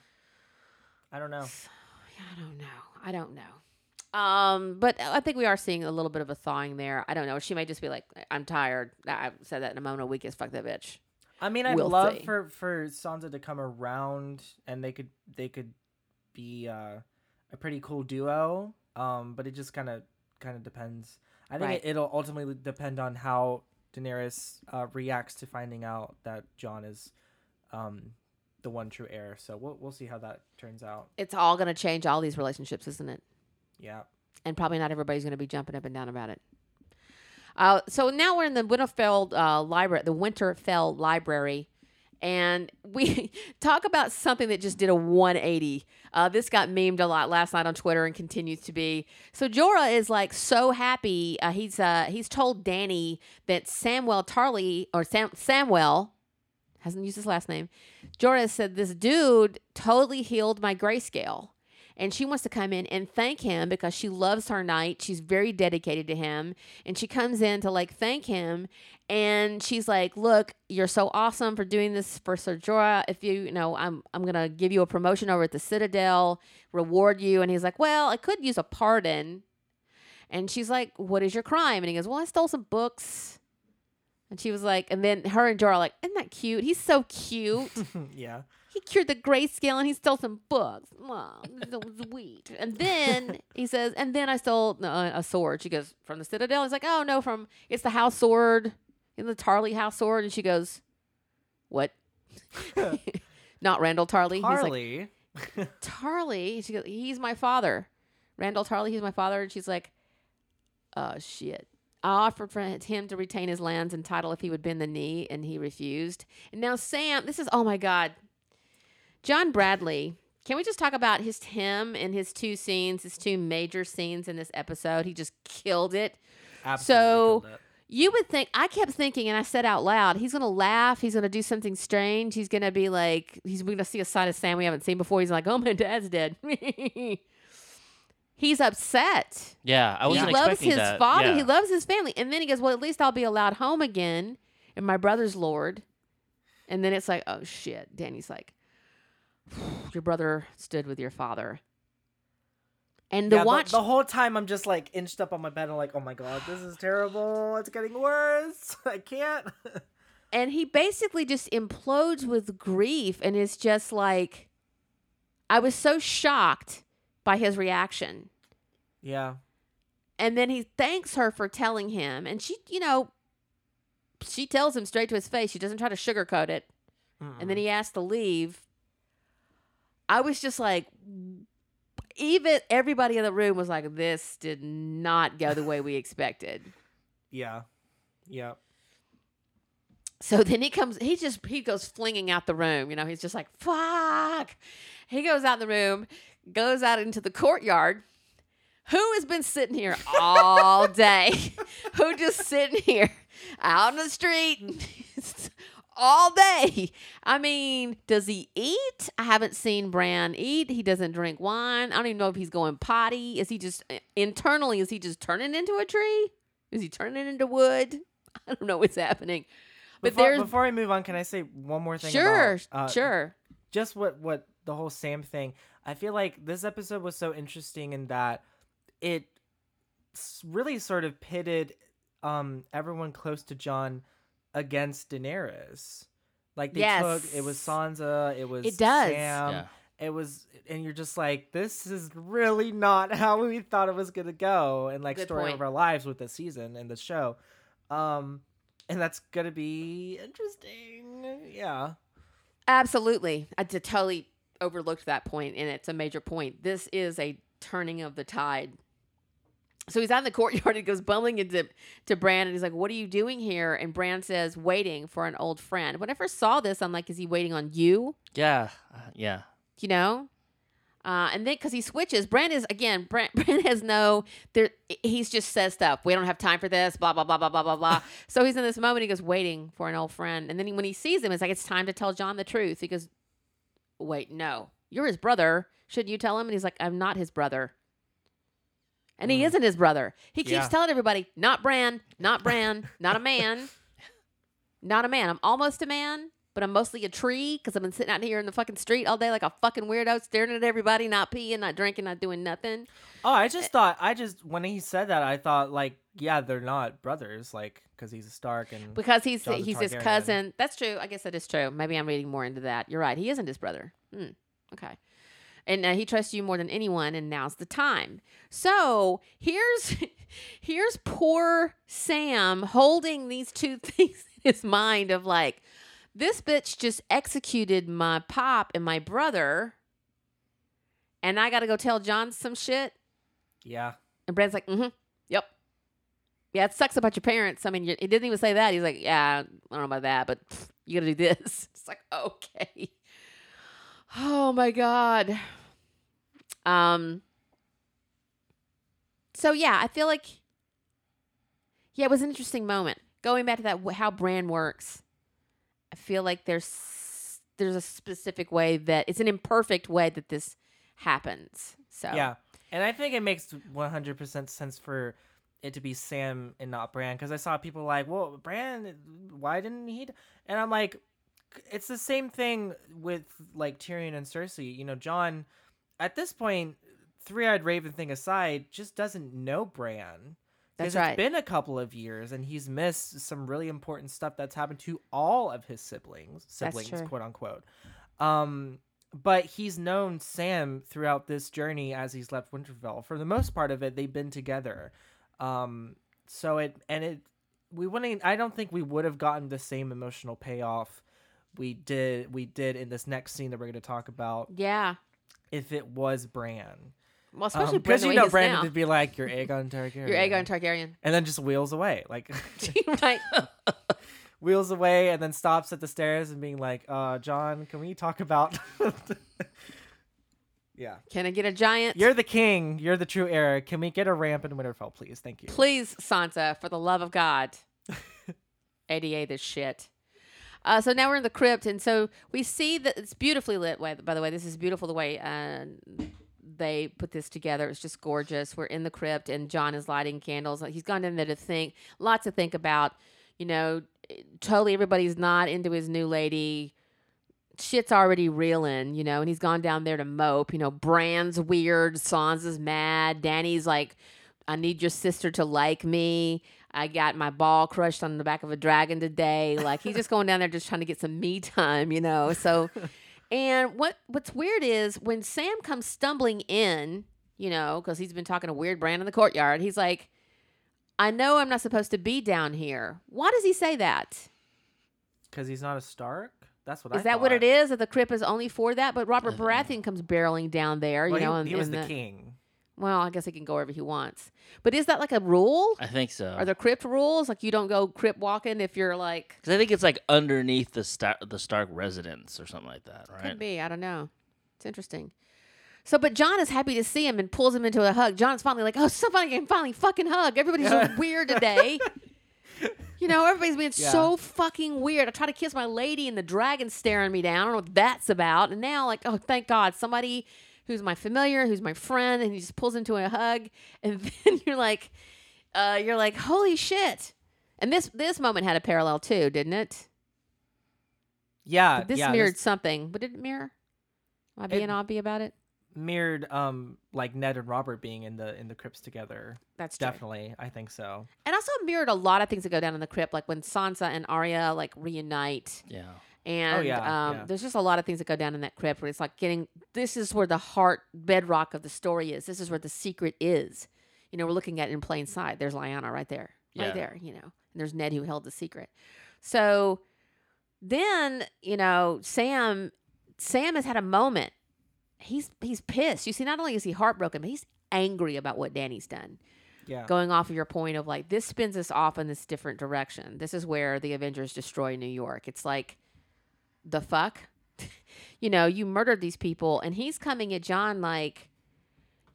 i don't know <sighs> I don't know. I don't know. Um, but I think we are seeing a little bit of a thawing there. I don't know. She may just be like, "I'm tired." I said that in a moment weakness. Fuck that bitch. I mean, I'd We'll love see. for for Sansa to come around, and they could they could be uh, a pretty cool duo. Um, but it just kind of kind of depends. I think Right. it, it'll ultimately depend on how Daenerys uh, reacts to finding out that Jon is um, the one true heir. So we'll we'll see how that turns out. It's all going to change all these relationships, isn't it? Yeah. and probably not everybody's going to be jumping up and down about it. Uh, so now we're in the Winterfell uh, library, the Winterfell library, and we <laughs> talk about something that just did a 180. Uh, this got memed a lot last night on Twitter and continues to be. So Jorah is like so happy. Uh, he's uh, he's told Dany that Samuel Tarly or Sam Samwell hasn't used his last name. Jorah said this dude totally healed my grayscale and she wants to come in and thank him because she loves her knight. She's very dedicated to him, and she comes in to like thank him. And she's like, "Look, you're so awesome for doing this for Sir Jorah. If you, you know, I'm I'm gonna give you a promotion over at the Citadel, reward you." And he's like, "Well, I could use a pardon." And she's like, "What is your crime?" And he goes, "Well, I stole some books." And she was like, and then her and Jorah like, "Isn't that cute? He's so cute." <laughs> yeah. He cured the grayscale and he stole some books. Wow, so sweet. And then <laughs> he says, and then I stole uh, a sword. She goes, from the Citadel. He's like, oh no, from it's the house sword, in the Tarly house sword. And she goes, what? <laughs> Not Randyll Tarly. He's like. Tarly. <laughs> She goes, he's my father. Randyll Tarly, he's my father. And she's like, oh shit. I offered for him to retain his lands and title if he would bend the knee, and he refused. And now Sam, this is oh my god, John Bradley. Can we just talk about his him and his two scenes, his two major scenes in this episode? He just killed it. Absolutely So- killed it. You would think I kept thinking, and I said out loud, he's gonna laugh. He's gonna do something strange. He's gonna be like, he's gonna see a side of Sam we haven't seen before. He's like, oh, my dad's dead. <laughs> he's upset. Yeah, I wasn't he loves expecting his that. father. Yeah. He loves his family. And then he goes, well, at least I'll be allowed home again, and my brother's lord. And then it's like, oh shit. Dany's like, your brother stood with your father. And the yeah, watch the, whole time I'm just like inched up on my bed and like, oh my god, this is terrible. It's getting worse. <laughs> I can't. <laughs> and he basically just implodes with grief and is just like I was so shocked by his reaction. yeah. And then he thanks her for telling him and she, you know, she tells him straight to his face. She doesn't try to sugarcoat it. And then he asks to leave. I was just like even everybody in the room was like this did not go the way we <laughs> expected. Yeah. Yeah. So then he comes, he just, he goes flinging out the room. You know, he's just like, fuck. He goes out the room, goes out into the courtyard. Who has been sitting here all day? <laughs> Who just sitting here out in the street <laughs> all day? <laughs> I mean, does he eat? I haven't seen Bran eat. He doesn't drink wine. I don't even know if he's going potty. Is he just internally, is he just turning into a tree? Is he turning into wood? <laughs> I don't know what's happening. But before, there's before I move on, can I say one more thing? sure, about, uh, sure. Just what what the whole Sam thing. I feel like this episode was so interesting in that it really sort of pitted um everyone close to Jon against Daenerys. Like they took it was Sansa, it was It does. Sam, Yeah. it was and you're just like this is really not <laughs> how we thought it was going to go and like Good story point. of our lives with the season and the show um and that's going to be interesting yeah Absolutely. I totally overlooked that point, and it's a major point. This is a turning of the tide. So he's out in the courtyard. <laughs> He goes bumbling into to Bran, and he's like, "What are you doing here?" And Bran says, "Waiting for an old friend." When I first saw this, I'm like, "Is he waiting on you?" Yeah, uh, yeah. You know. Uh, and then because he switches, Bran is again. Bran, <laughs> Bran has no. There, he's just says stuff. We don't have time for this. Blah blah blah blah blah blah blah. <laughs> so he's in this moment. He goes waiting for an old friend, and then he, when he sees him, it's like it's time to tell Jon the truth. He goes, "Wait, no, you're his brother. Should you tell him?" And he's like, "I'm not his brother." And he Mm. isn't his brother. He keeps Yeah. telling everybody, "Not Bran, not Bran, not a man, not a man. I'm almost a man." but I'm mostly a tree because I've been sitting out here in the fucking street all day like a fucking weirdo, staring at everybody, not peeing, not drinking, not doing nothing. Oh, I just thought I just when he said that I thought like yeah they're not brothers like because he's a Stark and Because he's Jon's a he's his Targaryen. cousin. That's true. I guess that is true. Maybe I'm reading more into that. You're right. He isn't his brother. Hmm. Okay. And uh, he trusts you more than anyone, and now's the time. So here's <laughs> here's poor Sam holding these two <laughs> things in his mind of like, this bitch just executed my pop and my brother, and I got to go tell Jon some shit. yeah And Bran's like, mm-hmm, yep. Yeah, it sucks about your parents. I mean, he didn't even say that. He's like, yeah, I don't know about that, but <laughs> you got to do this. It's like, okay. Oh my god. Um. So yeah, I feel like, yeah, it was an interesting moment. Going back to that, how Bran works. I feel like there's there's a specific way that it's an imperfect way that this happens. So yeah and I think it makes one hundred percent sense for it to be Sam and not Bran because I saw people like well Bran why didn't he and I'm like it's the same thing with like Tyrion and Cersei you know Jon at this point three eyed raven thing aside just doesn't know Bran. That's right. It's been a couple of years, and he's missed some really important stuff that's happened to all of his siblings, siblings, quote unquote. Um, but he's known Sam throughout this journey as he's left Winterfell. For the most part of it, they've been together. Um, so it and it, we wouldn't. I don't think we would have gotten the same emotional payoff we did. We did in this next scene that we're going to talk about yeah. if it was Bran. Well, especially Because Bran you know Brandon would be like, "You're Aegon Targaryen." You're Aegon Targaryen. and then just wheels away, like <laughs> <laughs> right. <laughs> wheels away, and then stops at the stairs and being like, "Uh, Jon, can we talk about?" yeah, Can I get a giant? you're the king. You're the true heir. Can we get a ramp in Winterfell, please? Thank you. Please, Sansa, for the love of God. ADA this shit. Uh, so now we're in the crypt, and so we see that it's beautifully lit. By the way, this is beautiful the way uh, they put this together. It's just gorgeous. We're in the crypt, and Jon is lighting candles. He's gone in there to think, lots to think about. You know, totally everybody's not into his new lady. Shit's already reeling, you know, and he's gone down there to mope. You know, Bran's weird, Sansa's mad, Dany's like, I need your sister to like me. I got my ball crushed on the back of a dragon today. Like he's just going down there just trying to get some me time, you know. So and what what's weird is when Sam comes stumbling in, you know, because he's been talking to weird Bran in the courtyard, he's like, I know I'm not supposed to be down here. Why does he say that? Because he's not a Stark. That's what is I Is that what it is? That the crypt is only for that? But Robert Baratheon comes barreling down there, Well, you know, he, and, he was and the, king. Well, I guess he can go wherever he wants. But is that like a rule? I think so. Are there crypt rules? Like you don't go crypt walking if you're like Because I think it's like underneath the Star- the Stark residence or something like that, right? could be. I don't know. It's interesting. So, but Jon is happy to see him and pulls him into a hug. Jon's finally like, "Oh, somebody can finally fucking hug." Everybody's so <laughs> weird today. You know, everybody's being Yeah. so fucking weird. I try to kiss my lady and the dragon's staring me down. I don't know what that's about. And now, like, oh, thank God, somebody who's my familiar, who's my friend, and he just pulls into a hug. <laughs> And then you're like, uh, you're like, holy shit. And this this moment had a parallel too, didn't it? Yeah, But this yeah, mirrored this something. But did it mirror? Am I being It- obby about it? mirrored um like Ned and Robert being in the in the crypts together. That's true. Definitely, I think so. And also mirrored a lot of things that go down in the crypt, like when Sansa and Arya like reunite. Yeah. And Oh, yeah, um, yeah. there's just a lot of things that go down in that crypt where it's like getting this is where the heart bedrock of the story is. This is where the secret is. You know, we're looking at it in plain sight. There's Lyanna right there. Right there, you know. And there's Ned who held the secret. So then, you know, Sam Sam has had a moment. He's he's pissed. You see, not only is he heartbroken, but he's angry about what Dany's done Yeah. going off of your point of like this spins us off in this different direction. This is where the Avengers destroy New York. It's like the fuck, <laughs> you know, you murdered these people, and he's coming at Jon like,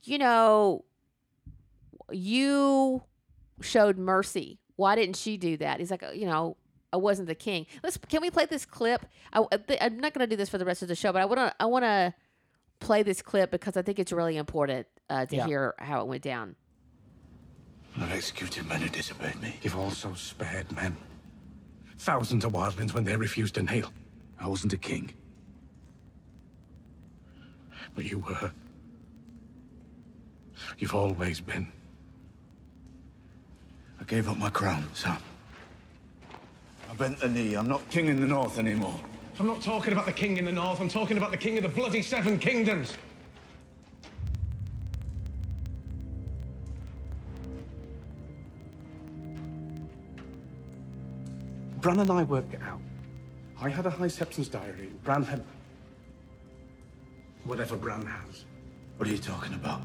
you know, you showed mercy. Why didn't she do that? He's like, you know. I wasn't the king. Let's. Can we play this clip? I, am not going to do this for the rest of the show, but I want to. I want to play this clip because I think it's really important uh, to Yeah. hear how it went down. I've executed men who disobeyed me. You've also spared men. Thousands of wildlings when they refused to kneel. I wasn't a king. But you were. You've always been. I gave up my crown, Sam. I bent the knee. I'm not king in the north anymore. I'm not talking about the king in the north. I'm talking about the king of the bloody seven kingdoms. Bran and I worked it out. I had a High Septon's diary. Bran had whatever Bran has. What are you talking about?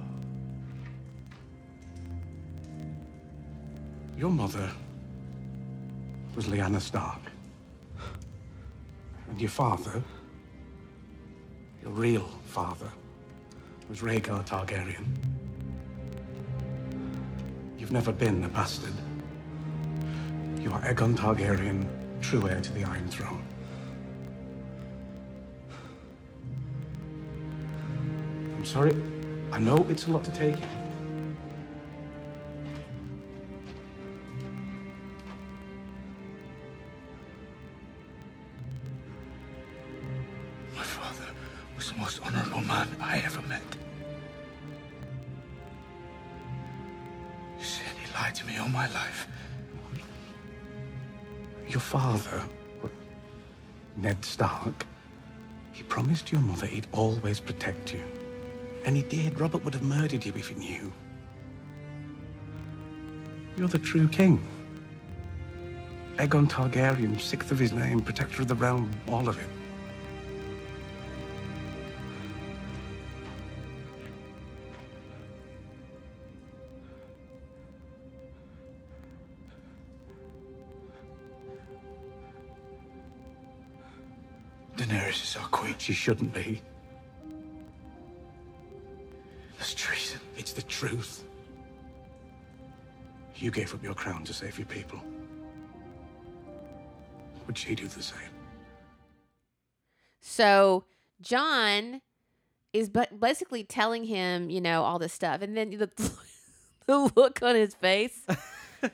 Your mother was Lyanna Stark. And your father, your real father, was Rhaegar Targaryen. You've never been a bastard. You are Aegon Targaryen, true heir to the Iron Throne. I'm sorry. I know it's a lot to take. My father was the most honorable man I ever met. You said he lied to me all my life. Your father, Ned Stark, he promised your mother he'd always protect you. And he did. Robert would have murdered you if he knew. You're the true king. Aegon Targaryen, sixth of his name, protector of the realm, all of it. Daenerys is our queen. She shouldn't be. Truth. You gave up your crown to save your people. Would she do the same? So Jon is but basically telling him, you know, all this stuff, and then the <laughs> the look on his face. <laughs>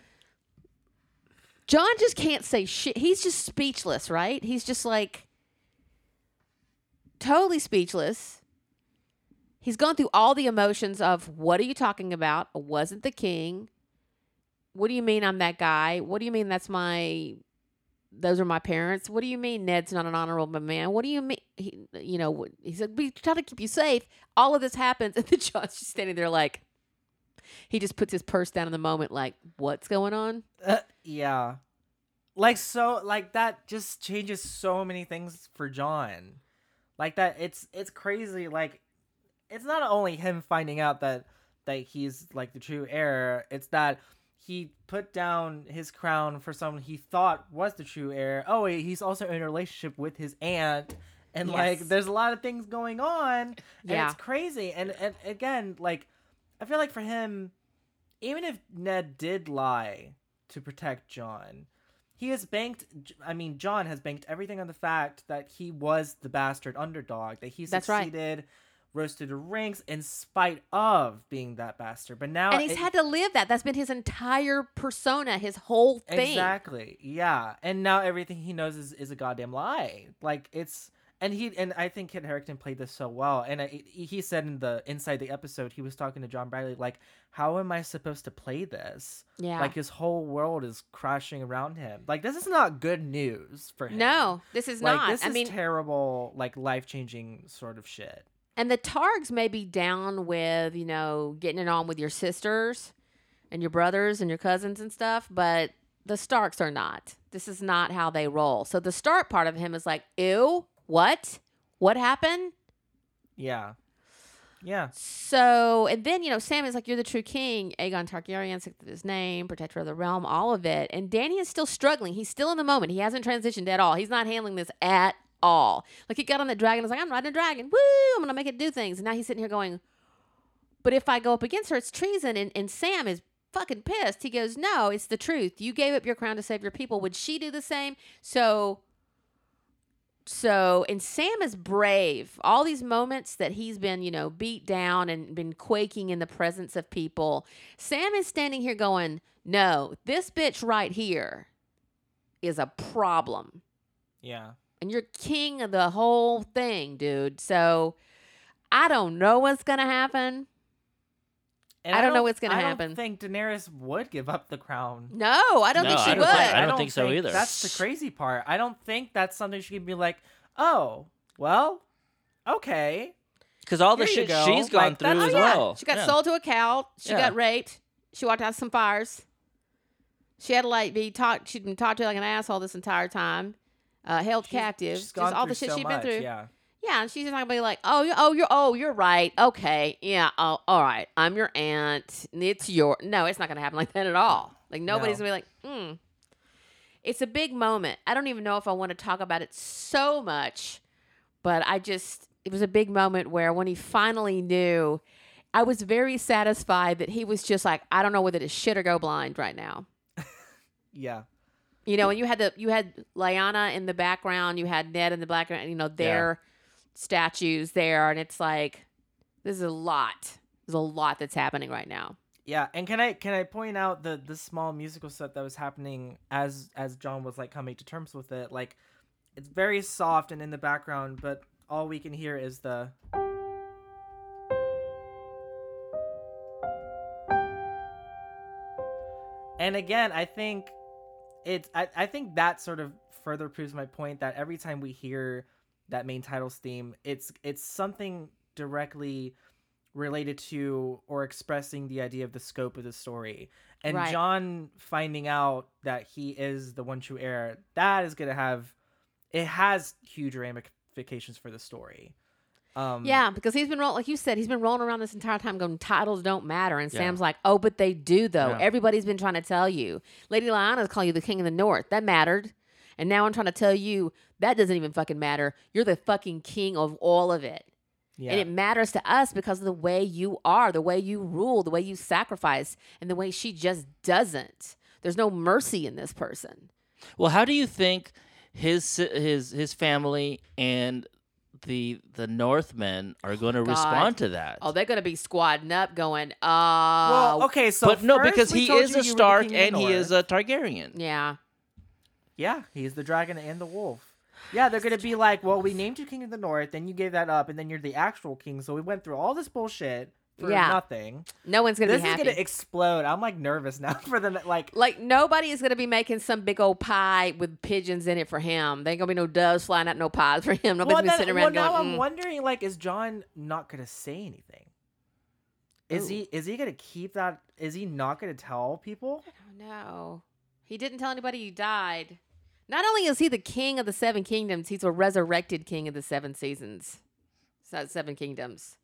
Jon just can't say shit. He's just speechless, right? He's just like totally speechless. He's gone through all the emotions of what are you talking about? I wasn't the king. What do you mean I'm that guy? What do you mean that's my those are my parents. What do you mean Ned's not an honorable man? What do you mean? He, you know, he said, we try to keep you safe. All of this happens. <laughs> And then Jon's just standing there like, he just puts his purse down in the moment, like, what's going on? Uh, yeah. Like so like that just changes so many things for Jon. Like that it's it's crazy like it's not only him finding out that that he's like the true heir, it's that he put down his crown for someone he thought was the true heir. Oh, wait, he's also in a relationship with his aunt. And like there's a lot of things going on. And Yeah. it's crazy. And and again, like I feel like for him, even if Ned did lie to protect Jon, he has banked. I mean, Jon has banked everything on the fact that he was the bastard underdog. That he That's right. Rose to the ranks in spite of being that bastard. But now, and he's it- had to live that. That's been his entire persona, his whole thing. Exactly. Yeah. And now everything he knows is, is a goddamn lie. Like it's and he and I think Kit Harington played this so well. And I, he he said in the inside the episode he was talking to John Bradley like, how am I supposed to play this? Yeah. Like his whole world is crashing around him. Like this is not good news for him. No, this is like not. this I is mean, terrible, like life changing sort of shit. And the Targs may be down with, you know, getting it on with your sisters and your brothers and your cousins and stuff, but the Starks are not. This is not how they roll. So the Stark part of him is like, ew, what? What happened? Yeah. Yeah. So, and then, you know, Sam is like, You're the true king. Aegon Targaryen, sixth his name, protector of the realm, all of it. And Dany is still struggling. He's still in the moment. He hasn't transitioned at all. He's not handling this at all. Like, he got on the dragon was like, I'm riding a dragon. Woo! I'm to make it do things. And now he's sitting here going, But if I go up against her, it's treason. And, and Sam is fucking pissed. He goes, No, it's the truth. You gave up your crown to save your people. Would she do the same? So so, and Sam is brave. All these moments that he's been, you know, beat down and been quaking in the presence of people, Sam is standing here going, No, this bitch right here is a problem. Yeah. And you're king of the whole thing, dude. So I don't know what's gonna happen. And I don't know what's gonna happen. I don't think Daenerys would give up the crown. No, I don't No, think she I would. don't think- I don't think so think- either. That's the crazy part. I don't think that's something she could be like, oh, well, okay. Because all the Here you shit go. she's gone Like, through that's- as Oh, yeah. well. She got Yeah. sold to a cow. She Yeah. got raped. She walked out of some fires. She had to like be talked. She'd been talked to like an asshole this entire time. Uh, held She's- captive. she's just all the shit so she'd much, been through. Yeah. Yeah, and she's not gonna be like, oh, you, oh, you're, oh, you're right. Okay, yeah, oh, all right. I'm your aunt. It's your. No, it's not gonna happen like that at all. Like nobody's No. gonna be like, hmm. It's a big moment. I don't even know if I want to talk about it so much, but I just, it was a big moment where when he finally knew, I was very satisfied that he was just like, I don't know whether to shit or go blind right now. <laughs> Yeah. You know, and you had the you had Lyanna in the background, you had Ned in the background, you know, their statues there, and it's like this is a lot. There's a lot that's happening right now. Yeah, and can I can I point out the the small musical set that was happening as as Jon was like coming to terms with it? Like, it's very soft and in the background, but all we can hear is the. And again, I think it's I, I think that sort of further proves my point that every time we hear that main titles theme, it's it's something directly related to or expressing the idea of the scope of the story. And Right. Jon finding out that he is the one true heir, that is gonna have it has huge ramifications for the story. Um Yeah, because he's been rolling, like you said, he's been rolling around this entire time going, titles don't matter. And Yeah. Sam's like, oh, but they do, though. Yeah. Everybody's been trying to tell you. Lady Lyanna's calling you the king of the north. That mattered. And now I'm trying to tell you that doesn't even fucking matter. You're the fucking king of all of it. yeah. And it matters to us because of the way you are, the way you rule, the way you sacrifice, and the way she just doesn't. There's no mercy in this person. Well, how do you think his his his family and the the Northmen are going to God. respond to that? Oh, they're gonna be squadding up, going, uh, well, okay, so but no, because he is a you were the Stark king of the and he is a Targaryen. yeah, Yeah, he's the dragon and the wolf. Yeah, they're gonna be like, well, we named you king of the north, then you gave that up, and then you're the actual king. So we went through all this bullshit for Yeah. nothing. no one's gonna This be is gonna explode. I'm like nervous now <laughs> for the like. like nobody is gonna be making some big old pie with pigeons in it for him. There ain't gonna be no doves flying out, no pies for him. Nobody's Well, gonna be then, sitting well, around now going, I'm "Mm." wondering, like, is Jon not gonna say anything? Is Ooh. he? Is he gonna keep that? Is he not gonna tell people? No, he didn't tell anybody he died. Not only is he the king of the seven kingdoms, he's a resurrected king of the seven seasons, So- seven kingdoms.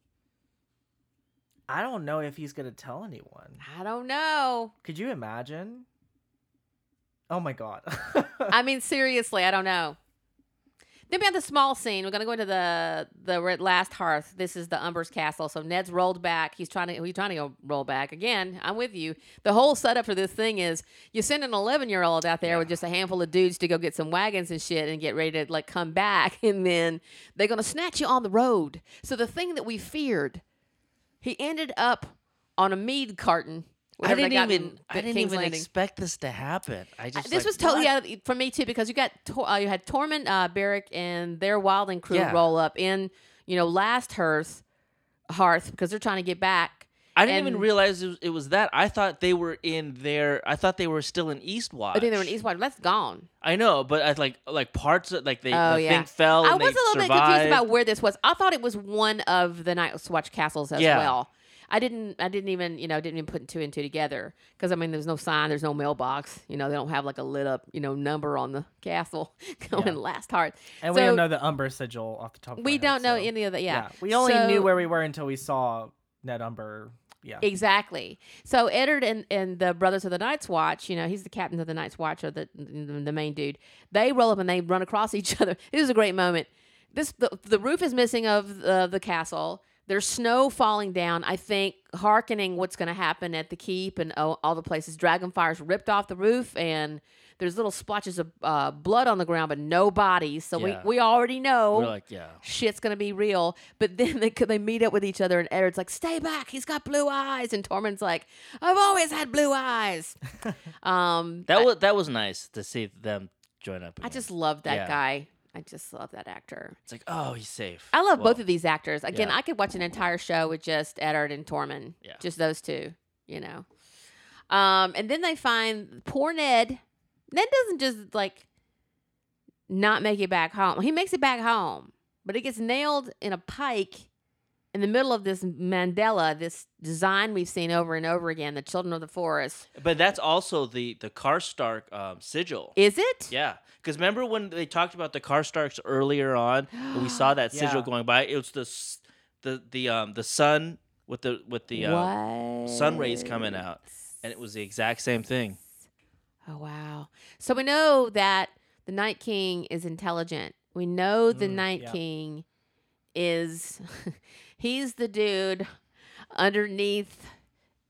I don't know if he's gonna tell anyone. I don't know. Could you imagine? Oh my god. <laughs> I mean, seriously, I don't know. Then we have the small scene. We're gonna go into the the last hearth. This is the Umber's castle. So Ned's rolled back. He's trying to he's trying to go roll back again. I'm with you. The whole setup for this thing is you send an 11 year old out there with just a handful of dudes to go get some wagons and shit and get ready to like come back, <laughs> and then they're gonna snatch you on the road. So the thing that we feared, he ended up on a mead carton. I didn't even in I didn't King's even Landing. expect this to happen. I I- just this like, was totally out for me too because you got uh, you had Tormund, uh, Beric, and their Wildling crew Yeah. roll up in you know last hearth hearth because they're trying to get back. I didn't even realize it was, it was that. I thought they were in their. I thought they were still in Eastwatch. Oh, I think they were in Eastwatch. That's gone. I know, but I like like parts of like they Oh, the yeah. thing fell. I and was they a little bit confused about where this was. I thought it was one of the Night's Watch castles as Yeah. well. I didn't. I didn't even. You know, didn't even put two and two together because I mean, there's no sign. There's no mailbox. You know, they don't have like a lit up. You know, number on the castle <laughs> going Yeah. last heart. and we don't know the Umber sigil off the top. of We our don't head, know so- any of that. Yeah. we only So- knew where we were until we saw Ned Umber. Yeah. Exactly. So Eddard and, and the Brothers of the Night's Watch, you know, he's the captain of the Night's Watch or the the main dude. They roll up and they run across <laughs> each other. It was a great moment. This the, the roof is missing of the, the castle. There's snow falling down. I think hearkening what's going to happen at the keep and all, all the places. Dragonfire's ripped off the roof and there's little splotches of uh, blood on the ground, but no bodies. So Yeah. we, we already know We're like, yeah. shit's gonna be real. But then they they meet up with each other, and Eddard's like, "Stay back, he's got blue eyes," and Tormund's like, "I've always had blue eyes." <laughs> um, That I, was that was nice to see them join up. I just love that Yeah. guy. I just love that actor. It's like, oh, he's safe. I love both of these actors. Again, yeah. I could watch an entire show with just Eddard and Tormund. Yeah. Just those two, you know. Um, and then they find poor Ned. Ned doesn't just like not make it back home. He makes it back home, but he gets nailed in a pike in the middle of this mandala, this design we've seen over and over again, the Children of the Forest. But that's also the the Karstark um, sigil. Is it? Yeah, because remember when they talked about the Karstarks earlier on, and we saw that <gasps> sigil Yeah. going by. It was the the the um the sun with the with the um, sun rays coming out, and it was the exact same thing. Oh wow! So we know that the Night King is intelligent. We know the Mm, Night yeah. King is <laughs> he's the dude underneath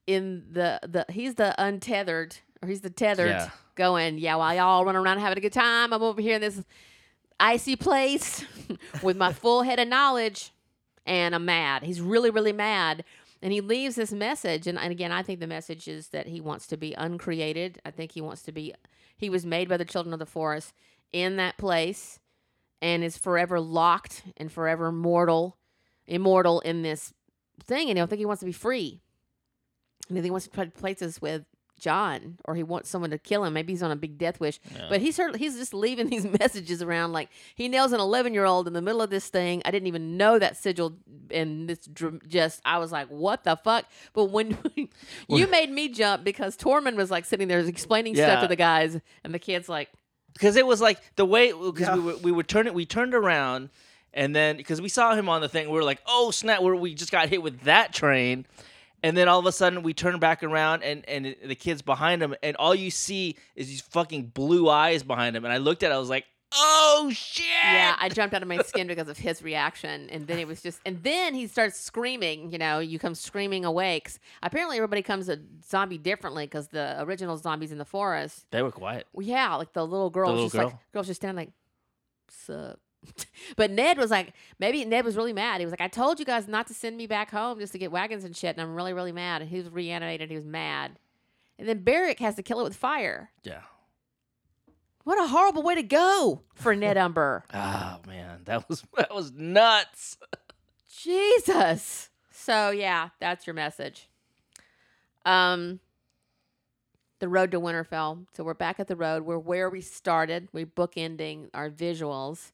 in the the he's the untethered or he's the tethered Yeah. going, yeah, while y'all run around having a good time, I'm over here in this icy place <laughs> with my full head of knowledge and I'm mad. He's really, really mad. And he leaves this message. And, and again, I think the message is that he wants to be uncreated. I think he wants to be, he was made by the children of the forest in that place and is forever locked and forever mortal, immortal in this thing. And I don't think he wants to be free. And he wants to trade places with Jon, or he wants someone to kill him. Maybe he's on a big death wish. Yeah. But he's certainly he's just leaving <laughs> these messages around. Like he nails an 11 year old in the middle of this thing. I didn't even know that sigil, and this dr- just I was like, what the fuck? But when <laughs> you made me jump because Tormund was like sitting there explaining stuff to the guys, and the kids like, because it was like the way because Yeah. we were, we would turn it we turned around and then because we saw him on the thing we were like oh snap we we just got hit with that train and then all of a sudden we turn back around and and the kids behind him and all you see is these fucking blue eyes behind him and I looked at it I was like oh shit yeah, I jumped out of my skin because of his reaction, and then it was just, and then he starts screaming. You know, you come screaming awakes apparently, everybody comes a zombie differently because the original zombies in the forest they were quiet Well, yeah, like the little girl. little was just like girl? girl's just standing like, sup. But Ned was like, maybe Ned was really mad. He was like, I told you guys not to send me back home just to get wagons and shit, and I'm really, really mad. And he was reanimated. He was mad. And then Beric has to kill it with fire. yeah What a horrible way to go for Ned <laughs> Umber. oh man that was <laughs> that was nuts Jesus. So yeah, that's your message. Um the road to Winterfell. So we're back at the road. We're where we started. We bookending our visuals.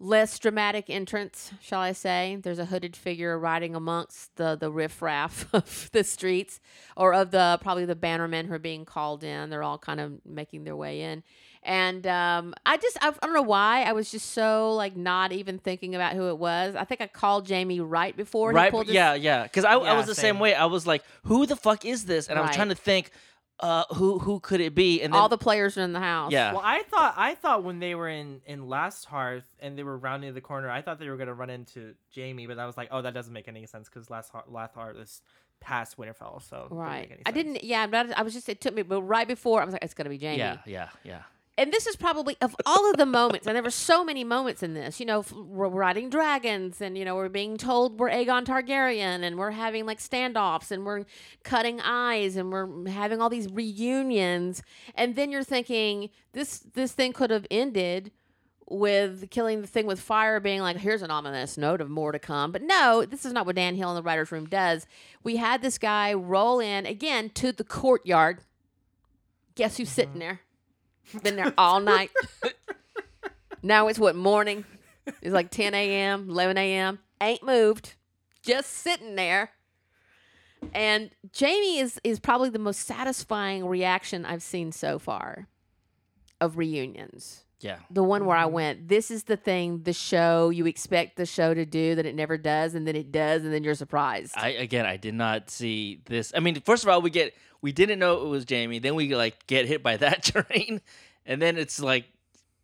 Less dramatic entrance, shall I say? There's a hooded figure riding amongst the the riffraff <laughs> of the streets, or of the probably the bannermen who are being called in. They're all kind of making their way in, and um, I just I, I don't know why I was just so like not even thinking about who it was. I think I called Jaime right before he right his, yeah yeah because I, I was the same same. way I was like who the fuck is this and I was Right. trying to think uh who who could it be and then all the players are in the house. Yeah. Well, I thought I thought when they were in in Last Hearth and they were rounding the corner, I thought they were gonna run into Jaime, but I was like, oh, that doesn't make any sense because Last Hearth, Last Hearth is past Winterfell, so it doesn't Right. make any I didn't. Yeah, but I was just. It took me, but right before I was like, it's gonna be Jaime. yeah yeah yeah and this is probably of all of the moments, and there were so many moments in this. You know, we're riding dragons, and you know we're being told we're Aegon Targaryen, and we're having like standoffs, and we're cutting eyes, and we're having all these reunions, and then you're thinking this this thing could have ended with killing the thing with fire being like here's an ominous note of more to come. But no this is not what Dave Hill in the writers room does. We had this guy roll in again to the courtyard. Guess who's sitting mm-hmm. there been there all night. now it's what morning? It's like 10 a.m., 11 a.m. Ain't moved, just sitting there. And Jaime is is probably the most satisfying reaction I've seen so far of reunions. yeah The one where I went, this is the thing, the show you expect the show to do that it never does, and then it does, and then you're surprised. I again I did not see this. I mean, first of all, we get we didn't know it was Jaime. Then we like get hit by <laughs> that train, and then it's like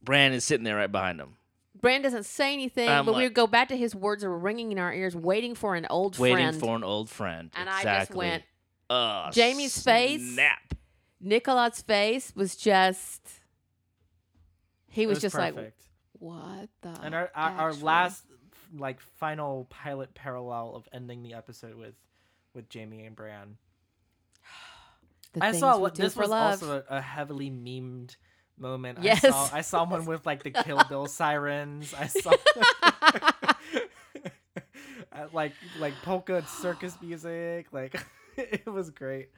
Bran is sitting there right behind him, Bran doesn't say anything, I'm but we go back to his words that were ringing in our ears, waiting for an old waiting friend. for an old friend. and I just went, uh, Jaime's face? Snap. Nicolas' face was just. He It was, just like, what the? and our our, our last like final pilot parallel of ending the episode with with Jaime and Bran. I saw what this was love. also a, a heavily memed moment. Yes. I saw, I saw one <laughs> with like the Kill Bill sirens. I saw <laughs> <laughs> like like polka circus music. Like it was great.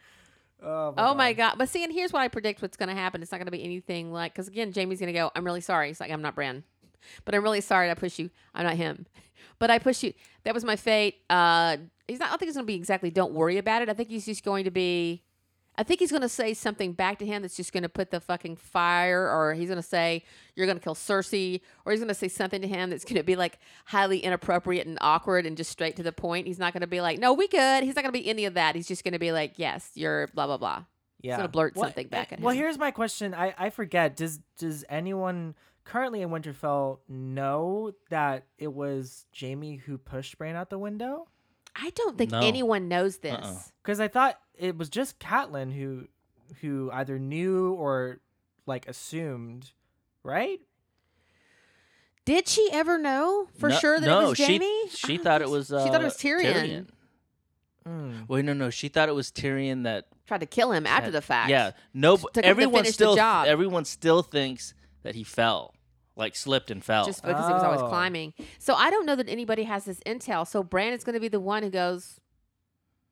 Oh my, Oh my god! But see, and here's what I predict: what's going to happen. It's not going to be anything like because again, Jaime's going to go. I'm really sorry. He's like, I'm not Bran, but I'm really sorry. I push you. I'm not him, but I push you. That was my fate. Uh, he's not. I don't think he's going to be exactly. Don't worry about it. I think he's just going to be. I think he's going to say something back to him that's just going to put the fucking fire, or he's going to say, You're going to kill Cersei, or he's going to say something to him that's going to be like highly inappropriate and awkward and just straight to the point. He's not going to be like, No, we good. He's not going to be any of that. He's just going to be like, Yes, you're blah, blah, blah. yeah. gonna blurt Well, something eh, back at Well, him. Well, here's my question. I I forget. Does does anyone currently in Winterfell know that it was Jaime who pushed Bran out the window? I don't think No. anyone knows this. Uh-uh. Because I thought it was just Catelyn who who either knew or like assumed, right? Did she ever know for No- sure that no, it was Jaime? I She thought it <laughs> was. Uh, she thought it was Tyrion. Mm. Wait, no, no. She thought it was Tyrion that. Tried to kill him after the fact. Yeah, no. Took him to Everyone the still. job. Everyone still thinks that he fell, like slipped and fell. Just because he was always Oh. climbing. So I don't know that anybody has this intel. So Brandon's going to be the one who goes.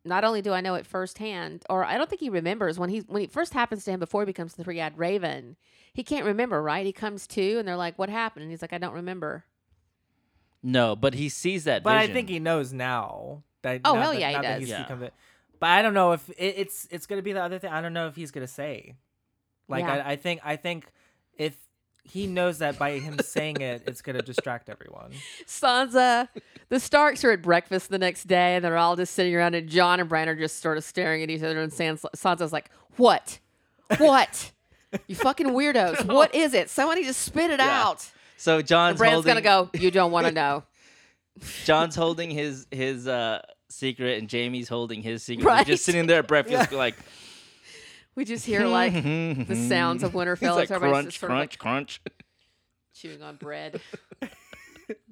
Not only do I know it firsthand, or I don't think he remembers when he when it first happens to him before he becomes the three-eyed raven. He can't remember, right? He comes to, and they're like, "What happened?" And he's like, "I don't remember." no, but he sees that. But I think he knows now. That, Oh, now hell that- yeah, he now does. he's Yeah. become. But I don't know if it, it's it's gonna be the other thing. I don't know if he's gonna say. Like Yeah. I, I think I think if he knows that by him saying it, it's gonna distract everyone. Sansa, the Starks are at breakfast the next day, and they're all just sitting around, and Jon and Bran are just sort of staring at each other, and Sans- Sansa's like, "What? What? you fucking weirdos! <laughs> What is it? Somebody just spit it Yeah. out." so. Jon's And Bran's holding, gonna go. You don't want to know, <laughs> Jon's holding his his uh secret, and Jaime's holding his secret. Right. They're just sitting there at breakfast, like we just hear like the sounds of Winterfell. <laughs> It's like as everybody's crunch, just sort of, like, crunch, crunch. chewing on bread. <laughs>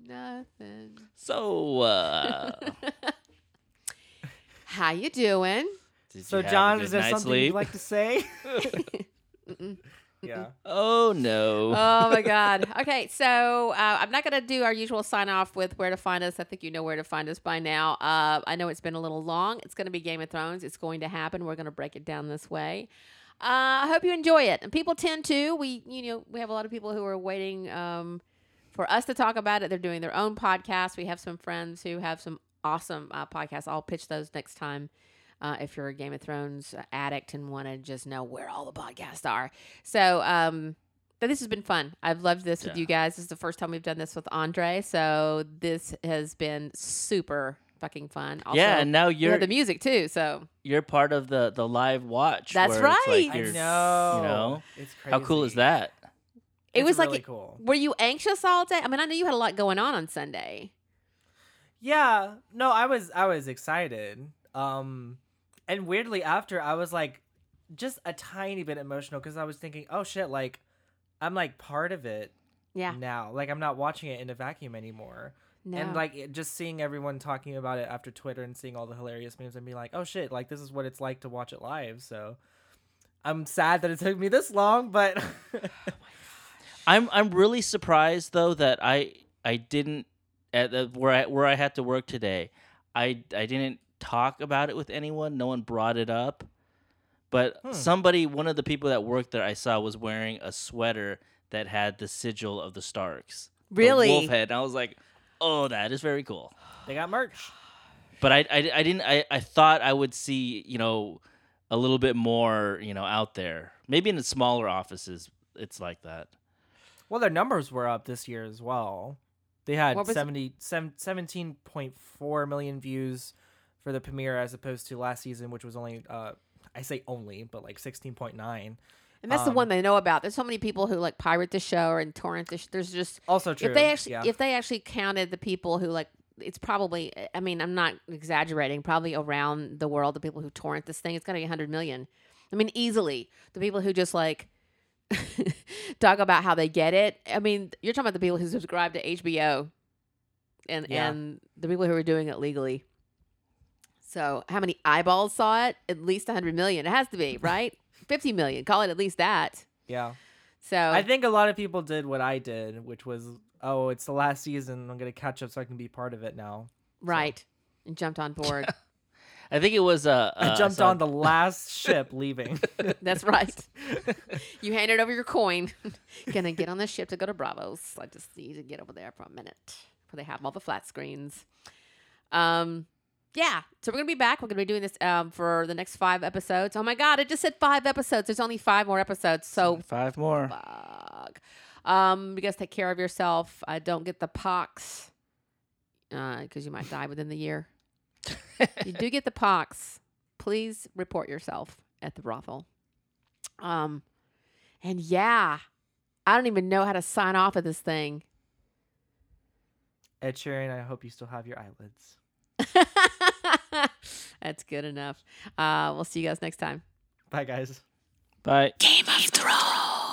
Nothing. So, uh, <laughs> How you doing? did So you have a Jon, good is there night's something sleep? you'd like to say? Yeah. <laughs> Oh no. oh my god. <laughs> Okay so uh, i'm not going to do our usual sign off with where to find us. I think you know where to find us by now. Uh, i know it's been a little long. It's going to be game of thrones. It's going to happen. We're going to break it down this way. Uh, i hope you enjoy it. And people tend to we you know we have a lot of people who are waiting um, for us to talk about it. They're doing their own podcast. We have some friends who have some awesome uh, podcasts. I'll pitch those next time uh, if you're a Game of Thrones addict and want to just know where all the podcasts are. So, um, but this has been fun. I've loved this with you guys. This is the first time we've done this with Andre, so this has been super fucking fun. Also, yeah, and now you're have the music too. So you're part of the the live watch. That's where it's like right. I know. You know, It's crazy. how cool is that? it It's was really like, cool. were you anxious all day? I mean, I know you had a lot going on on Sunday. Yeah, no, I was I was excited. Um and weirdly after I was like just a tiny bit emotional cuz I was thinking, "Oh shit, like I'm like part of it Yeah, now. Like I'm not watching it in a vacuum anymore." no, And like it, just seeing everyone talking about it after Twitter and seeing all the hilarious memes and being like, "Oh shit, like this is what it's like to watch it live." So I'm sad that it took me this long, but <laughs> oh I'm I'm really surprised though that I I didn't at the, where I where I had to work today. I I didn't talk about it with anyone. No one brought it up. But Hmm. somebody, one of the people that worked there, I saw was wearing a sweater that had the sigil of the Starks, the Really? wolf head. And I was like, "Oh, that is very cool." they got merch. <sighs> But I, I, I didn't. I, I thought I would see you know a little bit more you know out there. Maybe in the smaller offices, it's like that. Well, their numbers were up this year as well. They had What 70, seven- 17.4 million views for the premiere as opposed to last season, which was only, uh, I say only, but like 16.9. and that's the um, one they know about. There's so many people who like pirate the show or and torrent the. Sh- there's just Also true. if they actually yeah. if they actually counted the people who like it's probably i mean i'm not exaggerating probably around the world the people who torrent this thing it's got to be 100 million i mean easily the people who just like <laughs> talk about how they get it i mean you're talking about the people who subscribe to hbo and Yeah. and the people who are doing it legally so how many eyeballs saw it at least 100 million it has to be <laughs> right 50 million call it at least that yeah. So I think a lot of people did what I did, which was, oh, it's the last season. I'm gonna catch up so I can be part of it now. right, and jumped on board. <laughs> I think it was uh, <laughs> I uh, jumped so- on the last ship leaving. That's right. you handed over your coin. Gonna get on the ship to go to Braavos. I just need to get over there for a minute. Where they have all the flat screens. Um, yeah. So we're gonna be back. We're gonna be doing this um for the next five episodes. Oh my god! It just said five episodes. There's only five more episodes. So five more. fuck. Um, you guys take care of yourself. Uh, don't get the pox. Uh, because you might die within the year. <laughs> you do get the pox. Please report yourself at the brothel. Um, and yeah, I don't even know how to sign off of this thing. Ed Sheeran, I hope you still have your eyelids. <laughs> That's good enough. Uh, we'll see you guys next time. Bye, guys. Bye. Game of Thrones.